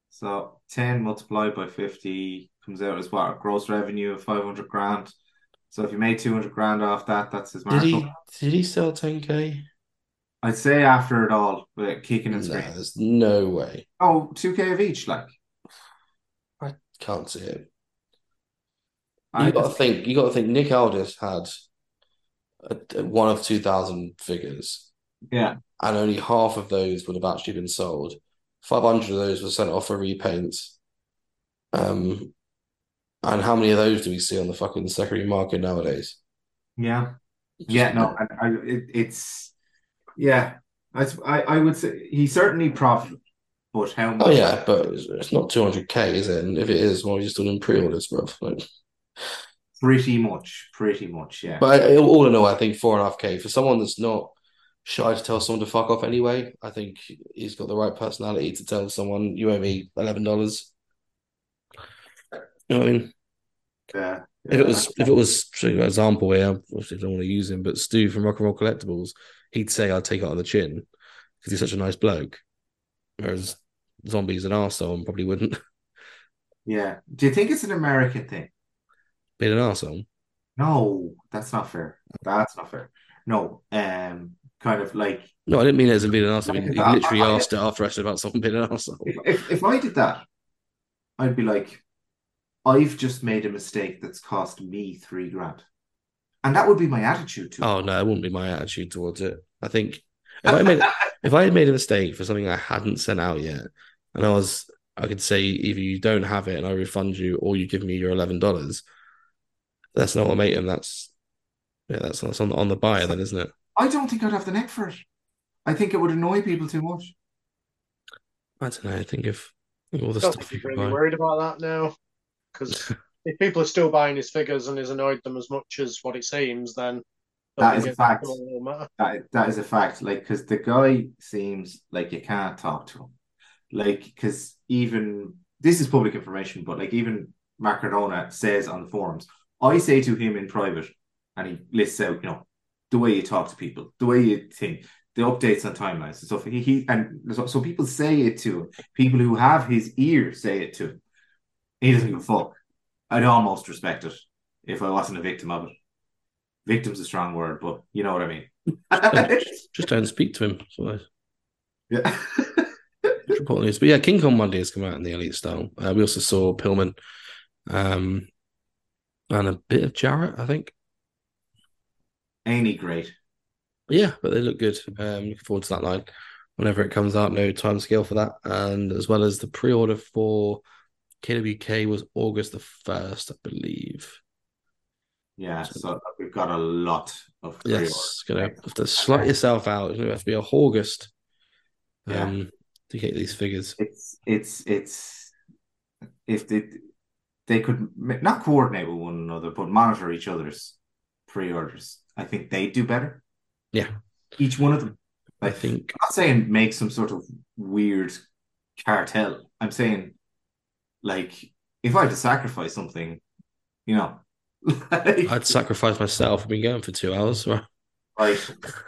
So 10 multiplied by 50 comes out as what? A gross revenue of 500 grand. So if you made 200 grand off that, that's his
Did he did he sell ten k?
I'd say after it all, with kicking and screaming.
there's no way.
Oh, 2k of each, like.
I can't see it. You got to think. You got to think. Nick Aldis had a, a- one of two thousand figures,
yeah.
and only half of those would have actually been sold. Five hundred of those were sent off for repaints. Um, and how many of those do we see on the fucking secondary market nowadays?
Yeah. Yeah, no, I, I, it, it's yeah. I, I I would say he certainly profited, but how oh, much?
Oh yeah, but it's, it's not two hundred k, is it? And if it is, well, you're still in pre-orders, bro. Like,
Pretty much, pretty much, yeah.
but I, all in all, I think four and a half k for someone that's not shy to tell someone to fuck off anyway. I think he's got the right personality to tell someone you owe me eleven dollars. You know what I mean?
yeah,
If it was, if it was, for example, here, obviously I don't want to use him, but Stu from Rock and Roll Collectibles, he'd say, "I'll take it on the chin," because he's such a nice bloke. Whereas Zombie's an arsehole and probably wouldn't
yeah. Do you think it's an American thing?
be an arsehole.
No, that's not fair. That's not fair. No, um, kind of like
No, I didn't mean it as in being an arsehole. I mean, he literally
I-
asked it after I said about someone being an arsehole.
if if I did that, I'd be like, I've just made a mistake that's cost me three grand, and that would be my attitude to it.
Oh no, it wouldn't be my attitude towards it. I think if I made if I had made a mistake for something I hadn't sent out yet, and I was I could say either you don't have it and I refund you, or you give me your eleven dollars. That's not what made him. That's yeah, that's that's on on the buyer then, isn't it?
I don't think I'd have the neck for it. I think it would annoy people too much.
I don't know. I think if all the
I
stuff you're
really
buy.
worried about that now. Because if people are still buying his figures and he's annoyed them as much as what it seems, then
That is a fact.
will matter.
That that is a fact. Like, because the guy seems like you can't talk to him. Like, because even this is public information, but like even Matt Cardona says on the forums, I say to him in private, and he lists out, you know, the way you talk to people, the way you think, the updates on timelines and stuff. He, he and so, so people say it to him. People who have his ear say it to him. He doesn't give a fuck. I'd almost respect it if I wasn't a victim of it. Victim's a strong word, but you know what I mean.
Just don't speak to him. So
Yeah.
important news. But yeah, King Kong Bundy has come out in the Elite style. Uh, we also saw Pillman, um, and a bit of Jarrett, I think.
Ain't he great?
Yeah, but they look good. Um, looking forward to that line whenever it comes out. No time scale for that, and as well as the pre-order for KWK was August the first, I believe.
Yeah, so we've got a lot of.
Yes, gonna have to slut yourself out. It's gonna have to be August.
Yeah.
Um, to get these figures.
It's it's it's if they they could not coordinate with one another, but monitor each other's pre-orders. I think they'd do better.
Yeah.
Each one of them.
I think
I'm not saying make some sort of weird cartel. I'm saying, like, if I had to sacrifice something, you know, like,
I'd sacrifice myself. I've been going for two hours. Right?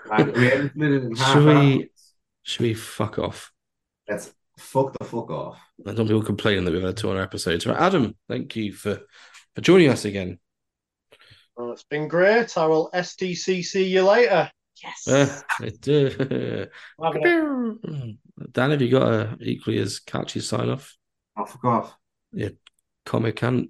right, and we had split it in half
Should we-
afterwards.
Should we fuck off?
Let's fuck the fuck off.
I don't people complaining that we've had 200 episodes. Right, Adam, thank you for for joining us again.
Well, it's been great. I will SDCC you later. Yes.
Uh, I do. Dan, have you got a equally as catchy sign off?
Oh, fuck off.
Comic and